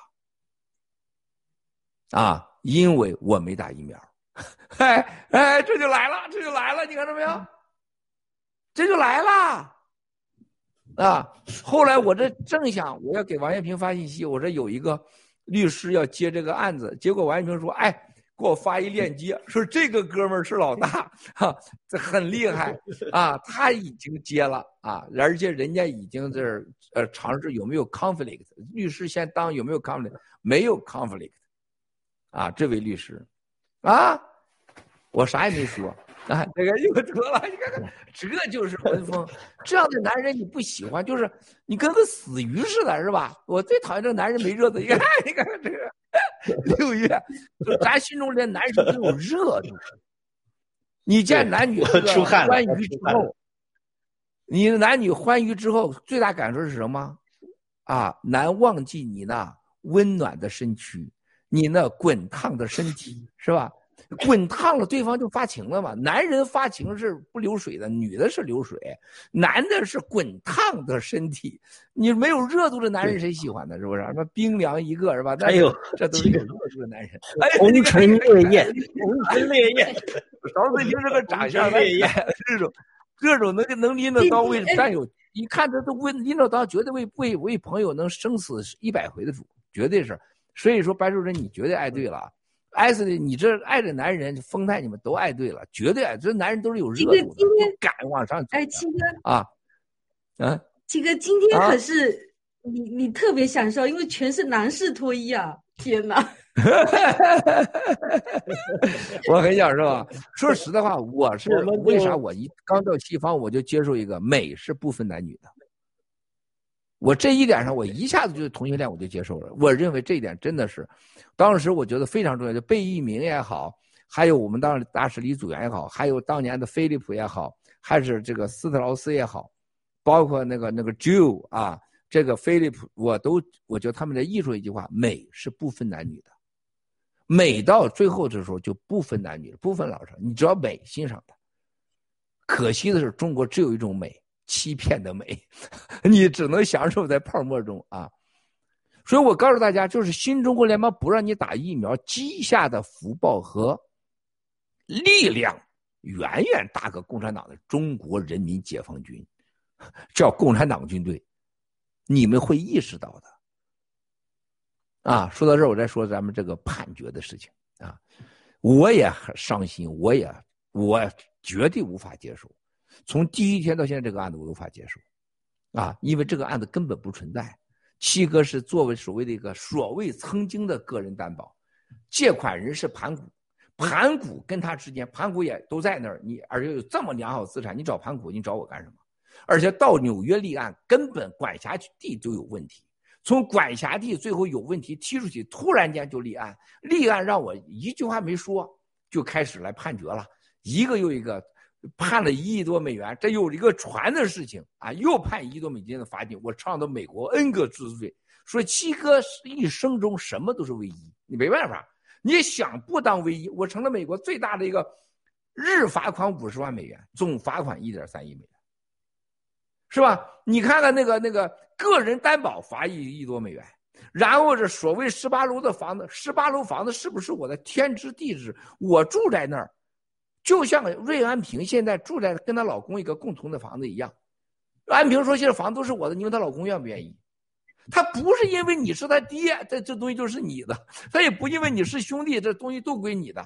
啊。”因为我没打疫苗，哎哎，这就来了，这就来了，你看到没有？这就来了，啊！后来我这正想我要给王艳平发信息，我说有一个律师要接这个案子，结果王艳平说：“哎，给我发一链接，说这个哥们儿是老大，哈，这很厉害啊，他已经接了啊，而且人家已经这呃尝试有没有 conflict，律师先当有没有 conflict，没有 conflict。”啊，这位律师，啊，我啥也没说啊，这个又得了，你看看，这就是文风，这样的男人你不喜欢，就是你跟个死鱼似的，是吧？我最讨厌这个男人没热度，你看，你看看这个 六月，就咱心中连男生都有热度。你见男女欢愉之后，你男女欢愉之后，最大感受是什么？啊，难忘记你那温暖的身躯。你那滚烫的身体是吧？滚烫了，对方就发情了嘛。男人发情是不流水的，女的是流水，男的是滚烫的身体。你没有热度的男人谁喜欢呢？是不是？什么冰凉一个是吧？哎呦，这都是有热度的男人。红尘烈焰，红尘烈焰。勺子就是个长相烈焰，这种，这种能能拎着刀为战友，一看他都为拎着刀，绝对为为为朋友能生死一百回的主，绝对是。所以说，白主任，你绝对爱对了，爱死的，你这爱的男人，丰泰你们都爱对了，绝对爱，这男人都是有热度的，敢往上。哎，七哥啊，啊，七哥，今天可是你你特别享受，因为全是男士脱衣啊。天哪！我很享受啊，说实在话，我是为啥我一刚到西方我就接受一个美是不分男女的。我这一点上，我一下子就同性恋我就接受了。我认为这一点真的是，当时我觉得非常重要。就贝聿铭也好，还有我们当时大使李祖原也好，还有当年的菲利普也好，还是这个斯特劳斯也好，包括那个那个 Jew 啊，这个菲利普，我都我觉得他们的艺术一句话，美是不分男女的。美到最后的时候就不分男女，不分老少，你只要美欣赏它。可惜的是，中国只有一种美。欺骗的美，你只能享受在泡沫中啊！所以我告诉大家，就是新中国联邦不让你打疫苗，积下的福报和力量，远远大过共产党的中国人民解放军，叫共产党军队，你们会意识到的。啊，说到这儿，我再说咱们这个判决的事情啊，我也很伤心，我也我绝对无法接受。从第一天到现在，这个案子我无法接受，啊，因为这个案子根本不存在。七哥是作为所谓的一个所谓曾经的个人担保，借款人是盘古，盘古跟他之间，盘古也都在那儿。你而且有这么良好资产，你找盘古，你找我干什么？而且到纽约立案，根本管辖地就有问题。从管辖地最后有问题踢出去，突然间就立案，立案让我一句话没说就开始来判决了，一个又一个。判了一亿多美元，这有一个船的事情啊，又判一亿多美金的罚金。我唱到美国 N 个治罪，说七哥一生中什么都是唯一，你没办法，你想不当唯一，我成了美国最大的一个日罚款五十万美元，总罚款一点三亿美元，是吧？你看看那个那个个人担保罚一亿多美元，然后这所谓十八楼的房子，十八楼房子是不是我的天知地知？我住在那儿。就像瑞安平现在住在跟她老公一个共同的房子一样，安平说：“现在房子都是我的，你问她老公愿不愿意？他不是因为你是他爹，这这东西就是你的；他也不因为你是兄弟，这东西都归你的。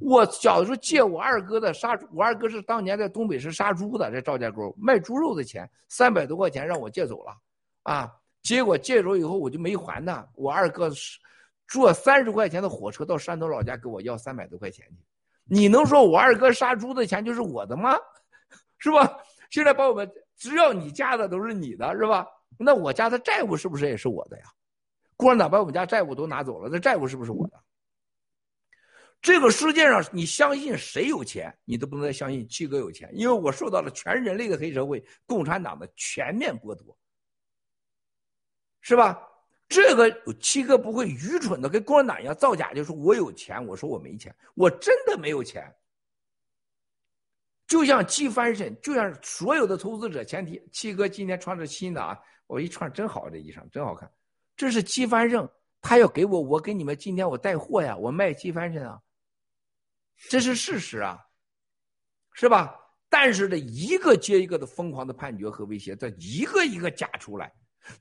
我小时候借我二哥的杀，我二哥是当年在东北是杀猪的，在赵家沟卖猪肉的钱，三百多块钱让我借走了，啊，结果借走以后我就没还呢。我二哥是坐三十块钱的火车到山东老家给我要三百多块钱去。”你能说我二哥杀猪的钱就是我的吗？是吧？现在把我们只要你家的都是你的，是吧？那我家的债务是不是也是我的呀？共产党把我们家债务都拿走了，那债务是不是我的？这个世界上，你相信谁有钱，你都不能再相信七哥有钱，因为我受到了全人类的黑社会共产党的全面剥夺，是吧？这个七哥不会愚蠢的跟共产党一样造假，就说我有钱，我说我没钱，我真的没有钱。就像季翻身，就像所有的投资者前提，七哥今天穿着新的啊，我一穿真好，这衣裳真好看。这是季翻身，他要给我，我给你们今天我带货呀，我卖季翻身啊，这是事实啊，是吧？但是这一个接一个的疯狂的判决和威胁，这一个一个假出来。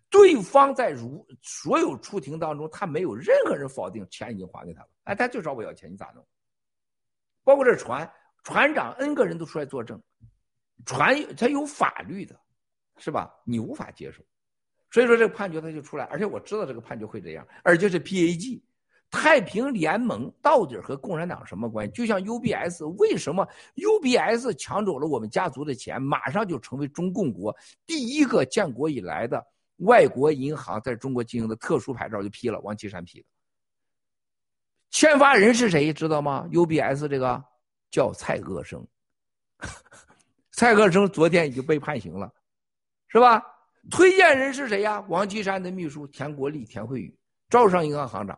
对方在如所有出庭当中，他没有任何人否定钱已经还给他了，哎，他就找我要钱，你咋弄？包括这船船长 N 个人都出来作证，船他有法律的，是吧？你无法接受，所以说这个判决他就出来，而且我知道这个判决会这样，而且是 PAG 太平联盟到底和共产党什么关系？就像 UBS 为什么 UBS 抢走了我们家族的钱，马上就成为中共国第一个建国以来的。外国银行在中国经营的特殊牌照就批了，王岐山批的。签发人是谁知道吗？UBS 这个叫蔡鄂生，蔡鄂生昨天已经被判刑了，是吧？推荐人是谁呀？王岐山的秘书田国立、田慧宇，招商银行行长，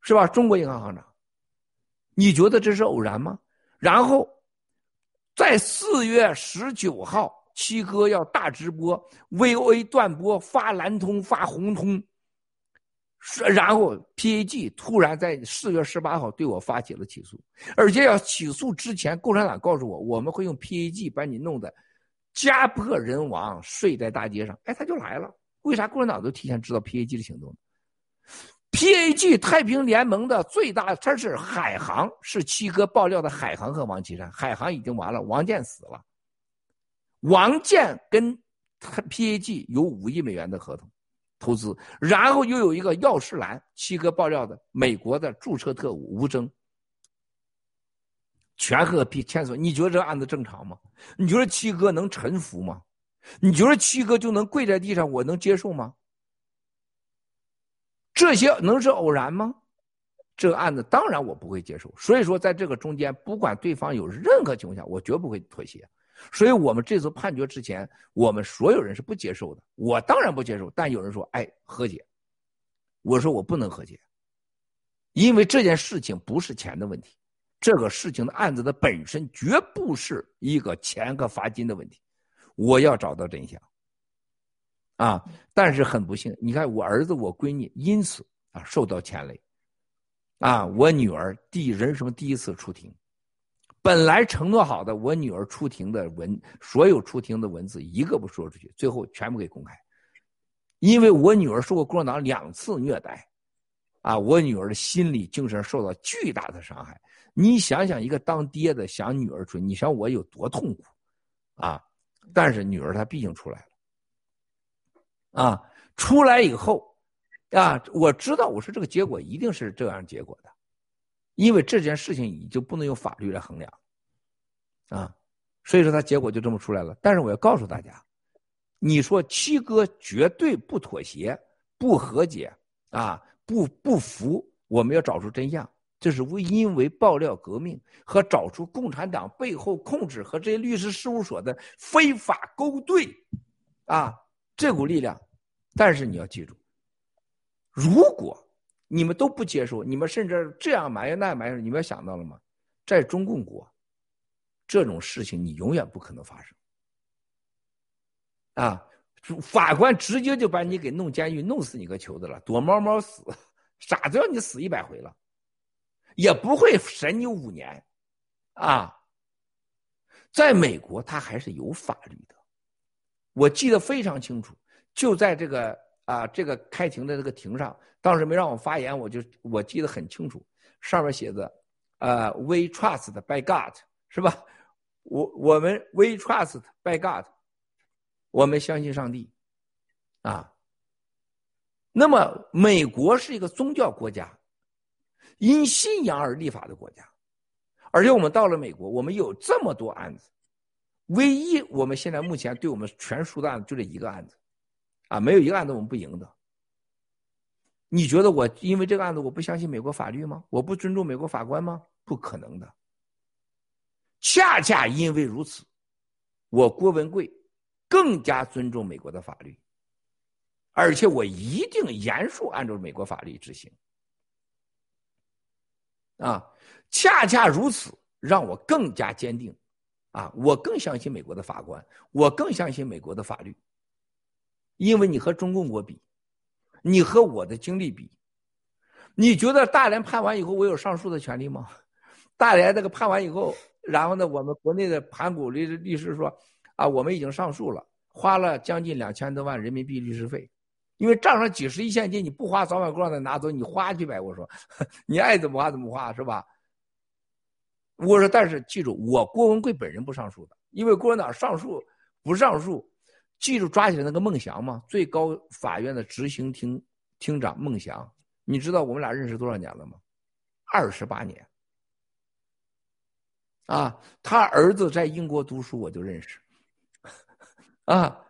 是吧？中国银行行长，你觉得这是偶然吗？然后在四月十九号。七哥要大直播，VOA 断播，发蓝通，发红通，然后 PAG 突然在四月十八号对我发起了起诉，而且要起诉之前，共产党告诉我，我们会用 PAG 把你弄得家破人亡，睡在大街上。哎，他就来了。为啥共产党都提前知道 PAG 的行动？PAG 太平联盟的最大，他是海航，是七哥爆料的海航和王岐山。海航已经完了，王健死了。王健跟 PAG 有五亿美元的合同，投资，然后又有一个药师兰，七哥爆料的美国的注册特务吴征，全和 P 签署，你觉得这案子正常吗？你觉得七哥能臣服吗？你觉得七哥就能跪在地上，我能接受吗？这些能是偶然吗？这个案子当然我不会接受。所以说，在这个中间，不管对方有任何情况下，我绝不会妥协。所以我们这次判决之前，我们所有人是不接受的。我当然不接受，但有人说：“哎，和解。”我说：“我不能和解，因为这件事情不是钱的问题，这个事情的案子的本身绝不是一个钱和罚金的问题。我要找到真相。”啊！但是很不幸，你看我儿子、我闺女因此啊受到牵累。啊，我女儿第人生第一次出庭。本来承诺好的，我女儿出庭的文，所有出庭的文字一个不说出去，最后全部给公开。因为我女儿受过共产党两次虐待，啊，我女儿的心理精神受到巨大的伤害。你想想，一个当爹的想女儿出，你想我有多痛苦，啊！但是女儿她毕竟出来了，啊，出来以后，啊，我知道，我说这个结果一定是这样结果的。因为这件事情你就不能用法律来衡量，啊，所以说他结果就这么出来了。但是我要告诉大家，你说七哥绝对不妥协、不和解啊，不不服，我们要找出真相。这是为因为爆料革命和找出共产党背后控制和这些律师事务所的非法勾兑，啊，这股力量。但是你要记住，如果。你们都不接受，你们甚至这样埋怨那样埋怨，你们想到了吗？在中共国，这种事情你永远不可能发生。啊，法官直接就把你给弄监狱，弄死你个球子了，躲猫猫死，傻子要你死一百回了，也不会审你五年，啊，在美国他还是有法律的，我记得非常清楚，就在这个。啊，这个开庭的这个庭上，当时没让我发言，我就我记得很清楚，上面写着，呃，We trust by God，是吧？我我们 We trust by God，我们相信上帝，啊。那么美国是一个宗教国家，因信仰而立法的国家，而且我们到了美国，我们有这么多案子，唯一我们现在目前对我们全输的案子就这一个案子。啊，没有一个案子我们不赢的。你觉得我因为这个案子我不相信美国法律吗？我不尊重美国法官吗？不可能的。恰恰因为如此，我郭文贵更加尊重美国的法律，而且我一定严肃按照美国法律执行。啊，恰恰如此，让我更加坚定。啊，我更相信美国的法官，我更相信美国的法律。因为你和中共国比，你和我的经历比，你觉得大连判完以后我有上诉的权利吗？大连这个判完以后，然后呢，我们国内的盘古律律师说，啊，我们已经上诉了，花了将近两千多万人民币律师费，因为账上几十亿现金，你不花早晚够让他拿走，你花去呗。我说，你爱怎么花怎么花是吧？我说，但是记住，我郭文贵本人不上诉的，因为共产党上诉不上诉。记住抓起来那个孟祥吗？最高法院的执行厅厅长孟祥，你知道我们俩认识多少年了吗？二十八年。啊，他儿子在英国读书，我就认识。啊，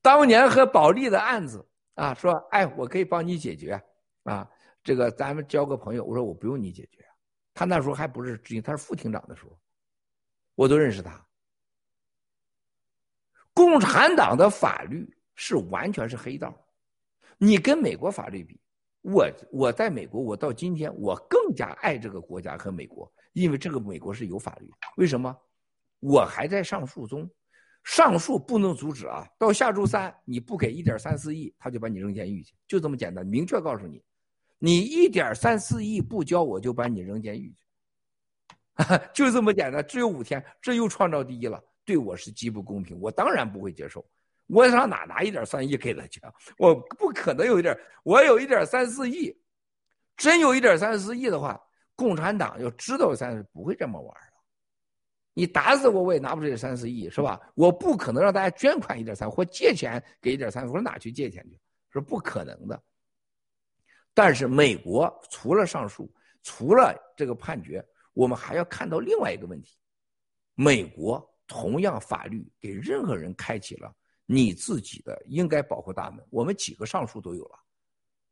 当年和保利的案子啊，说哎，我可以帮你解决啊，这个咱们交个朋友。我说我不用你解决，他那时候还不是执行，他是副厅长的时候，我都认识他。共产党的法律是完全是黑道，你跟美国法律比，我我在美国，我到今天我更加爱这个国家和美国，因为这个美国是有法律。为什么？我还在上诉中，上诉不能阻止啊！到下周三你不给一点三四亿，他就把你扔监狱去，就这么简单，明确告诉你，你一点三四亿不交，我就把你扔监狱去，就这么简单，只有五天，这又创造第一了。对我是极不公平，我当然不会接受。我上哪拿一点三亿给他去？我不可能有一点，我有一点三四亿，真有一点三四亿的话，共产党要知道三不会这么玩了。你打死我，我也拿不出这三四亿，是吧？我不可能让大家捐款一点三或借钱给一点三，我说哪去借钱去，是不可能的。但是美国除了上诉，除了这个判决，我们还要看到另外一个问题：美国同样法律给任何人开启了你自己的应该保护大门。我们几个上诉都有了，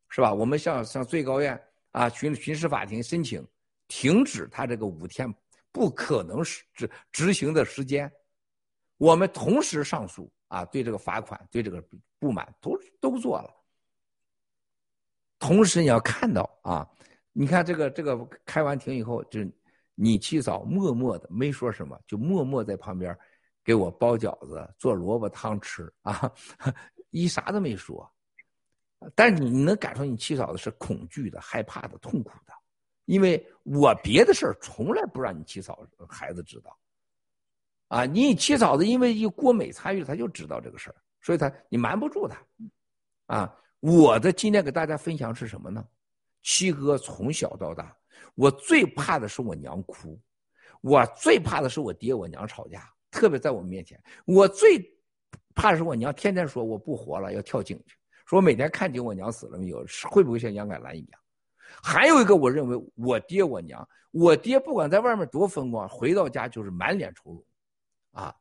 是吧？我们向向最高院啊、巡巡视法庭申请停止他这个五天不可能是执执行的时间。我们同时上诉啊，对这个罚款、对这个不满都都做了。同时你要看到啊，你看这个这个开完庭以后，就你七嫂默默的没说什么，就默默在旁边给我包饺子、做萝卜汤吃啊，一啥都没说。但是你你能感受你七嫂子是恐惧的、害怕的、痛苦的，因为我别的事儿从来不让你七嫂孩子知道。啊，你七嫂子因为一郭美参与，他就知道这个事儿，所以他你瞒不住他。啊，我的今天给大家分享是什么呢？七哥从小到大，我最怕的是我娘哭，我最怕的是我爹我娘吵架，特别在我面前，我最怕是我娘天天说我不活了，要跳井去，说每天看见我娘死了没有，会不会像杨改兰一样？还有一个，我认为我爹我娘，我爹不管在外面多风光，回到家就是满脸愁容。啊，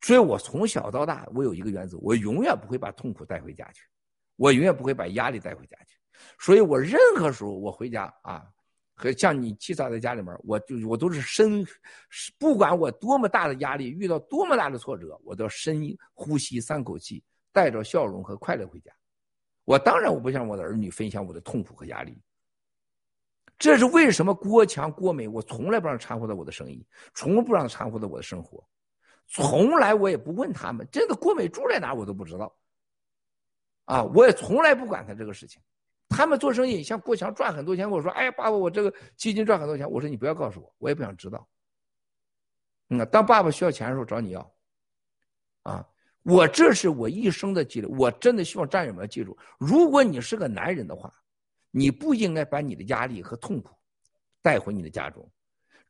所以我从小到大，我有一个原则，我永远不会把痛苦带回家去，我永远不会把压力带回家去。所以我任何时候我回家啊，和像你七嫂在家里面，我就我都是深，不管我多么大的压力，遇到多么大的挫折，我都要深呼吸三口气，带着笑容和快乐回家。我当然我不向我的儿女分享我的痛苦和压力。这是为什么郭强、郭美，我从来不让掺和到我的生意，从不让掺和到我的生活。从来我也不问他们，真的郭美住在哪我都不知道，啊，我也从来不管他这个事情。他们做生意，像郭强赚很多钱，跟我说，哎呀，爸爸，我这个基金赚很多钱，我说你不要告诉我，我也不想知道。嗯，当爸爸需要钱的时候找你要，啊，我这是我一生的积累，我真的希望战友们记住，如果你是个男人的话，你不应该把你的压力和痛苦带回你的家中。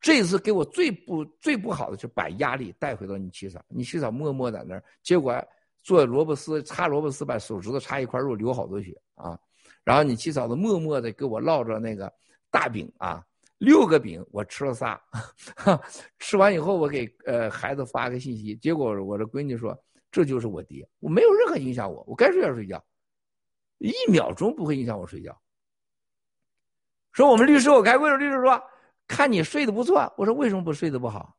这一次给我最不最不好的，就把压力带回到你七嫂。你七嫂默默在那儿，结果做萝卜丝，擦萝卜丝，把手指头插一块肉，流好多血啊。然后你七嫂子默默的给我烙着那个大饼啊，六个饼我吃了仨，吃完以后我给呃孩子发个信息，结果我的闺女说这就是我爹，我没有任何影响我，我该睡觉睡觉，一秒钟不会影响我睡觉。说我们律师我开会了，律师说。看你睡得不错，我说为什么不睡得不好？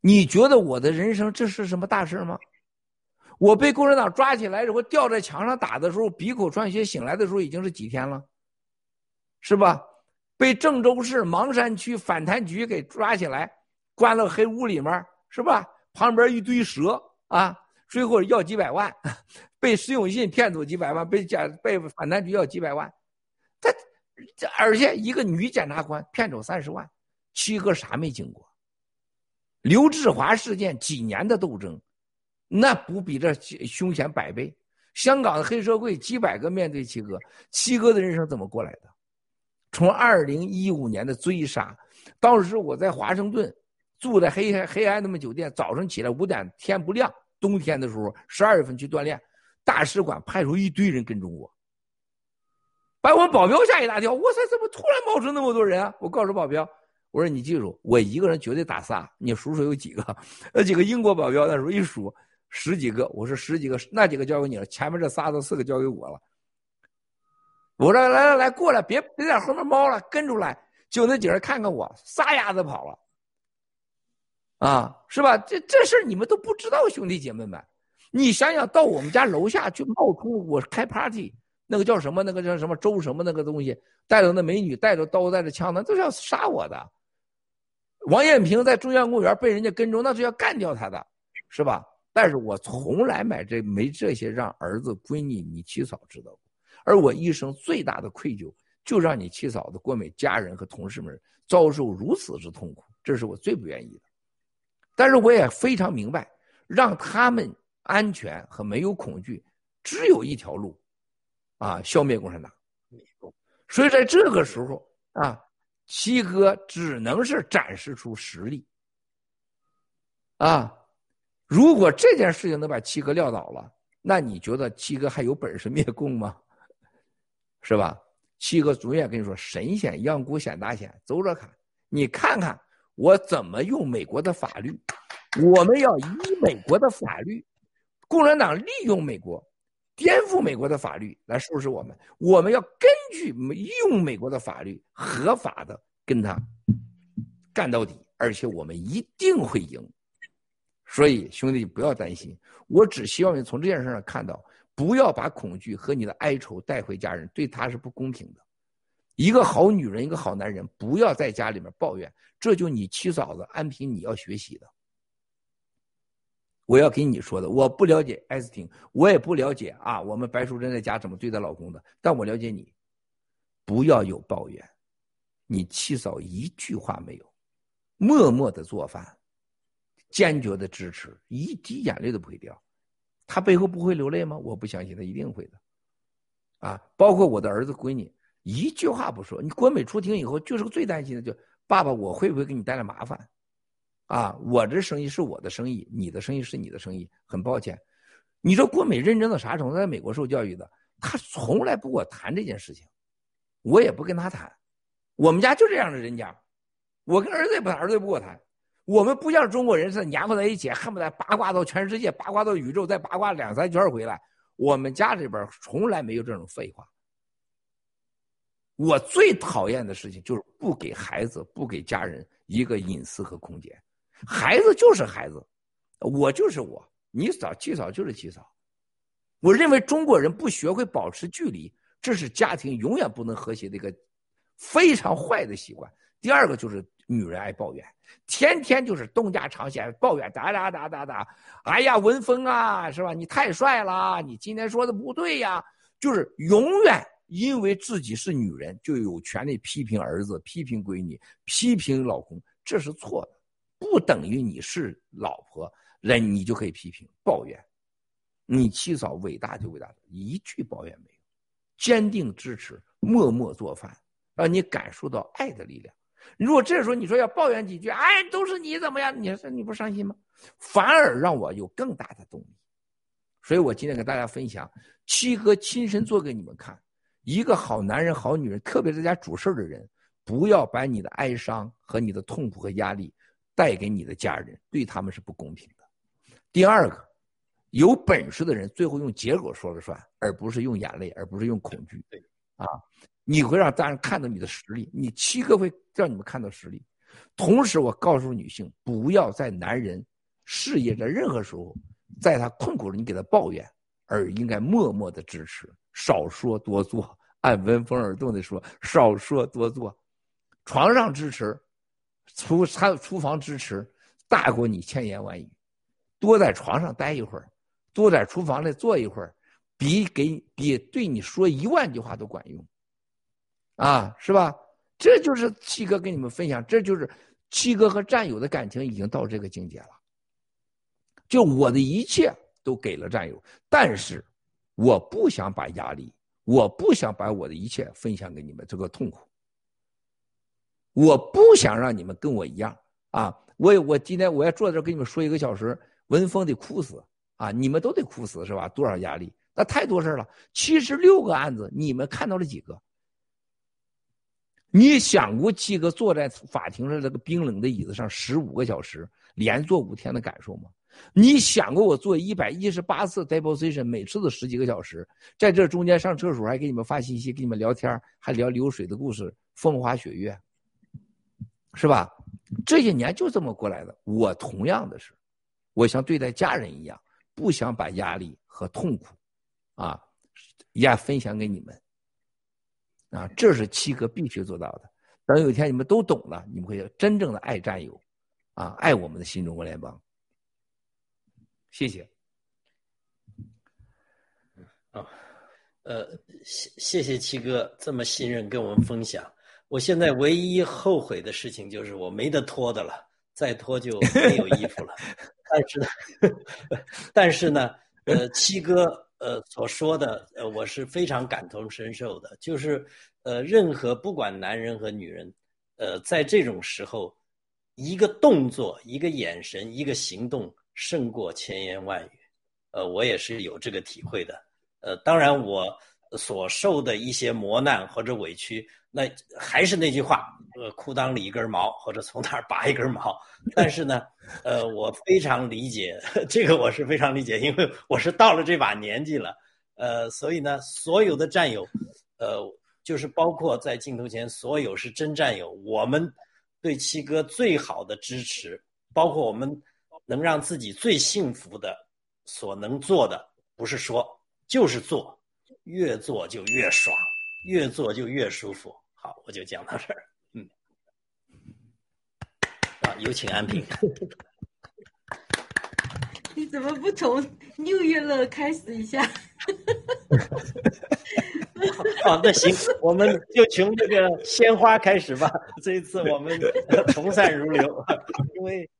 你觉得我的人生这是什么大事吗？我被共产党抓起来，我吊在墙上打的时候，鼻口穿血，醒来的时候已经是几天了，是吧？被郑州市芒山区反贪局给抓起来，关了黑屋里面，是吧？旁边一堆蛇啊，最后要几百万，被石永信骗走几百万，被检被反贪局要几百万，他。这而且一个女检察官骗走三十万，七哥啥没经过？刘志华事件几年的斗争，那不比这凶险百倍？香港的黑社会几百个面对七哥，七哥的人生怎么过来的？从二零一五年的追杀，当时我在华盛顿住在黑黑暗那么酒店，早上起来五点天不亮，冬天的时候十二月份去锻炼，大使馆派出一堆人跟踪我。把我保镖吓一大跳！我操，怎么突然冒出那么多人啊？我告诉保镖，我说你记住，我一个人绝对打仨，你数数有几个？那几个英国保镖那时候一数十几个，我说十几个，那几个交给你了，前面这仨都四个交给我了。我说来来来，过来，别别在后面猫了，跟出来。就那几人看看我，撒丫子跑了。啊，是吧？这这事你们都不知道，兄弟姐妹们，你想想到我们家楼下去冒充我开 party。那个叫什么？那个叫什么周什么？那个东西带着那美女，带着刀，带着枪，那都是要杀我的。王艳平在中央公园被人家跟踪，那是要干掉他的，是吧？但是我从来买这没这些让儿子、闺女、你七嫂知道过。而我一生最大的愧疚，就让你七嫂子、郭美家人和同事们遭受如此之痛苦，这是我最不愿意的。但是我也非常明白，让他们安全和没有恐惧，只有一条路。啊！消灭共产党，所以在这个时候啊，七哥只能是展示出实力。啊，如果这件事情能把七哥撂倒了，那你觉得七哥还有本事灭共吗？是吧？七哥永远跟你说，神仙养蛊显大仙，走着看，你看看我怎么用美国的法律，我们要以美国的法律，共产党利用美国。颠覆美国的法律来收拾我们，我们要根据用美国的法律合法的跟他干到底，而且我们一定会赢。所以兄弟不要担心，我只希望你从这件事上看到，不要把恐惧和你的哀愁带回家人，对他是不公平的。一个好女人，一个好男人，不要在家里面抱怨，这就你七嫂子安平你要学习的。我要给你说的，我不了解艾斯汀，我也不了解啊。我们白淑珍在家怎么对待老公的？但我了解你，不要有抱怨。你七嫂一句话没有，默默的做饭，坚决的支持，一滴眼泪都不会掉。他背后不会流泪吗？我不相信，他一定会的。啊，包括我的儿子闺女，一句话不说。你国美出庭以后，就是个最担心的，就爸爸，我会不会给你带来麻烦？啊，我这生意是我的生意，你的生意是你的生意。很抱歉，你说郭美认真到啥程度？在美国受教育的，他从来不跟我谈这件事情，我也不跟他谈。我们家就这样的人家，我跟儿子也不谈，儿子也不跟我谈。我们不像中国人似的黏糊在一起，恨不得八卦到全世界，八卦到宇宙，再八卦两三圈回来。我们家里边从来没有这种废话。我最讨厌的事情就是不给孩子、不给家人一个隐私和空间。孩子就是孩子，我就是我，你嫂七嫂就是七嫂。我认为中国人不学会保持距离，这是家庭永远不能和谐的一个非常坏的习惯。第二个就是女人爱抱怨，天天就是东家长西抱怨，哒哒哒哒哒。哎呀，文峰啊，是吧？你太帅了，你今天说的不对呀。就是永远因为自己是女人，就有权利批评儿子、批评闺女、批评老公，这是错的。不等于你是老婆人，你就可以批评抱怨。你七嫂伟大就伟大，一句抱怨没有，坚定支持，默默做饭，让你感受到爱的力量。如果这时候你说要抱怨几句，哎，都是你怎么样？你说你不伤心吗？反而让我有更大的动力。所以我今天给大家分享，七哥亲身做给你们看，一个好男人、好女人，特别在家主事的人，不要把你的哀伤和你的痛苦和压力。带给你的家人，对他们是不公平的。第二个，有本事的人最后用结果说了算，而不是用眼泪，而不是用恐惧。啊，你会让大人看到你的实力，你七哥会让你们看到实力。同时，我告诉女性，不要在男人事业的任何时候，在他困苦了，你给他抱怨，而应该默默的支持，少说多做。按闻风而动的说，少说多做，床上支持。厨餐厨房支持大过你千言万语，多在床上待一会儿，多在厨房里坐一会儿，比给比对你说一万句话都管用，啊，是吧？这就是七哥跟你们分享，这就是七哥和战友的感情已经到这个境界了。就我的一切都给了战友，但是我不想把压力，我不想把我的一切分享给你们这个痛苦。我不想让你们跟我一样啊！我我今天我要坐在这跟你们说一个小时，文峰得哭死啊！你们都得哭死是吧？多少压力？那太多事了。七十六个案子，你们看到了几个？你想过七哥坐在法庭上这个冰冷的椅子上十五个小时，连坐五天的感受吗？你想过我做一百一十八次 deposition，每次都十几个小时，在这中间上厕所还给你们发信息，给你们聊天，还聊流水的故事，风花雪月。是吧？这些年就这么过来的。我同样的是，我像对待家人一样，不想把压力和痛苦，啊，也分享给你们。啊，这是七哥必须做到的。等有一天你们都懂了，你们会真正的爱战友，啊，爱我们的新中国联邦。谢谢。啊，呃，谢谢谢七哥这么信任跟我们分享。我现在唯一后悔的事情就是我没得脱的了，再脱就没有衣服了。但是，但是呢，呃，七哥呃所说的呃，我是非常感同身受的。就是呃，任何不管男人和女人，呃，在这种时候，一个动作、一个眼神、一个行动胜过千言万语。呃，我也是有这个体会的。呃，当然我所受的一些磨难或者委屈，那还是那句话，呃，裤裆里一根毛或者从哪儿拔一根毛。但是呢，呃，我非常理解 这个，我是非常理解，因为我是到了这把年纪了。呃，所以呢，所有的战友，呃，就是包括在镜头前所有是真战友，我们对七哥最好的支持，包括我们能让自己最幸福的所能做的，不是说就是做，越做就越爽，越做就越舒服。好，我就讲到这儿。嗯，啊，有请安平。你怎么不从六月乐开始一下？好，那行，我们就从这个鲜花开始吧。这一次我们从善如流，因为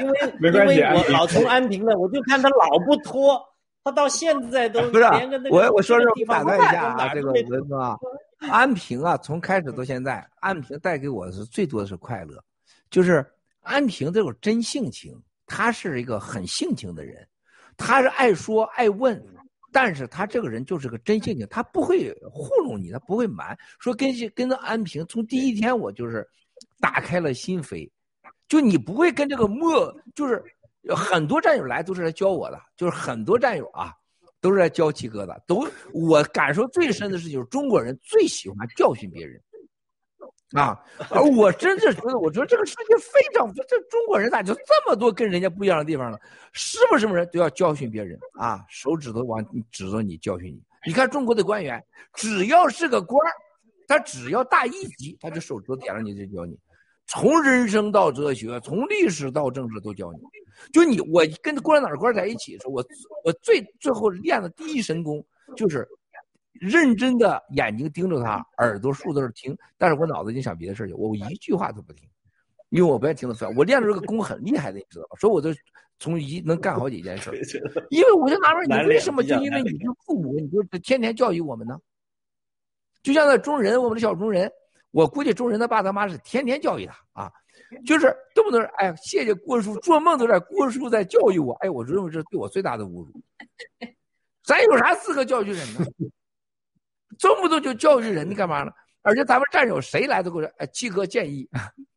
因为因为我老从安平的，我就看他老不脱，他到现在都不是我我说说地方打断一下啊，这个文哥啊，安平啊，从开始到现在，安平带给我的是最多的是快乐，就是安平这种真性情，他是一个很性情的人，他是爱说爱问，但是他这个人就是个真性情，他不会糊弄你，他不会瞒。说跟跟着安平，从第一天我就是打开了心扉，就你不会跟这个莫，就是很多战友来都是来教我的，就是很多战友啊。都是来教七哥的，都我感受最深的是，就是中国人最喜欢教训别人，啊，而我真是觉得，我觉得这个世界非常，这中国人咋就这么多跟人家不一样的地方呢？是不是什么人都要教训别人啊？手指头往指着你教训你。你看中国的官员，只要是个官儿，他只要大一级，他就手指头点了你就教你，从人生到哲学，从历史到政治都教你。就你我跟共产党官在一起的时候，我我最最后练的第一神功就是认真的眼睛盯着他，耳朵竖在那听，但是我脑子已经想别的事儿去，我一句话都不听，因为我不愿意听他说。我练的这个功很厉害的，你知道吧？所以我就从一能干好几件事儿。因为我就纳闷，你为什么就因为你是父母，你就天天教育我们呢？就像那中人，我们的小中人，我估计中人他爸他妈是天天教育他啊。就是动不动哎呀，谢谢郭叔，做梦都在郭叔在教育我，哎，我认为这是对我最大的侮辱。咱有啥资格教育人呢？动不动就教育人，你干嘛呢？而且咱们战友谁来都给我说，哎，七哥建议，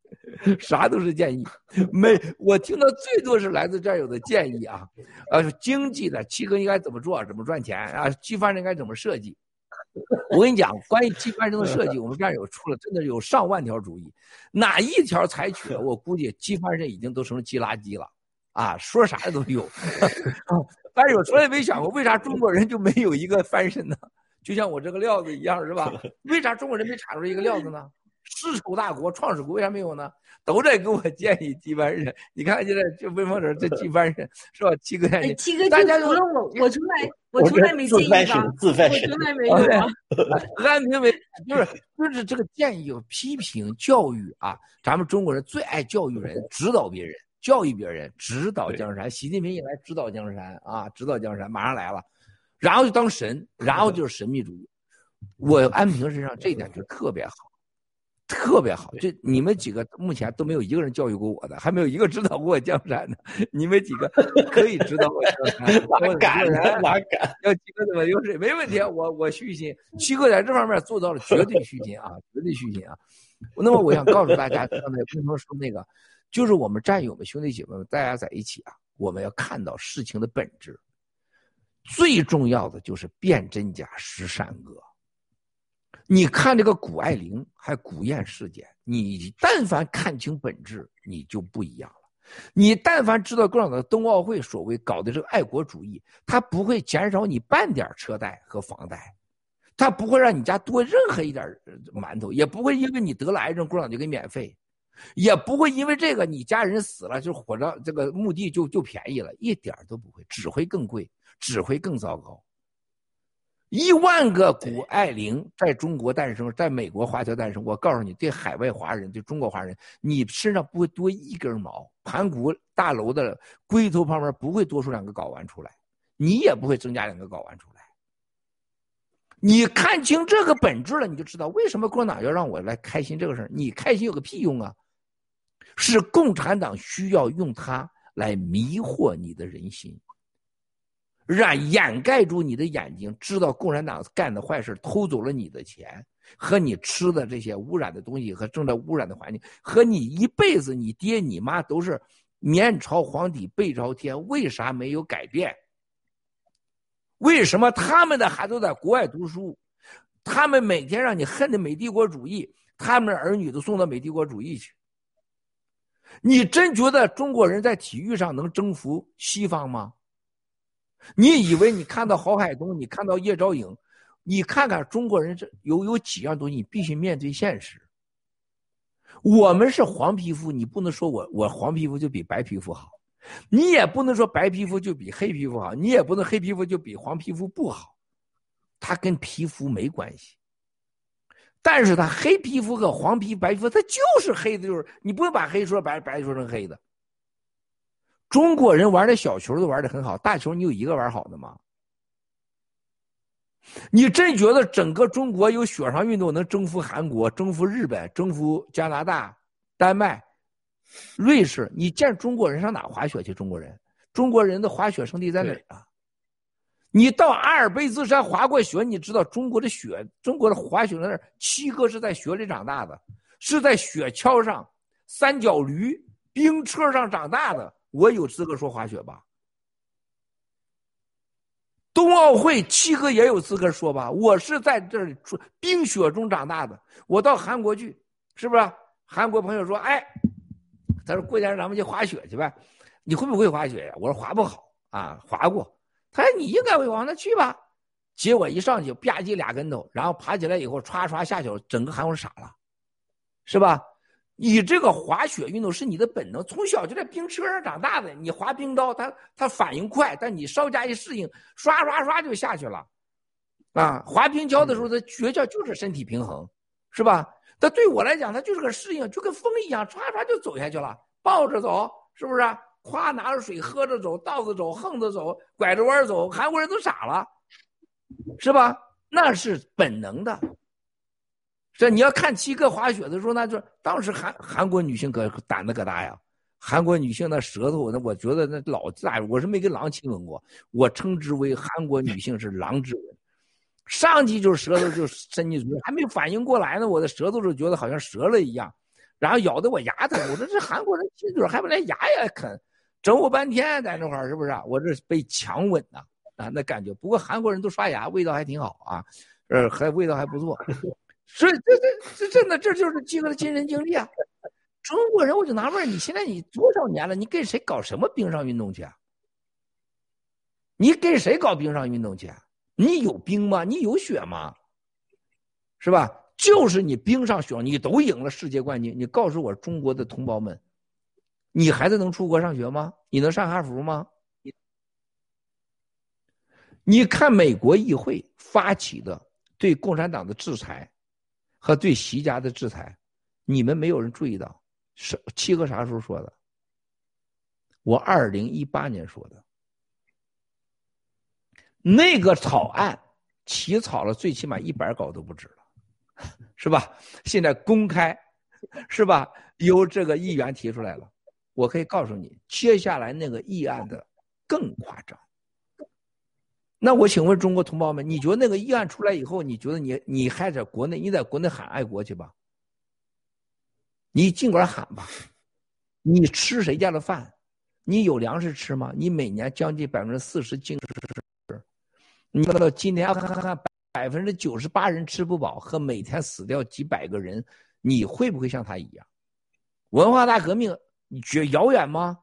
啥都是建议。没，我听到最多是来自战友的建议啊，呃，经济的，七哥应该怎么做，怎么赚钱啊？机翻应该怎么设计？我跟你讲，关于机翻身的设计，我们战友出了真的有上万条主意，哪一条采取了，我估计机翻身已经都成了机垃圾了，啊，说啥的都有。但是我从来没想过，为啥中国人就没有一个翻身呢？就像我这个料子一样，是吧？为啥中国人没产出一个料子呢？世仇大国、创始国为啥没有呢？都在给我建议机翻身。你看现在这温风人这机翻身是吧？七哥建议，七哥大家除了我，我从来我从来没建议吧，自翻身，我从来没有啊。安平为就是就是这个建议、批评、教育啊，咱们中国人最爱教育人、指导别人、教育别人、指导江山。习近平一来指导江山啊，指导江山马上来了，然后就当神，然后就是神秘主义。我安平身上这一点就特别好。特别好，就你们几个目前都没有一个人教育过我的，还没有一个指导过我江山的。你们几个可以指导我江山，哪敢哪敢？要七哥怎么优势没问题，我我虚心。七哥在这方面做到了绝对虚心啊，绝对虚心啊。那么我想告诉大家，刚才冰峰说那个，就是我们战友们、兄弟姐妹们，大家在一起啊，我们要看到事情的本质。最重要的就是辨真假、识善恶。你看这个谷爱凌还古燕事件，你但凡看清本质，你就不一样了。你但凡知道共产党的冬奥会所谓搞的这个爱国主义，他不会减少你半点车贷和房贷，他不会让你家多任何一点馒头，也不会因为你得了癌症，共产党就给免费，也不会因为这个你家人死了就火葬这个墓地就就便宜了，一点都不会，只会更贵，只会更糟糕。一万个谷爱凌在中国诞生，在美国华侨诞生。我告诉你，对海外华人，对中国华人，你身上不会多一根毛，盘古大楼的龟头旁边不会多出两个睾丸出来，你也不会增加两个睾丸出来。你看清这个本质了，你就知道为什么共产党要让我来开心这个事儿。你开心有个屁用啊！是共产党需要用它来迷惑你的人心。让掩盖住你的眼睛，知道共产党干的坏事，偷走了你的钱和你吃的这些污染的东西和正在污染的环境，和你一辈子你爹你妈都是面朝黄底背朝天，为啥没有改变？为什么他们的孩子在国外读书？他们每天让你恨的美帝国主义，他们的儿女都送到美帝国主义去。你真觉得中国人在体育上能征服西方吗？你以为你看到郝海东，你看到叶兆颖，你看看中国人这有有几样东西，你必须面对现实。我们是黄皮肤，你不能说我我黄皮肤就比白皮肤好，你也不能说白皮肤就比黑皮肤好，你也不能黑皮肤就比黄皮肤不好，它跟皮肤没关系。但是他黑皮肤和黄皮白皮肤，他就是黑的，就是你不能把黑说白，白说成黑的。中国人玩的小球都玩的很好，大球你有一个玩好的吗？你真觉得整个中国有雪上运动能征服韩国、征服日本、征服加拿大、丹麦、瑞士？你见中国人上哪滑雪去？中国人，中国人的滑雪圣地在哪儿啊？你到阿尔卑斯山滑过雪，你知道中国的雪，中国的滑雪在那儿，七哥是在雪里长大的，是在雪橇上、三角驴、冰车上长大的。我有资格说滑雪吧？冬奥会七哥也有资格说吧？我是在这里冰雪中长大的。我到韩国去，是不是？韩国朋友说：“哎，他说过两天咱们去滑雪去呗？你会不会滑雪呀？”我说：“滑不好啊，滑过。”他说：“你应该会滑，那去吧。”结果一上去吧唧俩跟头，然后爬起来以后歘歘下去，整个韩国傻了，是吧？你这个滑雪运动是你的本能，从小就在冰车上长大的。你滑冰刀，它它反应快，但你稍加一适应，刷刷刷就下去了。啊，滑冰橇的时候，它诀窍就是身体平衡，是吧？但对我来讲，它就是个适应，就跟风一样，唰唰就走下去了，抱着走，是不是？夸拿着水喝着走，倒着走，横着走，拐着弯走，韩国人都傻了，是吧？那是本能的。这你要看七哥滑雪的时候，那就当时韩韩国女性可胆子可大呀。韩国女性那舌头，那我觉得那老大，我是没跟狼亲吻过，我称之为韩国女性是狼之吻。上去就是舌头就伸进嘴，还没反应过来呢，我的舌头就觉得好像折了一样，然后咬得我牙疼。我说这韩国人亲嘴还不连牙也啃，整我半天在那块儿是不是？我这被强吻呐啊，那感觉。不过韩国人都刷牙，味道还挺好啊，呃，还味道还不错。所以这这这真的这就是基哥的亲身经历啊！中国人我就纳闷你现在你多少年了？你跟谁搞什么冰上运动去啊？你跟谁搞冰上运动去啊？你有冰吗？你有雪吗？是吧？就是你冰上雪，你都赢了世界冠军。你告诉我，中国的同胞们，你孩子能出国上学吗？你能上哈佛吗？你看美国议会发起的对共产党的制裁。和对习家的制裁，你们没有人注意到，是七哥啥时候说的？我二零一八年说的。那个草案起草了，最起码一百稿都不止了，是吧？现在公开，是吧？由这个议员提出来了，我可以告诉你，接下来那个议案的更夸张。那我请问中国同胞们，你觉得那个议案出来以后，你觉得你你还在国内，你在国内喊爱国去吧？你尽管喊吧，你吃谁家的饭？你有粮食吃吗？你每年将近百分之四十净，你看到今天看看百分之九十八人吃不饱，和每天死掉几百个人，你会不会像他一样？文化大革命，你觉遥远吗？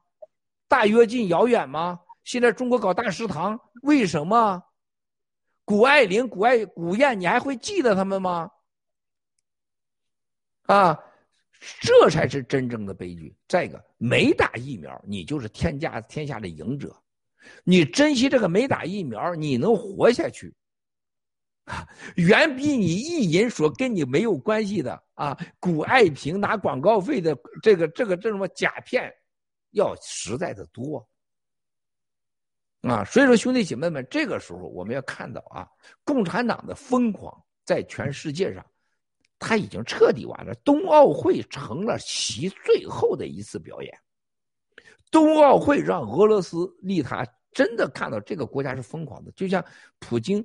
大跃进遥远吗？现在中国搞大食堂，为什么？谷爱凌、谷爱、谷燕，你还会记得他们吗？啊，这才是真正的悲剧。再一个，没打疫苗，你就是天下天下的赢者。你珍惜这个没打疫苗，你能活下去，远比你意淫说跟你没有关系的啊，谷爱平拿广告费的这个这个这什么假片，要实在的多。啊，所以说兄弟姐妹们，这个时候我们要看到啊，共产党的疯狂在全世界上，他已经彻底完了。冬奥会成了其最后的一次表演，冬奥会让俄罗斯利他真的看到这个国家是疯狂的，就像普京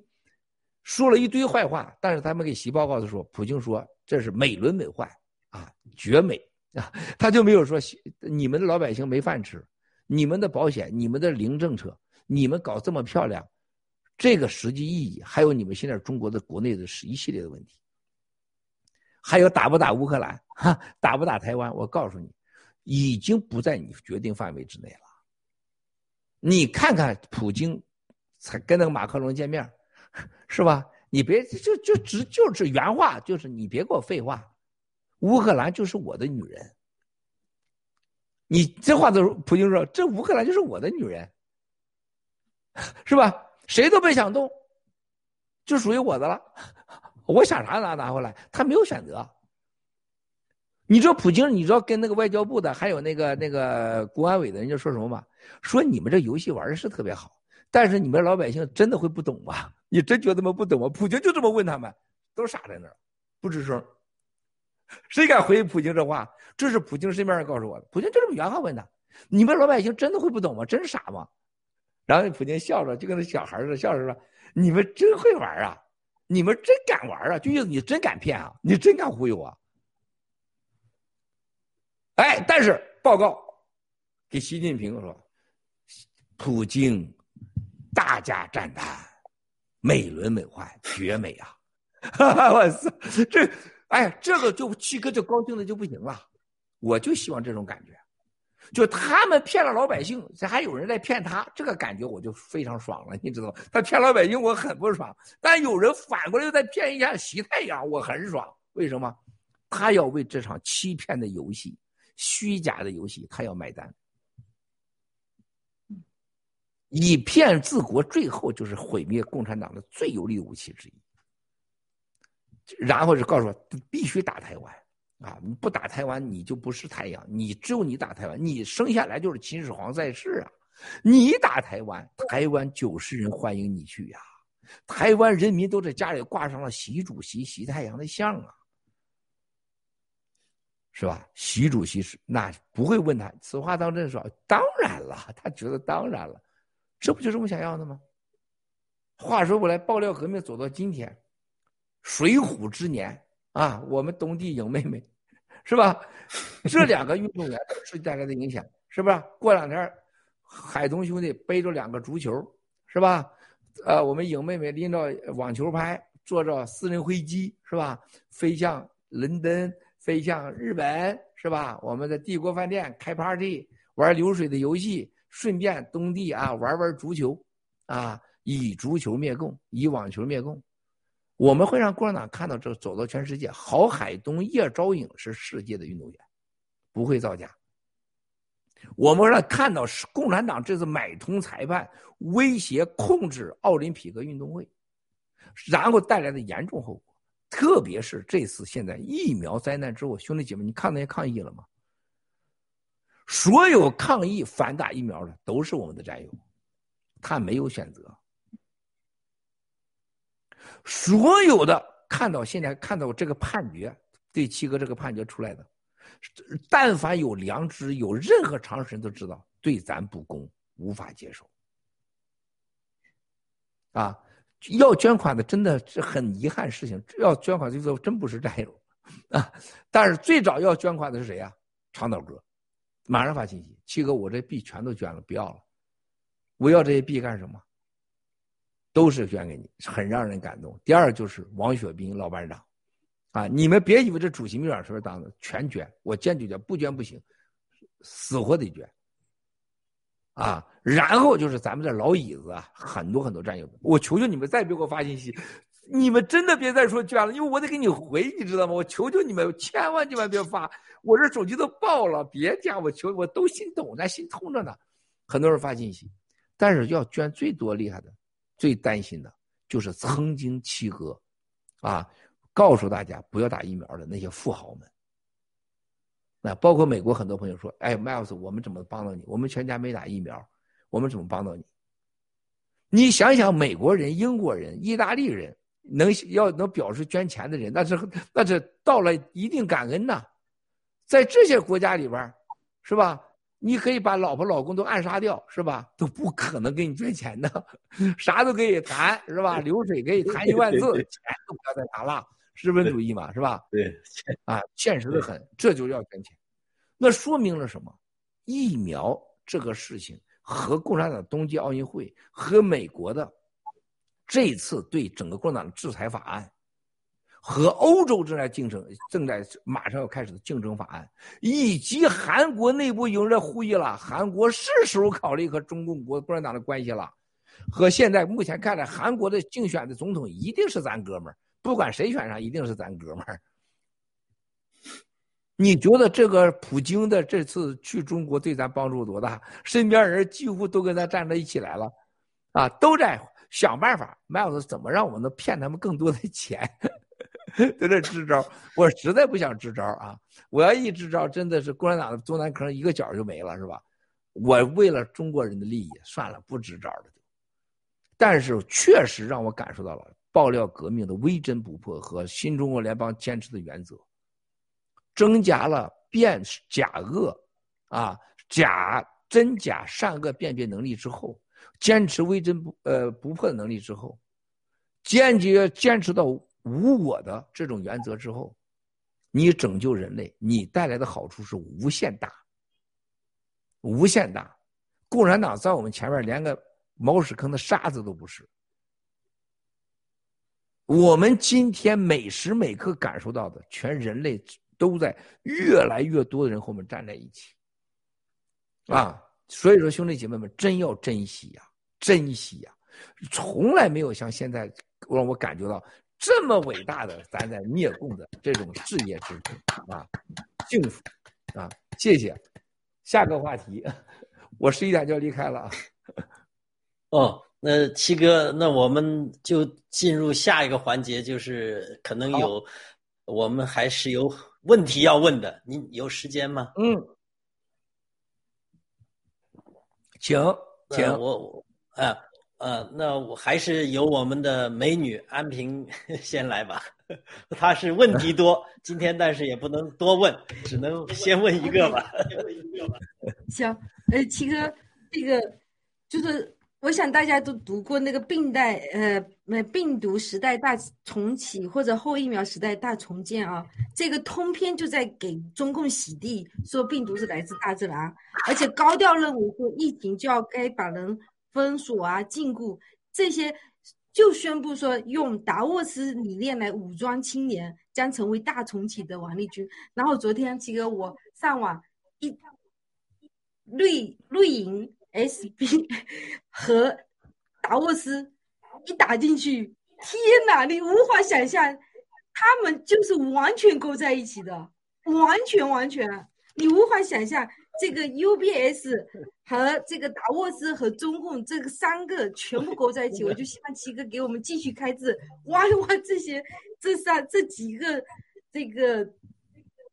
说了一堆坏话，但是他们给习报告的时候，普京说这是美轮美奂啊，绝美啊，他就没有说你们的老百姓没饭吃，你们的保险，你们的零政策，你们搞这么漂亮，这个实际意义，还有你们现在中国的国内的是一系列的问题，还有打不打乌克兰，哈，打不打台湾，我告诉你，已经不在你决定范围之内了。你看看普京，才跟那个马克龙见面，是吧？你别就就只就是原话，就是你别给我废话，乌克兰就是我的女人。你这话都普京说，这乌克兰就是我的女人，是吧？谁都别想动，就属于我的了。我想啥拿拿回来，他没有选择。你知道普京，你知道跟那个外交部的，还有那个那个国安委的人家说什么吗？说你们这游戏玩的是特别好，但是你们老百姓真的会不懂吗？你真觉得他们不懂吗？普京就这么问他们，都傻在那儿，不吱声。谁敢回普京这话？这是普京身边人告诉我的。普京就这么原话问他：你们老百姓真的会不懂吗？真傻吗？然后普京笑着，就跟那小孩似的笑着说：“你们真会玩啊！你们真敢玩啊！就意思你真敢骗啊！你真敢忽悠啊！”哎，但是报告给习近平说，普京大加赞叹，美轮美奂，绝美啊！我操，这哎，这个就七哥就高兴的就不行了。我就希望这种感觉，就他们骗了老百姓，这还有人在骗他，这个感觉我就非常爽了，你知道吗？他骗老百姓，我很不爽，但有人反过来又在骗一下习太阳，我很爽。为什么？他要为这场欺骗的游戏。虚假的游戏，他要买单，以骗治国，最后就是毁灭共产党的最有力武器之一。然后就告诉我，必须打台湾啊！你不打台湾，你就不是太阳。你只有你打台湾，你生下来就是秦始皇在世啊！你打台湾，台湾九十人欢迎你去呀！台湾人民都在家里挂上了习主席、习太阳的像啊！是吧？习主席是那不会问他，此话当真？说当然了，他觉得当然了，这不就是我想要的吗？话说回来，爆料革命走到今天，水浒之年啊，我们东帝影妹妹，是吧？这两个运动员是带来的影响，是不是？过两天，海东兄弟背着两个足球，是吧？呃，我们影妹妹拎着网球拍，坐着私人飞机，是吧？飞向伦敦。飞向日本是吧？我们的帝国饭店开 party，玩流水的游戏，顺便东帝啊玩玩足球，啊以足球灭共，以网球灭共。我们会让共产党看到这走到全世界。郝海东、叶昭颖是世界的运动员，不会造假。我们让看到是共产党这次买通裁判，威胁控制奥林匹克运动会，然后带来的严重后果。特别是这次现在疫苗灾难之后，兄弟姐妹，你看那些抗议了吗？所有抗议反打疫苗的都是我们的战友，他没有选择。所有的看到现在看到这个判决，对七哥这个判决出来的，但凡有良知、有任何常识人都知道，对咱不公，无法接受。啊。要捐款的真的是很遗憾事情，要捐款最后真不是战友，啊！但是最早要捐款的是谁呀？长岛哥，马上发信息，七哥，我这币全都捐了，不要了，我要这些币干什么？都是捐给你，很让人感动。第二就是王雪斌老班长，啊，你们别以为这主席秘书长当的，全捐，我坚决捐，不捐不行，死活得捐。啊，然后就是咱们这老椅子啊，很多很多战友，我求求你们再别给我发信息，你们真的别再说捐了，因为我得给你回，你知道吗？我求求你们，千万千万别发，我这手机都爆了，别加，我求我都心痛，咱心痛着呢。很多人发信息，但是要捐最多厉害的，最担心的就是曾经七哥，啊，告诉大家不要打疫苗的那些富豪们。那包括美国很多朋友说：“哎，Miles，我们怎么帮到你？我们全家没打疫苗，我们怎么帮到你？”你想想，美国人、英国人、意大利人能要能表示捐钱的人，那是那是到了一定感恩呐。在这些国家里边，是吧？你可以把老婆老公都暗杀掉，是吧？都不可能给你赚钱的，啥都可以谈，是吧？流水可以谈一万字，钱都不要再谈了，资本主义嘛，是吧？对，啊，现实的很，这就要赚钱。那说明了什么？疫苗这个事情和共产党冬季奥运会和美国的这次对整个共产党的制裁法案。和欧洲正在竞争，正在马上要开始的竞争法案，以及韩国内部有人在呼吁了，韩国是时候考虑和中共国共产党的关系了。和现在目前看来，韩国的竞选的总统一定是咱哥们儿，不管谁选上，一定是咱哥们儿。你觉得这个普京的这次去中国对咱帮助多大？身边人几乎都跟他站在一起来了，啊，都在想办法，麦子怎么让我们能骗他们更多的钱。在这支招，我实在不想支招啊！我要一支招，真的是共产党的中南坑一个角就没了，是吧？我为了中国人的利益，算了，不支招了。但是确实让我感受到了爆料革命的微真不破和新中国联邦坚持的原则，增加了辨假恶啊假真假善恶辨别能力之后，坚持微真不呃不破的能力之后，坚决坚持到。无我的这种原则之后，你拯救人类，你带来的好处是无限大，无限大。共产党在我们前面连个茅屎坑的沙子都不是。我们今天每时每刻感受到的，全人类都在越来越多的人和我们站在一起，啊！所以说，兄弟姐妹们，真要珍惜呀，珍惜呀！从来没有像现在让我感觉到。这么伟大的，咱在灭共的这种事业之中啊，幸福啊！谢谢。下个话题，我十一点就要离开了啊。哦，那七哥，那我们就进入下一个环节，就是可能有我们还是有问题要问的，您有时间吗？嗯，请请我啊。呃，那我还是由我们的美女安平 先来吧。她是问题多，今天但是也不能多问，只能先问一个吧。行，呃，七哥，这个就是我想大家都读过那个病代，呃，呃，病毒时代大重启或者后疫苗时代大重建啊，这个通篇就在给中共洗地，说病毒是来自大自然，而且高调认为说疫情就要该把人。封锁啊，禁锢这些，就宣布说用达沃斯理念来武装青年，将成为大重启的王立军。然后昨天七哥我上网一绿绿营 SB 和达沃斯一打进去，天哪，你无法想象，他们就是完全勾在一起的，完全完全，你无法想象。这个 UBS 和这个达沃斯和中共这个三个全部勾在一起，我就希望七哥给我们继续开智，挖一挖这些这三这几个这个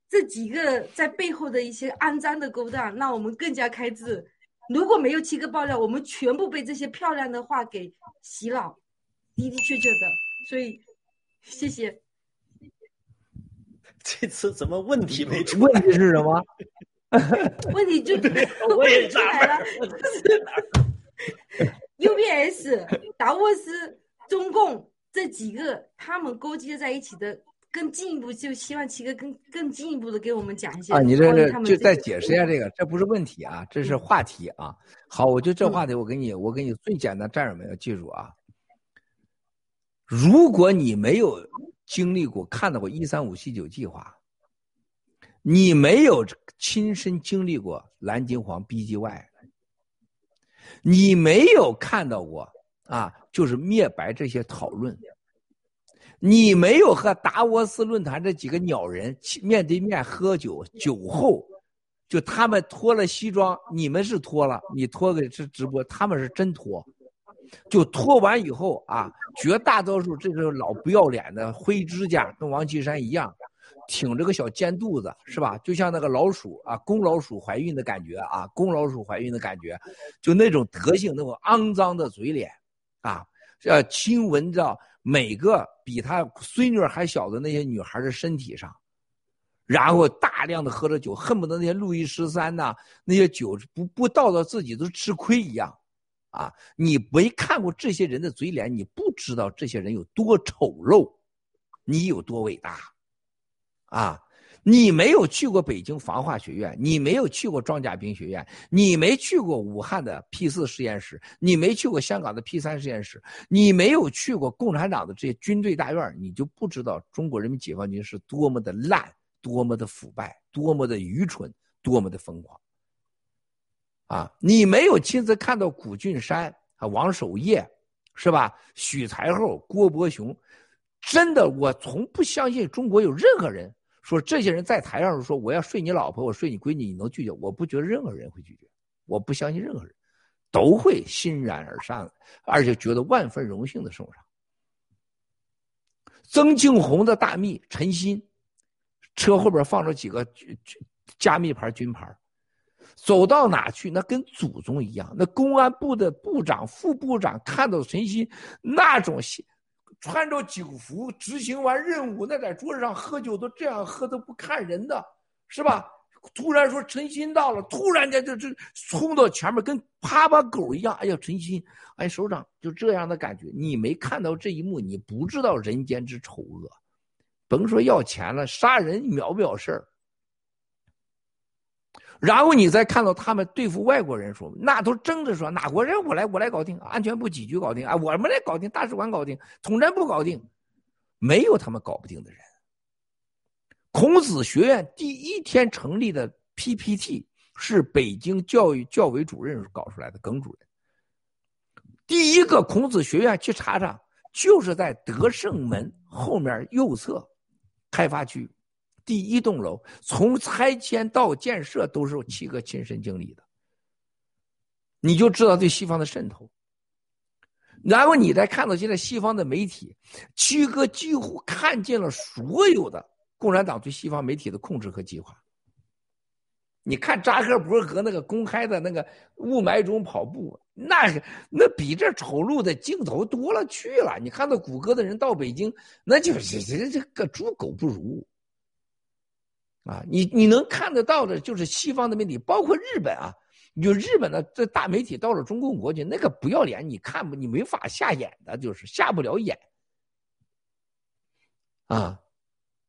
这几个在背后的一些肮脏的勾当，让我们更加开智。如果没有七哥爆料，我们全部被这些漂亮的话给洗脑，的的确确的。所以，谢谢。这次怎么问题没出？问题是什么？问题就 我也出来了，UBS、达沃斯、中共这几个他们勾结在一起的，更进一步就希望七哥更更进一步的给我们讲一下啊，你这这就再解释一下这个，这不是问题啊，这是话题啊。好，我就这话题，我给你，我给你最简单，战友们要记住啊。如果你没有经历过、看到过一三五七九计划。你没有亲身经历过蓝金黄 BGY，你没有看到过啊，就是灭白这些讨论，你没有和达沃斯论坛这几个鸟人面对面喝酒，酒后就他们脱了西装，你们是脱了，你脱个是直播，他们是真脱，就脱完以后啊，绝大多数这是老不要脸的灰指甲，跟王岐山一样。挺着个小尖肚子是吧？就像那个老鼠啊，公老鼠怀孕的感觉啊，公老鼠怀孕的感觉，就那种德性，那种肮脏的嘴脸，啊，要亲吻着每个比他孙女还小的那些女孩的身体上，然后大量的喝着酒，恨不得那些路易十三呐，那些酒不不倒到自己都吃亏一样，啊！你没看过这些人的嘴脸，你不知道这些人有多丑陋，你有多伟大，啊！你没有去过北京防化学院，你没有去过装甲兵学院，你没去过武汉的 P 四实验室，你没去过香港的 P 三实验室，你没有去过共产党的这些军队大院，你就不知道中国人民解放军是多么的烂，多么的腐败，多么的愚蠢，多么的疯狂。啊，你没有亲自看到谷俊山啊、王守业，是吧？许才厚、郭伯雄，真的，我从不相信中国有任何人。说这些人在台上说我要睡你老婆，我睡你闺女，你能拒绝？我不觉得任何人会拒绝，我不相信任何人，都会欣然而上，而且觉得万分荣幸的送上。曾庆红的大秘陈鑫，车后边放着几个加密牌军牌，走到哪去那跟祖宗一样。那公安部的部长、副部长看到陈鑫那种。穿着警服执行完任务，那在桌子上喝酒都这样喝都不看人的，是吧？突然说陈鑫到了，突然间就就冲到前面，跟趴趴狗一样。哎呀，陈鑫，哎，首长就这样的感觉。你没看到这一幕，你不知道人间之丑恶。甭说要钱了，杀人秒不了事儿。然后你再看到他们对付外国人说，那都争着说哪国人我来我来搞定，安全部几局搞定啊，我们来搞定，大使馆搞定，统战部搞定，没有他们搞不定的人。孔子学院第一天成立的 PPT 是北京教育教委主任搞出来的，耿主任。第一个孔子学院去查查，就是在德胜门后面右侧开发区。第一栋楼从拆迁到建设都是七哥亲身经历的，你就知道对西方的渗透。然后你再看到现在西方的媒体，七哥几乎看见了所有的共产党对西方媒体的控制和计划。你看扎克伯格那个公开的那个雾霾中跑步，那那比这丑陋的镜头多了去了。你看到谷歌的人到北京，那就是这这个猪狗不如。啊，你你能看得到的，就是西方的媒体，包括日本啊，就日本的这大媒体到了中共国去，那个不要脸，你看不，你没法下眼的，就是下不了眼。啊，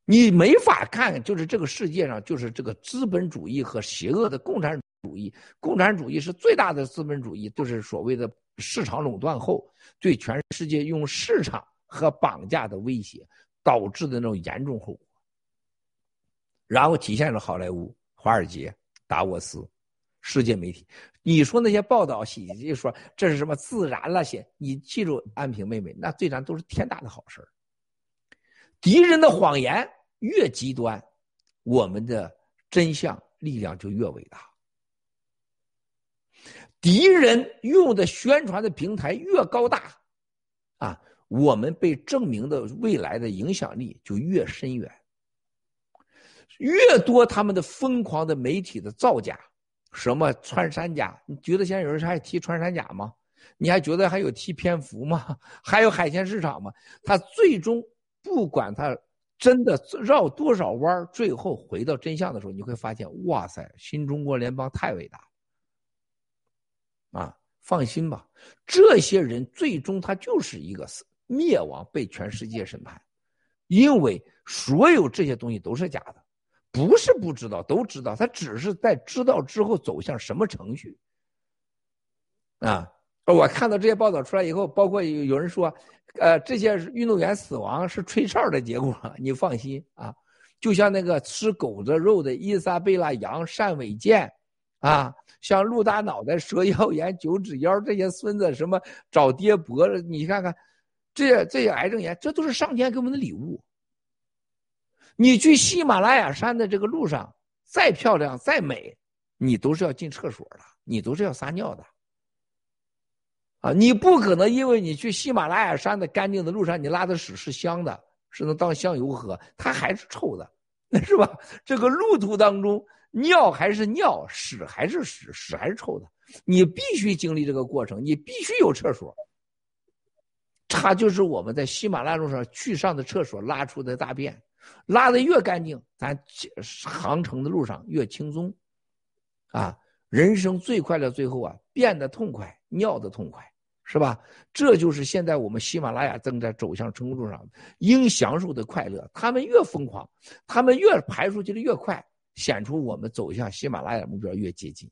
你没法看，就是这个世界上，就是这个资本主义和邪恶的共产主义，共产主义是最大的资本主义，就是所谓的市场垄断后，对全世界用市场和绑架的威胁导致的那种严重后果。然后体现了好莱坞、华尔街、达沃斯、世界媒体。你说那些报道喜剧说这是什么自然了些？你记住，安平妹妹，那对咱都是天大的好事敌人的谎言越极端，我们的真相力量就越伟大。敌人用的宣传的平台越高大，啊，我们被证明的未来的影响力就越深远。越多他们的疯狂的媒体的造假，什么穿山甲？你觉得现在有人还提穿山甲吗？你还觉得还有提蝙蝠吗？还有海鲜市场吗？他最终不管他真的绕多少弯，最后回到真相的时候，你会发现，哇塞，新中国联邦太伟大了！啊，放心吧，这些人最终他就是一个死灭亡，被全世界审判，因为所有这些东西都是假的。不是不知道，都知道。他只是在知道之后走向什么程序啊？我看到这些报道出来以后，包括有有人说，呃，这些运动员死亡是吹哨的结果。你放心啊，就像那个吃狗子肉的伊莎贝拉·杨、单伟健，啊，像陆大脑袋、蛇腰炎、九指腰这些孙子，什么找爹脖子，你看看，这些这些癌症炎，这都是上天给我们的礼物。你去喜马拉雅山的这个路上，再漂亮再美，你都是要进厕所的，你都是要撒尿的。啊，你不可能因为你去喜马拉雅山的干净的路上，你拉的屎是香的，是能当香油喝，它还是臭的，是吧？这个路途当中，尿还是尿，屎还是屎，屎还是臭的，你必须经历这个过程，你必须有厕所。它就是我们在喜马拉雅路上去上的厕所拉出的大便。拉的越干净，咱航程的路上越轻松，啊，人生最快乐，最后啊，变得痛快，尿的痛快，是吧？这就是现在我们喜马拉雅正在走向成功路上应享受的快乐。他们越疯狂，他们越排出去的越快，显出我们走向喜马拉雅目标越接近，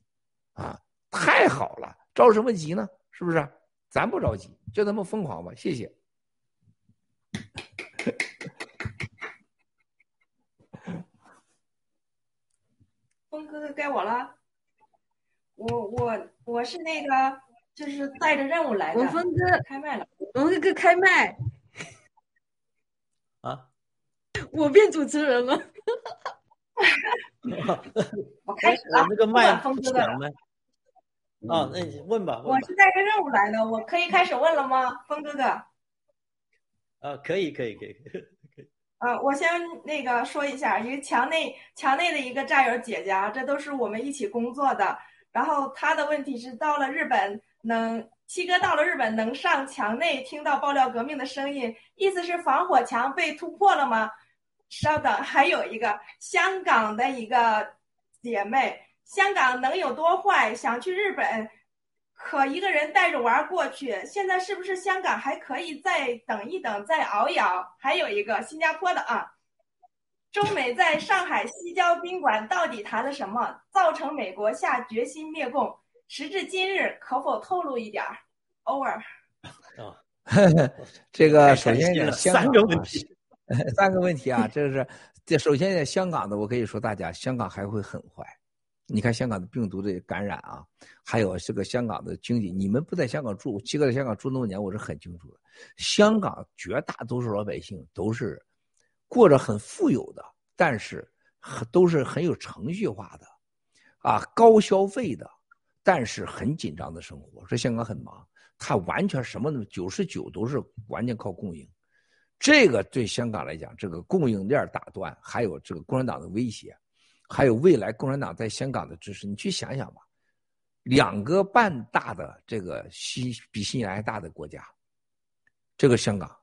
啊，太好了，着什么急呢？是不是？咱不着急，就他妈疯狂吧。谢谢。峰哥哥该我了，我我我是那个就是带着任务来的。文峰哥开麦了，文哥哥开麦啊！我变主持人了。我开始了，我那个麦峰哥哥。啊，那你问吧。我是带着任务来的，我可以开始问了吗，峰哥哥？啊，可以，可以，可以。呃，我先那个说一下，一个墙内墙内的一个战友姐姐啊，这都是我们一起工作的。然后她的问题是，到了日本能七哥到了日本能上墙内听到爆料革命的声音，意思是防火墙被突破了吗？稍等，还有一个香港的一个姐妹，香港能有多坏？想去日本。可一个人带着娃过去，现在是不是香港还可以再等一等，再熬一熬？还有一个新加坡的啊，中美在上海西郊宾馆到底谈了什么，造成美国下决心灭共？时至今日，可否透露一点？Over。啊，这个首先三个问题，三个问题啊，这是这首先在香港的，我可以说大家，香港还会很坏。你看香港的病毒的感染啊，还有这个香港的经济，你们不在香港住，七哥在香港住那么年，我是很清楚的。香港绝大多数老百姓都是过着很富有的，但是都是很有程序化的，啊，高消费的，但是很紧张的生活。说香港很忙，他完全什么九十九都是完全靠供应，这个对香港来讲，这个供应链打断，还有这个共产党的威胁。还有未来共产党在香港的支持，你去想想吧。两个半大的这个新比新西兰还大的国家，这个香港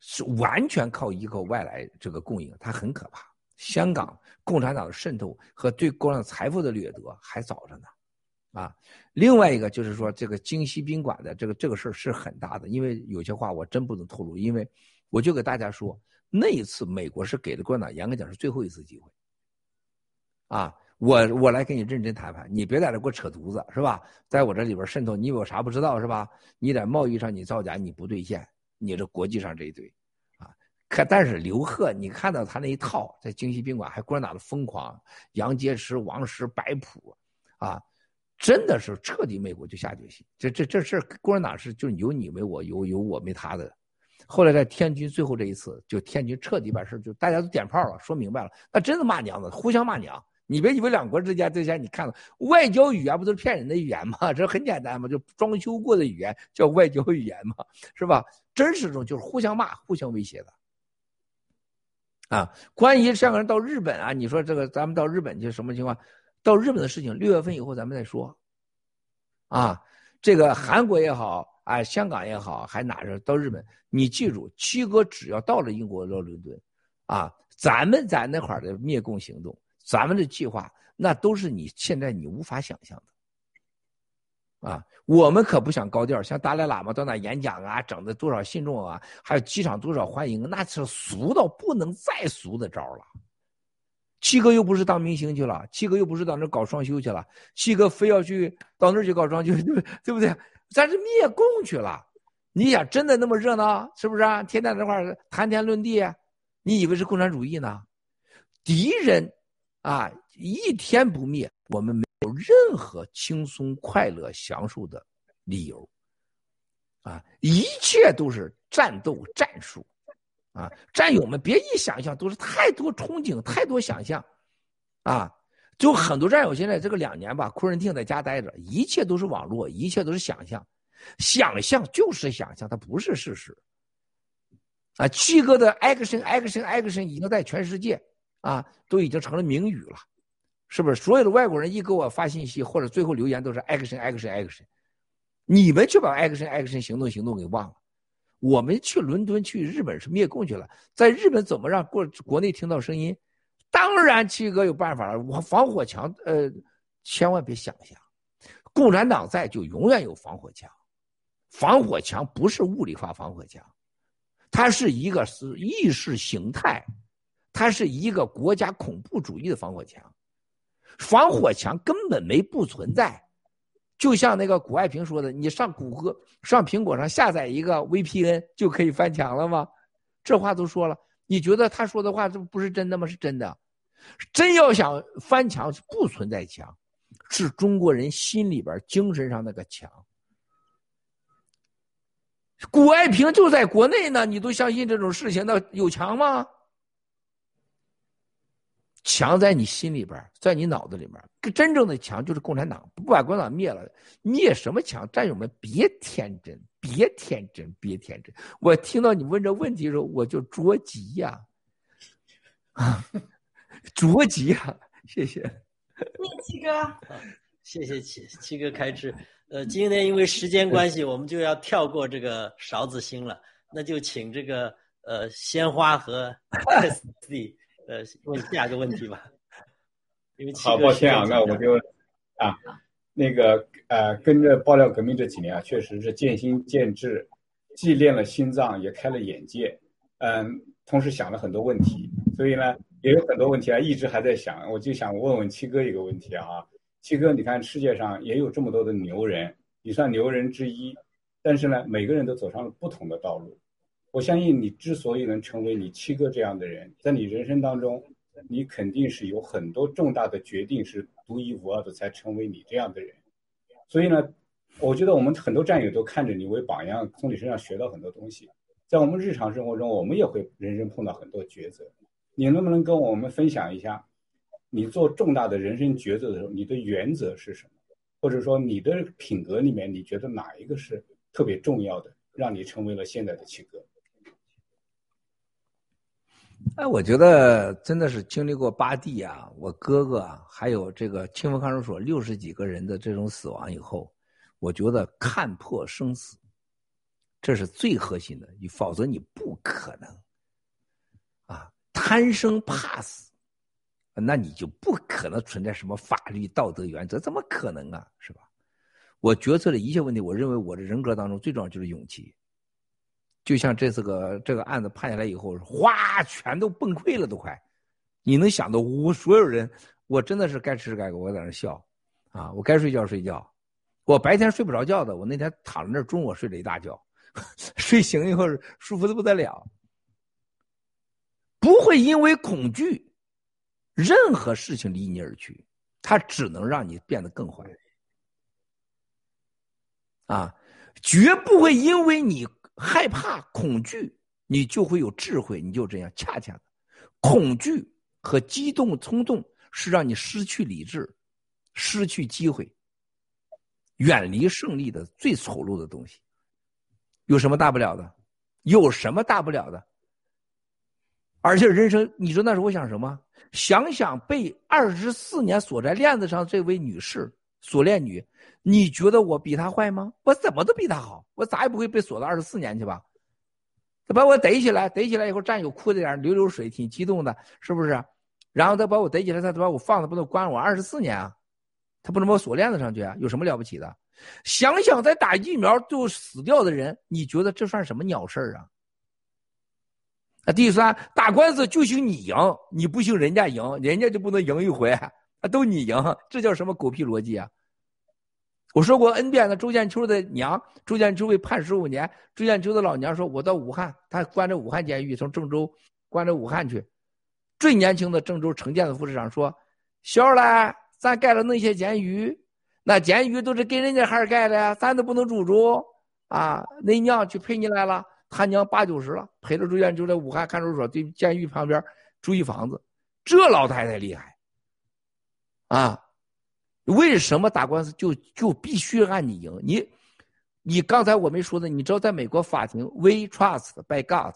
是完全靠依靠外来这个供应，它很可怕。香港共产党的渗透和对共产党财富的掠夺还早着呢，啊。另外一个就是说，这个京西宾馆的这个这个事儿是很大的，因为有些话我真不能透露，因为我就给大家说，那一次美国是给了共产党严格讲是最后一次机会。啊，我我来跟你认真谈判，你别在这给我扯犊子，是吧？在我这里边渗透，你有啥不知道是吧？你在贸易上你造假，你不兑现，你这国际上这一堆，啊，可但是刘贺，你看到他那一套，在京西宾馆还共产党的疯狂，杨洁篪、王石摆谱，啊，真的是彻底美国就下决心，这这这事共产党是就有你没我，有有我没他的。后来在天津最后这一次，就天津彻底把事就大家都点炮了，说明白了，那真的骂娘子，互相骂娘。你别以为两国之间这些你看了外交语言不都是骗人的语言吗？这很简单嘛，就装修过的语言叫外交语言嘛，是吧？真实中就是互相骂、互相威胁的。啊，关于香港人到日本啊，你说这个咱们到日本去什么情况？到日本的事情六月份以后咱们再说。啊，这个韩国也好啊，香港也好，还哪着到日本？你记住，七哥只要到了英国到伦敦，啊，咱们在那块儿的灭共行动。咱们的计划那都是你现在你无法想象的，啊，我们可不想高调，像达赖喇嘛到那演讲啊，整的多少信众啊，还有机场多少欢迎，那是俗到不能再俗的招了。七哥又不是当明星去了，七哥又不是到那搞双休去了，七哥非要去到那儿去搞双休，对不对？咱是灭共去了。你想真的那么热闹，是不是啊？天天在那块谈天论地，你以为是共产主义呢？敌人。啊，一天不灭，我们没有任何轻松、快乐、享受的理由。啊，一切都是战斗、战术。啊，战友们别一想象，都是太多憧憬、太多想象。啊，就很多战友现在这个两年吧，昆仑定在家待着，一切都是网络，一切都是想象。想象就是想象，它不是事实。啊，七哥的 action action action 已经在全世界。啊，都已经成了名语了，是不是？所有的外国人一给我发信息或者最后留言都是 action action action，你们却把 action action 行动行动给忘了。我们去伦敦、去日本是灭共去了，在日本怎么让国国内听到声音？当然，七哥有办法了。我防火墙，呃，千万别想象，共产党在就永远有防火墙。防火墙不是物理化防火墙，它是一个是意识形态，它是一个国家恐怖主义的防火墙。防火墙根本没不存在，就像那个谷爱平说的，你上谷歌、上苹果上下载一个 VPN 就可以翻墙了吗？这话都说了，你觉得他说的话这不是真的吗？是真的。真要想翻墙，不存在墙，是中国人心里边、精神上那个墙。谷爱平就在国内呢，你都相信这种事情？那有墙吗？墙在你心里边，在你脑子里面。真正的强就是共产党，不把共产党灭了，灭什么强？战友们别天真，别天真，别天真！我听到你问这问题的时候，我就着急呀，啊！着急啊！谢谢，七哥，谢谢七七哥开智。呃，今天因为时间关系，我们就要跳过这个勺子星了。那就请这个呃鲜花和 SD 呃问下一个问题吧。因为好抱歉啊，那我就啊那个呃跟着爆料革命这几年啊，确实是渐心渐智，既练了心脏，也开了眼界。嗯，同时想了很多问题，所以呢。也有很多问题啊，一直还在想，我就想问问七哥一个问题啊，七哥，你看世界上也有这么多的牛人，你算牛人之一，但是呢，每个人都走上了不同的道路。我相信你之所以能成为你七哥这样的人，在你人生当中，你肯定是有很多重大的决定是独一无二的，才成为你这样的人。所以呢，我觉得我们很多战友都看着你为榜样，从你身上学到很多东西。在我们日常生活中，我们也会人生碰到很多抉择。你能不能跟我们分享一下，你做重大的人生抉择的时候，你的原则是什么？或者说你的品格里面，你觉得哪一个是特别重要的，让你成为了现在的七哥？哎，我觉得真的是经历过八弟啊，我哥哥啊，还有这个清风看守所六十几个人的这种死亡以后，我觉得看破生死，这是最核心的，你否则你不可能啊。贪生怕死，那你就不可能存在什么法律道德原则，怎么可能啊？是吧？我决策的一切问题，我认为我的人格当中最重要就是勇气。就像这次个这个案子判下来以后，哗，全都崩溃了，都快。你能想到我所有人，我真的是该吃该喝，我在那笑，啊，我该睡觉睡觉，我白天睡不着觉的，我那天躺在那中午睡了一大觉，睡醒以后舒服的不得了。不会因为恐惧，任何事情离你而去，它只能让你变得更坏。啊，绝不会因为你害怕恐惧，你就会有智慧，你就这样。恰恰的，恐惧和激动冲动是让你失去理智、失去机会、远离胜利的最丑陋的东西。有什么大不了的？有什么大不了的？而且人生，你知道那时候我想什么？想想被二十四年锁在链子上这位女士，锁链女，你觉得我比她坏吗？我怎么都比她好，我咋也不会被锁到二十四年去吧？他把我逮起来，逮起来以后，战友哭的眼流流水，挺激动的，是不是？然后他把我逮起来，他把我放了，不能关我二十四年啊？他不能把我锁链子上去啊？有什么了不起的？想想在打疫苗就死掉的人，你觉得这算什么鸟事儿啊？啊，第三，打官司就行你赢，你不行人家赢，人家就不能赢一回，都你赢，这叫什么狗屁逻辑啊？我说过 N 遍了，周建秋的娘，周建秋被判十五年，周建秋的老娘说，我到武汉，他关着武汉监狱，从郑州关着武汉去，最年轻的郑州城建的副市长说，小嘞，咱盖了那些监狱，那监狱都是给人家孩儿盖的，咱都不能住住啊，恁娘去陪你来了。他娘八九十了，陪着周建秋在武汉看守所对监狱旁边住一房子，这老太太厉害啊！为什么打官司就就必须按你赢？你你刚才我没说的，你知道在美国法庭，We trust by God，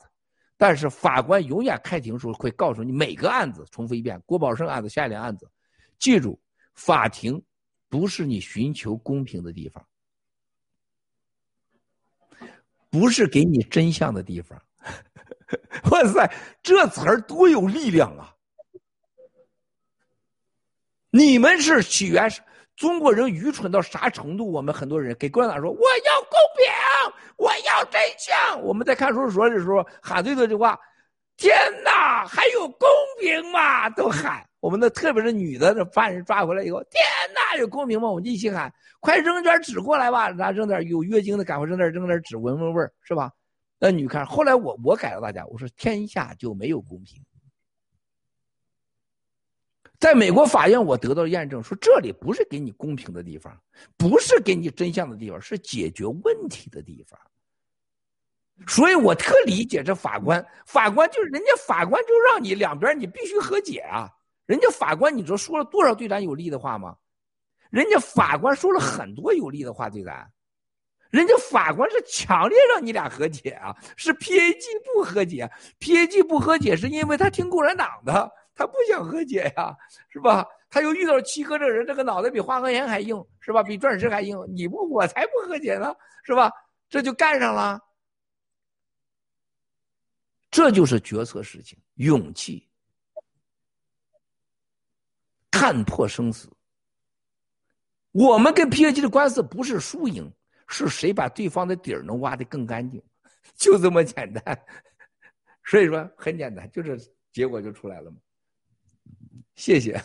但是法官永远开庭时候会告诉你每个案子，重复一遍，郭宝胜案子、夏莲案子，记住，法庭不是你寻求公平的地方。不是给你真相的地方。哇塞，这词儿多有力量啊！你们是起源中国人愚蠢到啥程度？我们很多人给共产党说我要公平，我要真相。我们在看守所的时候喊最多这话：天哪，还有公平吗？都喊。我们的特别是女的，那犯人抓回来以后，天哪，有公平吗？我们一起喊：快扔点纸过来吧！咱扔点有月经的，赶快扔点扔点纸，闻闻味儿，是吧？那女看，后来我我改了大家，我说天下就没有公平。在美国法院，我得到验证，说这里不是给你公平的地方，不是给你真相的地方，是解决问题的地方。所以我特理解这法官，法官就是人家法官就让你两边你必须和解啊。人家法官你知道说了多少对咱有利的话吗？人家法官说了很多有利的话对咱。人家法官是强烈让你俩和解啊，是 PAG 不和解，PAG 不和解是因为他听共产党的，他不想和解呀，是吧？他又遇到七哥这人，这个脑袋比花岗岩还硬，是吧？比钻石还硬，你不我才不和解呢，是吧？这就干上了，这就是决策事情，勇气，看破生死。我们跟 PAG 的官司不是输赢。是谁把对方的底儿能挖得更干净，就这么简单。所以说很简单，就是结果就出来了嘛。谢谢。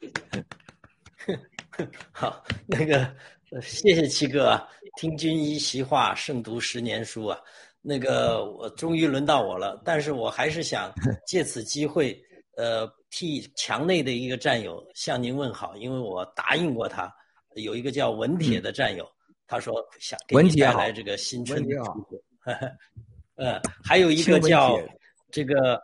好，那个谢谢七哥啊，听君一席话，胜读十年书啊。那个我终于轮到我了，但是我还是想借此机会，呃，替墙内的一个战友向您问好，因为我答应过他，有一个叫文铁的战友。他说想给你带来这个新春的祝福，呃，还有一个叫这个，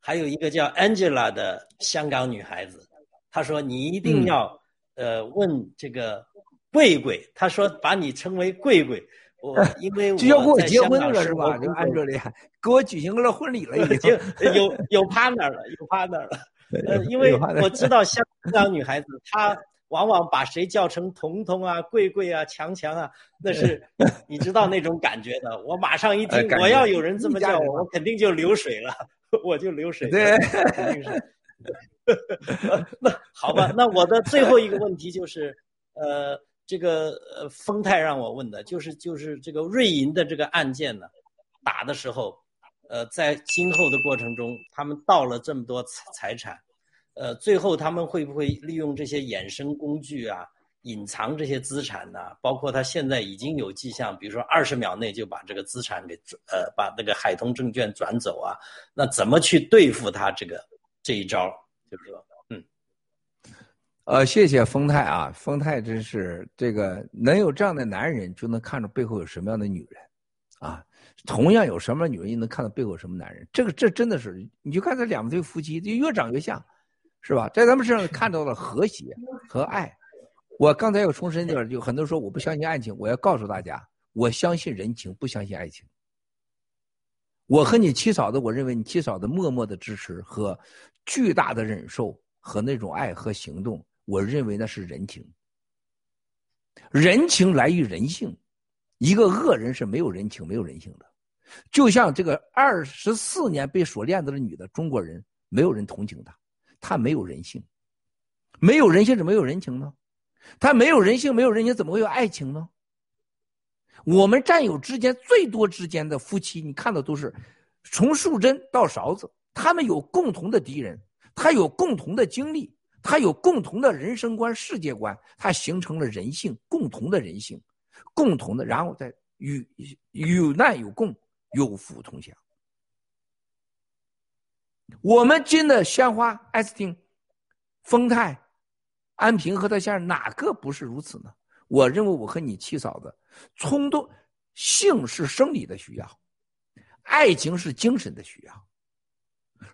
还有一个叫 Angela 的香港女孩子，她说你一定要呃问这个贵贵，她说把你称为贵贵，我 因为就要给我结婚了是吧？就 Angela 给我举行了婚礼了，已经 有有 partner 了，有 partner 了，呃，因为我知道香港女孩子 她。往往把谁叫成彤彤啊、贵贵啊、强强啊，那是你知道那种感觉的。我马上一听，我要有人这么叫我，我肯定就流水了，我就流水。对，肯定是。那好吧，那我的最后一个问题就是，呃，这个呃，丰泰让我问的，就是就是这个瑞银的这个案件呢，打的时候，呃，在今后的过程中，他们盗了这么多财财产。呃，最后他们会不会利用这些衍生工具啊，隐藏这些资产呢？包括他现在已经有迹象，比如说二十秒内就把这个资产给呃，把那个海通证券转走啊，那怎么去对付他这个这一招？就是说，嗯，呃，谢谢丰泰啊，丰泰真是这个能有这样的男人，就能看出背后有什么样的女人，啊，同样有什么女人，也能看到背后什么男人。这个这真的是，你就看这两对夫妻，就越长越像。是吧？在咱们身上看到了和谐和爱。我刚才又重申就是，有很多人说我不相信爱情，我要告诉大家，我相信人情，不相信爱情。我和你七嫂子，我认为你七嫂子默默的支持和巨大的忍受和那种爱和行动，我认为那是人情。人情来于人性，一个恶人是没有人情、没有人性的。就像这个二十四年被锁链子的女的中国人，没有人同情她。他没有人性，没有人性怎么有人情呢？他没有人性，没有人情，怎么会有爱情呢？我们战友之间最多之间的夫妻，你看到都是从树针到勺子，他们有共同的敌人，他有共同的经历，他有共同的人生观、世界观，他形成了人性，共同的人性，共同的，然后再与有难有共，有福同享。我们金的鲜花、艾斯汀、丰泰、安平和他先生哪个不是如此呢？我认为我和你七嫂子，冲动性是生理的需要，爱情是精神的需要，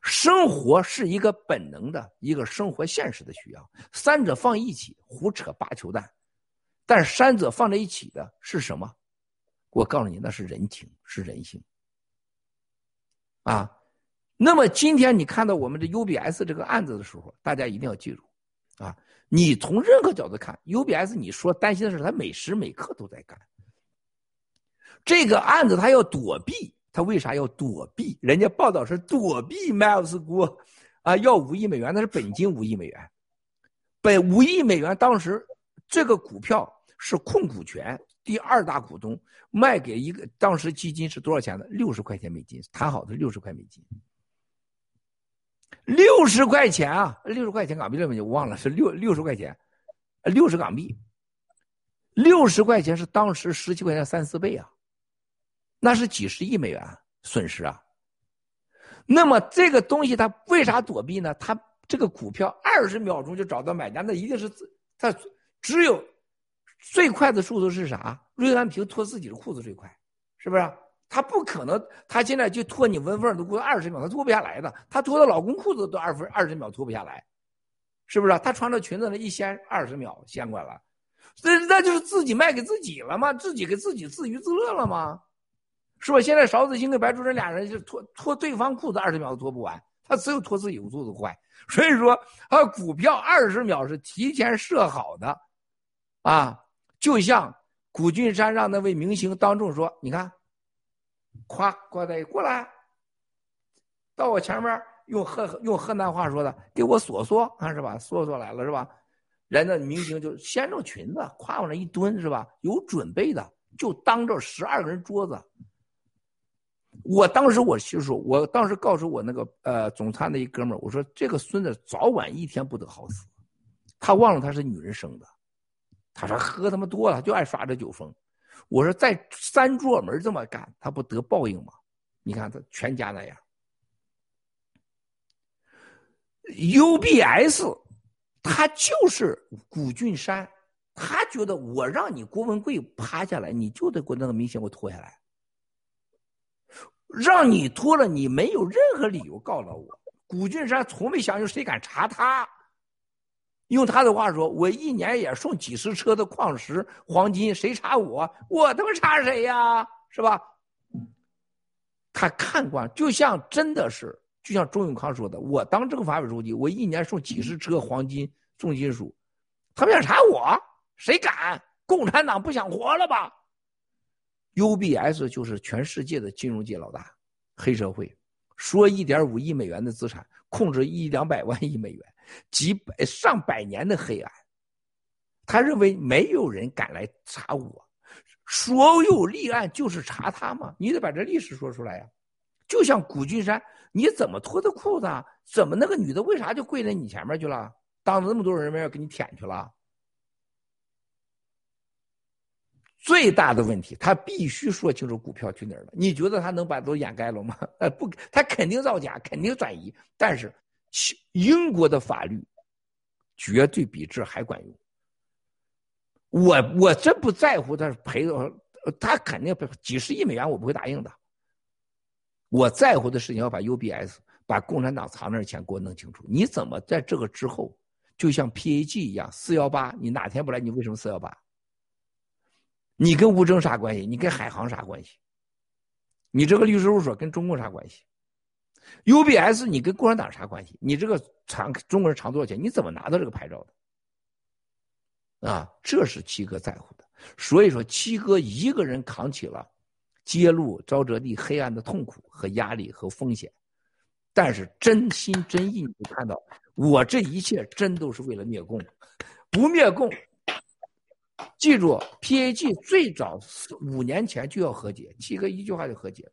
生活是一个本能的一个生活现实的需要。三者放一起胡扯八球蛋，但三者放在一起的是什么？我告诉你，那是人情，是人性啊。那么今天你看到我们这 UBS 这个案子的时候，大家一定要记住，啊，你从任何角度看 UBS，你说担心的是他每时每刻都在干。这个案子他要躲避，他为啥要躲避？人家报道是躲避迈尔斯锅，啊，要五亿美元，那是本金五亿美元，本五亿美元当时这个股票是控股权第二大股东卖给一个，当时基金是多少钱呢？六十块钱美金，谈好的六十块美金，六十块钱啊，六十块钱港币了没？我忘了是六六十块钱，六十港币，六十块钱是当时十七块钱三四倍啊。那是几十亿美元损失啊！那么这个东西它为啥躲避呢？它这个股票二十秒钟就找到买家，那一定是它只有最快的速度是啥？瑞安平脱自己的裤子最快，是不是？他不可能，他现在就脱你文凤的裤子二十秒，他脱不下来的。他脱她老公裤子都二分二十秒脱不下来，是不是？他穿着裙子那一掀二十秒掀过来了，那就是自己卖给自己了吗？自己给自己自娱自乐了吗？是吧？现在勺子星跟白主任俩人就脱脱对方裤子二十秒都脱不完，他只有脱自己裤子快。所以说，他股票二十秒是提前设好的，啊，就像古俊山让那位明星当众说：“你看，夸过来过来，到我前面用河用河南话说的，给我说说啊，是吧？说说来了是吧？人家明星就掀着裙子，夸往那一蹲是吧？有准备的，就当着十二个人桌子。”我当时我就说，我当时告诉我那个呃总参的一哥们儿，我说这个孙子早晚一天不得好死，他忘了他是女人生的，他说喝他妈多了就爱耍这酒疯，我说在三座门这么干，他不得报应吗？你看他全家那样。UBS，他就是古俊山，他觉得我让你郭文贵趴下来，你就得给我那个明星给我拖下来。让你脱了，你没有任何理由告到我。古俊山从没想有谁敢查他。用他的话说，我一年也送几十车的矿石、黄金，谁查我？我他妈查谁呀？是吧？他看惯，就像真的是，就像周永康说的，我当政法委书记，我一年送几十车黄金、重金属，他们想查我，谁敢？共产党不想活了吧？UBS 就是全世界的金融界老大，黑社会，说一点五亿美元的资产，控制一两百万亿美元，几百上百年的黑暗。他认为没有人敢来查我，所有立案就是查他嘛，你得把这历史说出来呀。就像古俊山，你怎么脱的裤子啊？怎么那个女的为啥就跪在你前面去了？当着那么多人面要给你舔去了？最大的问题，他必须说清楚股票去哪儿了。你觉得他能把都掩盖了吗？呃，不，他肯定造假，肯定转移。但是，英国的法律绝对比这还管用。我我真不在乎他赔多少，他肯定几十亿美元，我不会答应的。我在乎的事情要把 UBS 把共产党藏那钱给我弄清楚。你怎么在这个之后，就像 PAG 一样，四幺八，你哪天不来？你为什么四幺八？你跟吴征啥关系？你跟海航啥关系？你这个律师事务所跟中共啥关系？UBS 你跟共产党啥关系？你这个厂中国人厂多少钱？你怎么拿到这个牌照的？啊，这是七哥在乎的。所以说，七哥一个人扛起了揭露沼泽地黑暗的痛苦和压力和风险，但是真心真意，你看到我这一切真都是为了灭共，不灭共。记住，PAG 最早五年前就要和解，七哥一句话就和解了，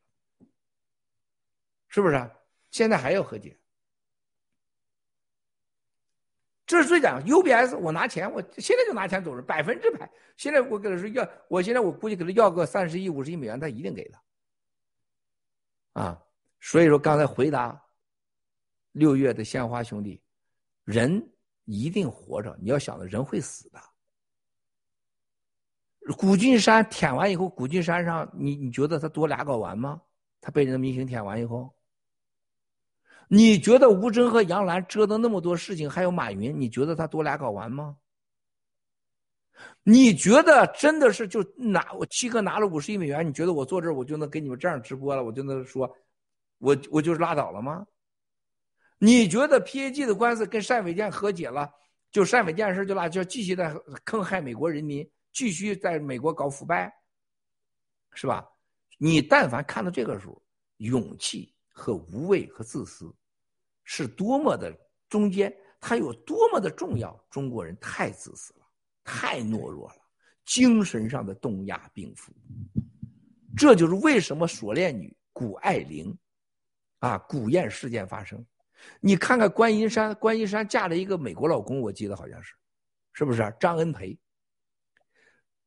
是不是？现在还要和解，这是最讲 UBS，我拿钱，我现在就拿钱走人，百分之百。现在我给他说要，我现在我估计给他要个三十亿、五十亿美元，他一定给的。啊，所以说刚才回答六月的鲜花兄弟，人一定活着，你要想着人会死的。古俊山舔完以后，古俊山上你你觉得他多俩睾丸吗？他被人的明星舔完以后，你觉得吴征和杨澜折腾那么多事情，还有马云，你觉得他多俩睾丸吗？你觉得真的是就拿我七哥拿了五十亿美元，你觉得我坐这儿我就能给你们这样直播了？我就能说，我我就是拉倒了吗？你觉得 PAG 的官司跟单伟建和解了，就单伟建事就拉就继续在坑害美国人民？继续在美国搞腐败，是吧？你但凡看到这个时候，勇气和无畏和自私，是多么的中间，它有多么的重要。中国人太自私了，太懦弱了，精神上的东亚病夫。这就是为什么锁链女谷爱玲，啊，古燕事件发生。你看看观音山，观音山嫁了一个美国老公，我记得好像是，是不是啊张恩培？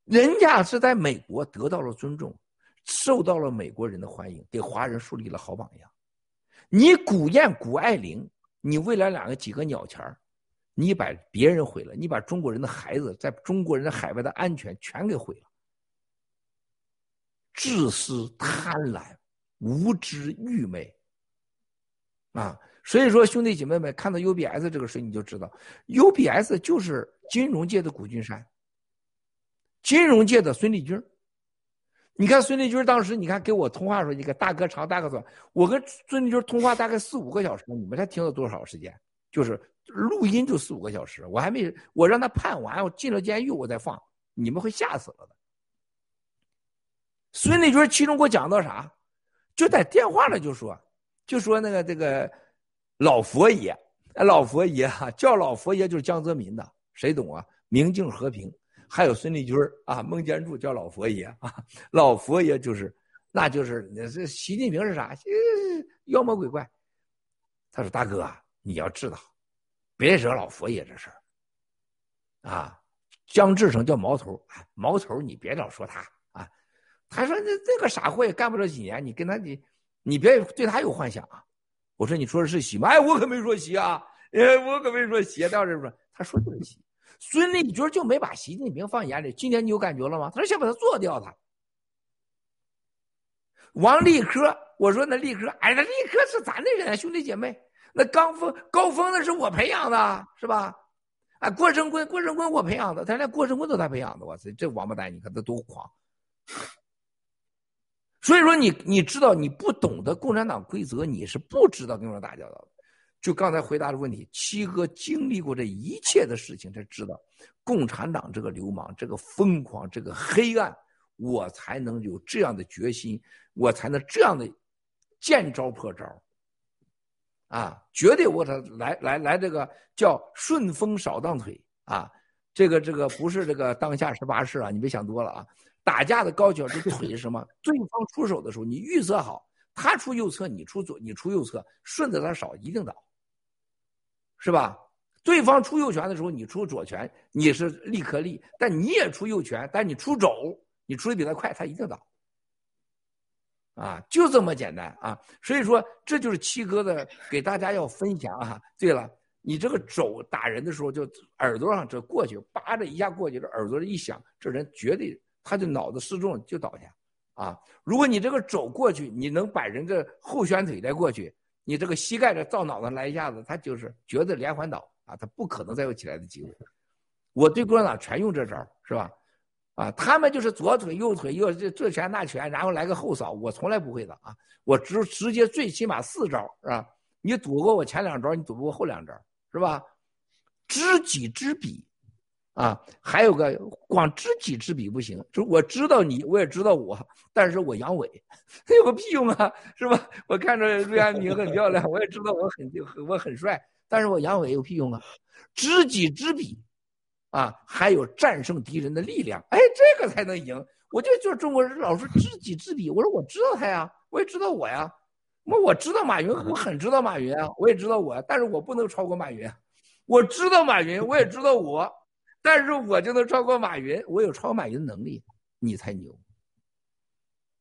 人家是在美国得到了尊重，受到了美国人的欢迎，给华人树立了好榜样。你古燕、古爱玲，你为了两个几个鸟钱你把别人毁了，你把中国人的孩子在中国人的海外的安全全给毁了。自私、贪婪、无知、愚昧，啊！所以说，兄弟姐妹们，看到 UBS 这个事，你就知道，UBS 就是金融界的古俊山，金融界的孙立军。你看孙立军当时，你看给我通话时候，你看大哥长，大哥短，我跟孙立军通话大概四五个小时，你们才听了多少时间？就是录音就四五个小时，我还没，我让他判完，我进了监狱，我再放，你们会吓死了的。孙立军其中给我讲到啥？就在电话里就说，就说那个这个。老佛爷，老佛爷哈，叫老佛爷就是江泽民的，谁懂啊？明镜和平，还有孙立军啊，孟建柱叫老佛爷啊，老佛爷就是，那就是那这习近平是啥？妖魔鬼怪。他说：“大哥，你要知道，别惹老佛爷这事儿。啊，江志成叫毛头，毛头你别老说他啊。他说这这个傻货也干不了几年，你跟他你你别对他有幻想啊。”我说你说的是习吗？哎，我可没说习啊！哎，我可没说习。到这说，他说的是习。孙立军就没把习近平放眼里。今天你有感觉了吗？他说先把他做掉。他王立科，我说那立科，哎，那立科是咱的人，兄弟姐妹。那高峰，高峰那是我培养的，是吧？啊，郭声琨，郭声琨我培养的，他连郭声琨都他培养的。我操，这王八蛋，你看他多狂！所以说，你你知道你不懂得共产党规则，你是不知道跟人打交道的。就刚才回答的问题，七哥经历过这一切的事情，才知道共产党这个流氓、这个疯狂、这个黑暗，我才能有这样的决心，我才能这样的见招破招。啊，绝对我他来来来，这个叫顺风少当腿啊，这个这个不是这个当下十八式啊，你别想多了啊。打架的高脚，这腿是什么？对方出手的时候，你预测好，他出右侧，你出左，你出右侧，顺着他少，一定倒，是吧？对方出右拳的时候，你出左拳，你是立刻立，但你也出右拳，但你出肘，你出的比他快，他一定倒。啊，就这么简单啊！所以说，这就是七哥的给大家要分享啊。对了，你这个肘打人的时候，就耳朵上这过去，叭的一下过去，这耳朵一响，这人绝对。他就脑子失重就倒下，啊！如果你这个肘过去，你能把人的后旋腿再过去，你这个膝盖这照脑子来一下子，他就是绝对连环倒啊！他不可能再有起来的机会。我对共产党全用这招，是吧？啊，他们就是左腿右腿右这这拳那拳，然后来个后扫，我从来不会的啊！我直直接最起码四招，是吧？你躲过我前两招，你躲不过后两招，是吧？知己知彼。啊，还有个光知己知彼不行，就是我知道你，我也知道我，但是我阳痿，有个屁用啊，是吧？我看着瑞安明很漂亮，我也知道我很 我很帅，但是我阳痿有屁用啊？知己知彼，啊，还有战胜敌人的力量，哎，这个才能赢。我就就是中国人老说知己知彼，我说我知道他呀，我也知道我呀，那我知道马云，我很知道马云啊，我也知道我，但是我不能超过马云，我知道马云，我也知道我。但是我就能超过马云，我有超马云的能力，你才牛，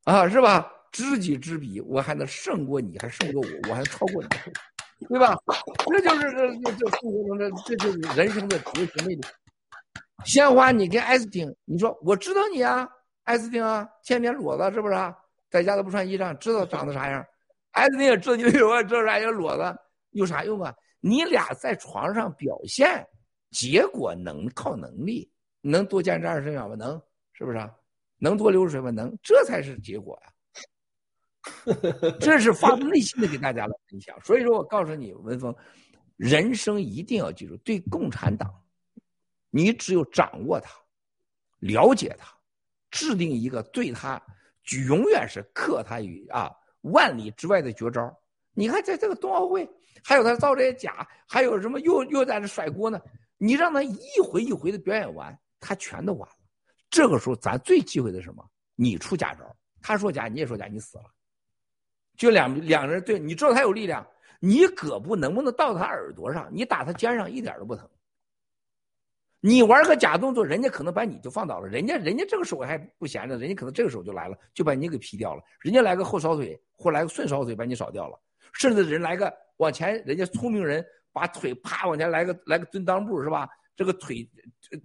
啊，是吧？知己知彼，我还能胜过你，还胜过我，我还超过你，对吧？这就是这这这生活中的，这就是人生的哲学魅力。鲜花，你跟艾斯汀，你说我知道你啊，艾斯汀啊，天天裸子是不是？在家都不穿衣裳，知道长得啥样？艾斯汀也知道你这什么知道啥样裸子，有啥用啊？你俩在床上表现。结果能靠能力，能多坚持二十秒吗？能，是不是啊？能多流水吗？能，这才是结果呀。这是发自内心的给大家来分享。所以说我告诉你，文峰，人生一定要记住，对共产党，你只有掌握它，了解它，制定一个对他永远是克他于啊万里之外的绝招。你看，在这个冬奥会，还有他造这些假，还有什么又又在那甩锅呢？你让他一回一回的表演完，他全都完了。这个时候，咱最忌讳的是什么？你出假招，他说假，你也说假，你死了。就两两个人对，你知道他有力量，你胳膊能不能到他耳朵上？你打他肩上一点都不疼。你玩个假动作，人家可能把你就放倒了，人家人家这个手还不闲着，人家可能这个手就来了，就把你给劈掉了。人家来个后扫腿，或来个顺扫腿，把你扫掉了。甚至人来个往前，人家聪明人把腿啪往前来个来个蹲裆步是吧？这个腿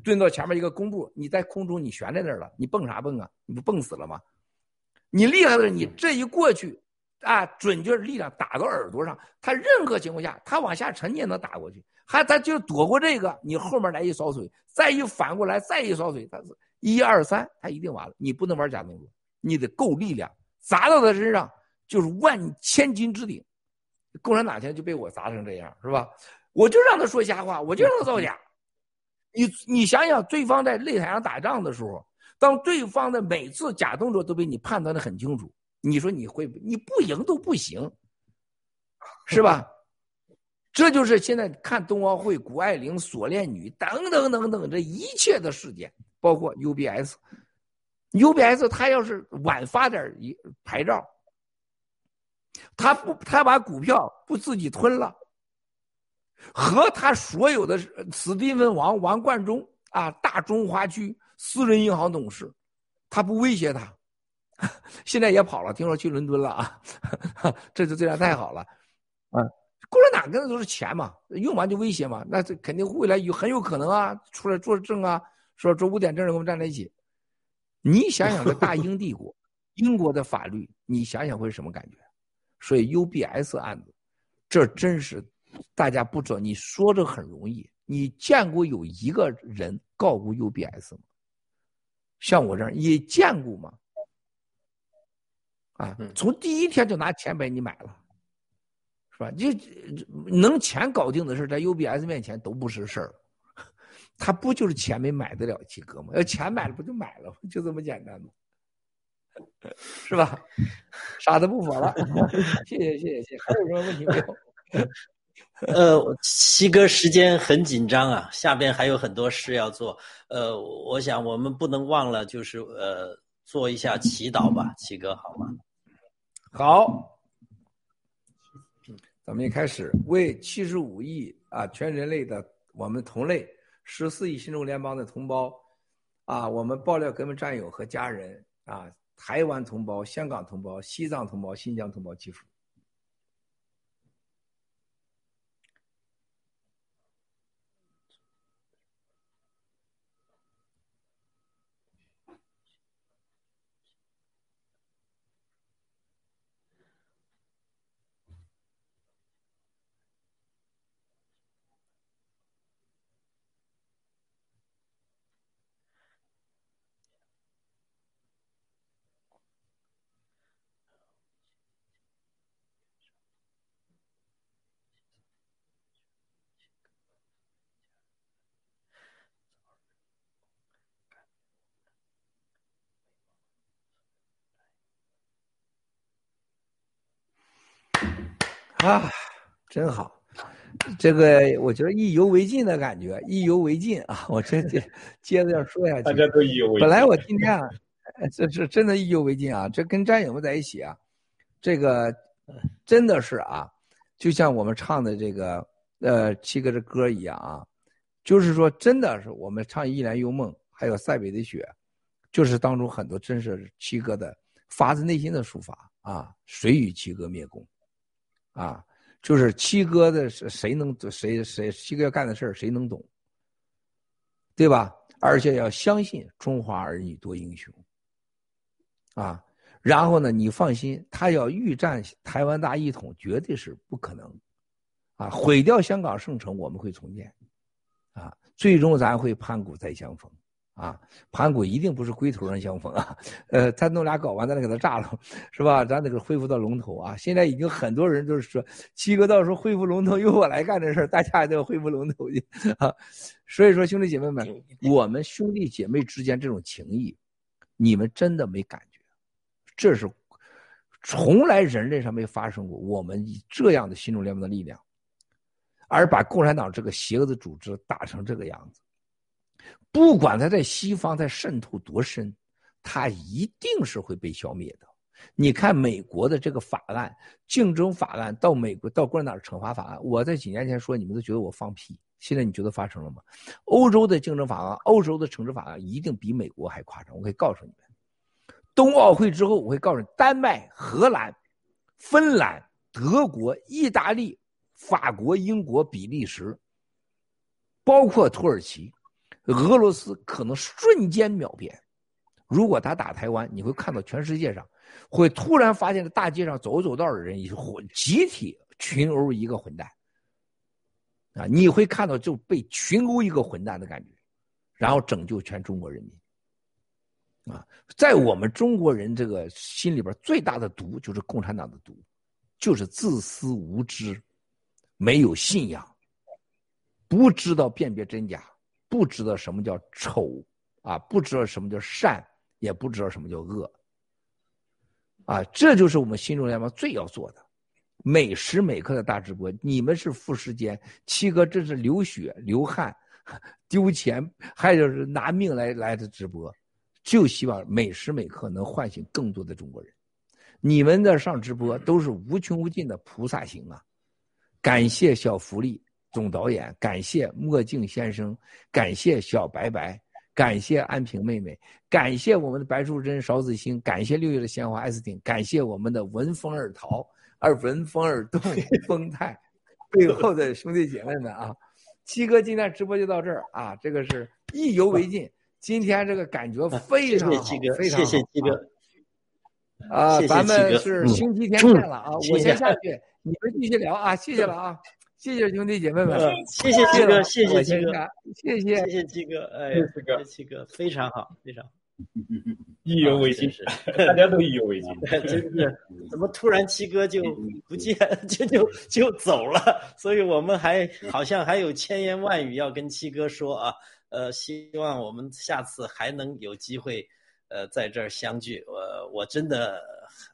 蹲到前面一个弓步，你在空中你悬在那儿了，你蹦啥蹦啊？你不蹦死了吗？你厉害的是你这一过去，啊，准确力量打到耳朵上，他任何情况下他往下沉你也能打过去，还他就躲过这个，你后面来一扫腿，再一反过来再一扫腿，他是一二三，他一定完了。你不能玩假动作，你得够力量，砸到他身上就是万千斤之顶。共产党现在就被我砸成这样，是吧？我就让他说瞎话，我就让他造假。你你想想，对方在擂台上打仗的时候，当对方的每次假动作都被你判断的很清楚，你说你会你不赢都不行，是吧？这就是现在看冬奥会，谷爱凌、锁链女等等等等这一切的事件，包括 UBS，UBS 他要是晚发点一牌照。他不，他把股票不自己吞了，和他所有的史蒂芬王王冠中啊，大中华区私人银行董事，他不威胁他，现在也跑了，听说去伦敦了啊，这就这样太好了，啊，共产党跟的都是钱嘛，用完就威胁嘛，那这肯定未来有很有可能啊，出来作证啊，说这五点证人跟我们站在一起，你想想这大英帝国，英国的法律，你想想会是什么感觉？所以 UBS 案子，这真是大家不知道。你说这很容易，你见过有一个人告过 UBS 吗？像我这样你见过吗？啊，从第一天就拿钱把你买了，是吧？就能钱搞定的事，在 UBS 面前都不是事儿。他不就是钱没买得了几个吗？要钱买了不就买了吗？就这么简单吗？是吧？傻子不服了，谢谢谢谢谢。还有什么问题没有？呃，七哥，时间很紧张啊，下边还有很多事要做。呃，我想我们不能忘了，就是呃，做一下祈祷吧，七哥，好吗？好，咱们一开始为七十五亿啊，全人类的我们同类十四亿新中联邦的同胞啊，我们爆料革命战友和家人啊。台湾同胞、香港同胞、西藏同胞、新疆同胞祈福。啊，真好，这个我觉得意犹未尽的感觉，意犹未尽啊！我这接 接着要说下去，大家都意犹未尽。本来我今天啊，这是真的意犹未尽啊！这跟战友们在一起啊，这个真的是啊，就像我们唱的这个呃七哥的歌一样啊，就是说真的是我们唱《一帘幽梦》，还有《塞北的雪》，就是当中很多真是七哥的发自内心的抒发啊！谁与七哥灭共？啊，就是七哥的，谁能谁谁七哥要干的事，谁能懂，对吧？而且要相信中华儿女多英雄，啊，然后呢，你放心，他要欲占台湾大一统，绝对是不可能，啊，毁掉香港圣城，我们会重建，啊，最终咱会盘古再相逢。啊，盘古一定不是龟头上相逢啊，呃，他弄俩搞完，咱得给他炸了，是吧？咱得给恢复到龙头啊。现在已经很多人就是说，七哥到时候恢复龙头，由我来干这事儿，大家也都要恢复龙头去啊。所以说，兄弟姐妹们，我们兄弟姐妹之间这种情谊，你们真的没感觉，这是从来人类上没发生过。我们以这样的新中联盟的力量，而把共产党这个邪恶的组织打成这个样子，不管他在西方在渗透多深，他一定是会被消灭的。你看美国的这个法案，竞争法案到美国到共产党惩罚法案，我在几年前说，你们都觉得我放屁。现在你觉得发生了吗？欧洲的竞争法案、欧洲的惩治法案一定比美国还夸张。我可以告诉你们，冬奥会之后，我会告诉你，丹麦、荷兰、芬兰、德国、意大利、法国、英国、比利时，包括土耳其、俄罗斯，可能瞬间秒变。如果他打台湾，你会看到全世界上会突然发现，大街上走走道的人一，混集体群殴一个混蛋。啊，你会看到就被群殴一个混蛋的感觉，然后拯救全中国人民。啊，在我们中国人这个心里边，最大的毒就是共产党的毒，就是自私无知，没有信仰，不知道辨别真假，不知道什么叫丑啊，不知道什么叫善，也不知道什么叫恶。啊，这就是我们新中联盟最要做的。每时每刻的大直播，你们是付时间，七哥这是流血流汗，丢钱，还有是拿命来来的直播，就希望每时每刻能唤醒更多的中国人。你们的上直播都是无穷无尽的菩萨行啊！感谢小福利总导演，感谢墨镜先生，感谢小白白，感谢安平妹妹，感谢我们的白淑珍、邵子星，感谢六月的鲜花艾斯汀，感谢我们的闻风而逃。而闻风而动，风泰背后的兄弟姐妹们啊，七哥今天直播就到这儿啊，这个是意犹未尽。今天这个感觉非常好，非常好。谢谢七哥，啊，咱们是星期天见了啊，我先下去，你们继续聊啊，谢谢了啊，谢谢兄弟姐妹们，谢谢七哥，谢谢七哥，谢谢。谢谢七哥，哎，谢谢七哥，非常好，非常。意犹未尽，大家都意犹未尽，真是怎么突然七哥就不见，就就就走了？所以我们还好像还有千言万语要跟七哥说啊，呃，希望我们下次还能有机会，呃，在这儿相聚。我我真的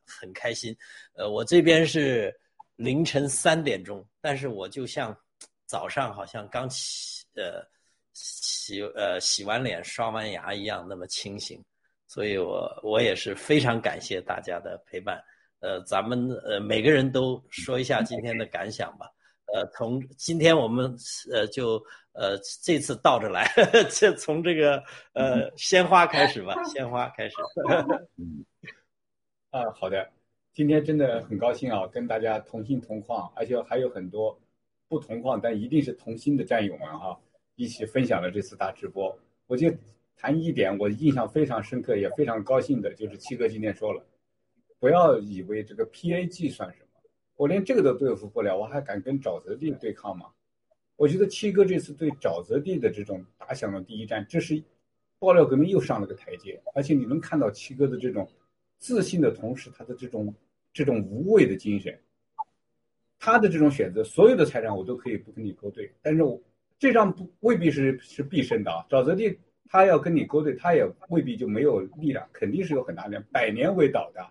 很开心，呃，我这边是凌晨三点钟，但是我就像早上好像刚起，呃。洗呃洗完脸刷完牙一样那么清醒，所以我我也是非常感谢大家的陪伴。呃，咱们呃每个人都说一下今天的感想吧。呃，从今天我们呃就呃这次倒着来，就从这个呃鲜花开始吧，鲜花开始。啊，好的，今天真的很高兴啊，跟大家同心同框，而且还有很多不同框但一定是同心的战友们哈。一起分享了这次大直播，我就谈一点，我印象非常深刻，也非常高兴的，就是七哥今天说了，不要以为这个 PAG 算什么，我连这个都对付不了，我还敢跟沼泽地对抗吗？我觉得七哥这次对沼泽地的这种打响了第一战，这是爆料革命又上了个台阶，而且你能看到七哥的这种自信的同时，他的这种这种无畏的精神，他的这种选择，所有的财产我都可以不跟你勾兑，但是我。这张不未必是是必胜的啊！沼泽地他要跟你勾兑，他也未必就没有力量，肯定是有很大力量。百年为倒的，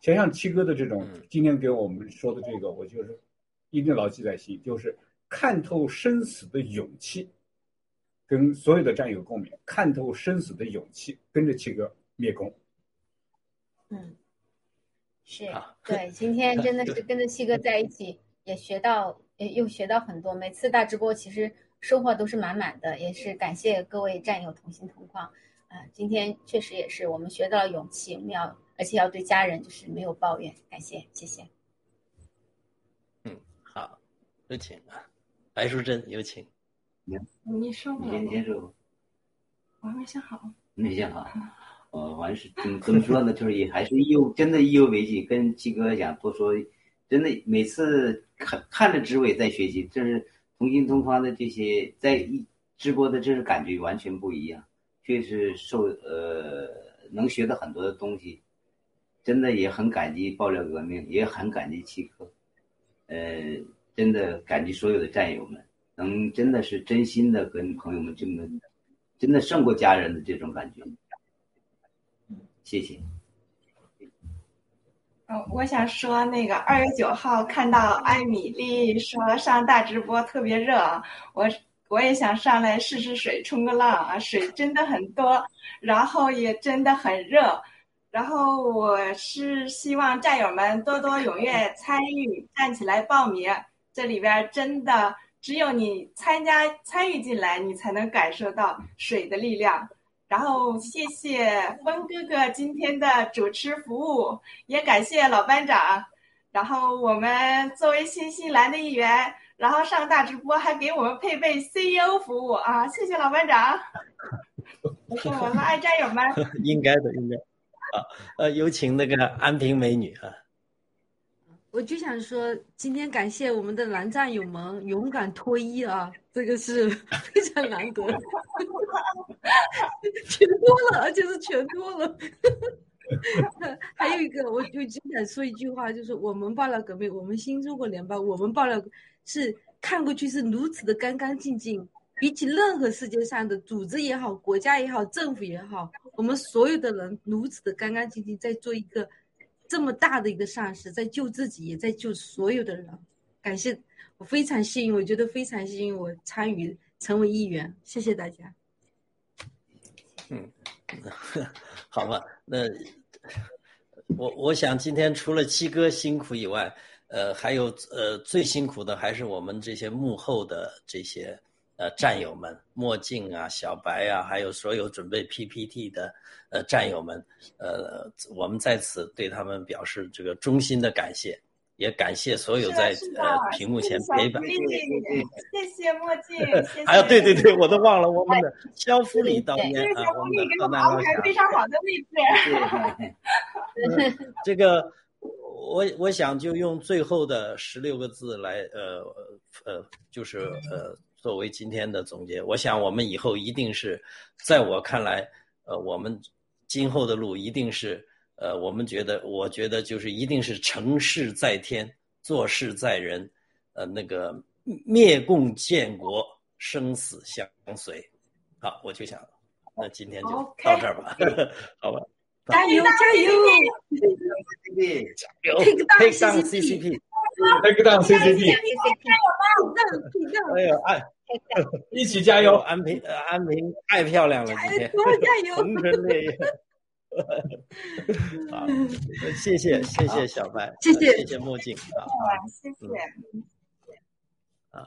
想想七哥的这种今天给我们说的这个，我就是一定牢记在心，就是看透生死的勇气，跟所有的战友共勉，看透生死的勇气，跟着七哥灭共。嗯，是对，今天 真的是跟着七哥在一起，也学到，也又学到很多。每次大直播其实。收获都是满满的，也是感谢各位战友同心同框，啊，今天确实也是我们学到了勇气，我们要而且要对家人就是没有抱怨，感谢谢谢。嗯，好，有请啊，白淑珍有请。你你说吧。你先接受。我还没想好。没想好。呃，完是怎么怎么说呢？就是也还是意犹真的意犹未尽，跟七哥讲多说，真的每次看看着志伟在学习，这是。同心同框的这些在一直播的这个感觉完全不一样，确实受呃能学到很多的东西，真的也很感激爆料革命，也很感激七哥，呃，真的感激所有的战友们，能真的是真心的跟朋友们这么，真的胜过家人的这种感觉，谢谢。嗯，我想说那个二月九号看到艾米丽说上大直播特别热啊，我我也想上来试试水，冲个浪啊，水真的很多，然后也真的很热，然后我是希望战友们多多踊跃参与，站起来报名，这里边真的只有你参加参与进来，你才能感受到水的力量。然后谢谢峰哥哥今天的主持服务，也感谢老班长。然后我们作为新西兰的一员，然后上大直播还给我们配备 CEO 服务啊！谢谢老班长。说我们，爱战友们。应该的，应该。啊，呃，有请那个安平美女啊。我就想说，今天感谢我们的男战友们勇敢脱衣啊，这个是非常难得，全脱了，而且是全脱了。还有一个，我就经常说一句话，就是我们爆料革命，我们新中国联邦，我们爆料是看过去是如此的干干净净，比起任何世界上的组织也好，国家也好，政府也好，我们所有的人如此的干干净净，在做一个。这么大的一个善事，在救自己，也在救所有的人。感谢，我非常幸运，我觉得非常幸运，我参与成为一员。谢谢大家。嗯，好吧，那我我想今天除了七哥辛苦以外，呃，还有呃最辛苦的还是我们这些幕后的这些呃战友们，墨镜啊、小白啊，还有所有准备 PPT 的。呃，战友们，呃，我们在此对他们表示这个衷心的感谢，也感谢所有在呃屏幕前陪伴。谢谢墨镜。还有，对对对，我都忘了我们的肖夫里导演啊，我们的河南老师。非常好的位置。这个，我我想就用最后的十六个字来，呃呃，就是呃，作为今天的总结。我想我们以后一定是，在我看来，呃，我们。今后的路一定是，呃，我们觉得，我觉得就是一定是成事在天，做事在人，呃，那个灭共建国，生死相随。好，我就想，那今天就到这儿吧，好吧。加油加油！Take down CCP，Take down CCP，哎呦，哎。一起加油！安平，安平太漂亮了，今天红尘烈焰。好，谢谢谢谢小白，谢谢谢谢墨镜啊，谢谢啊。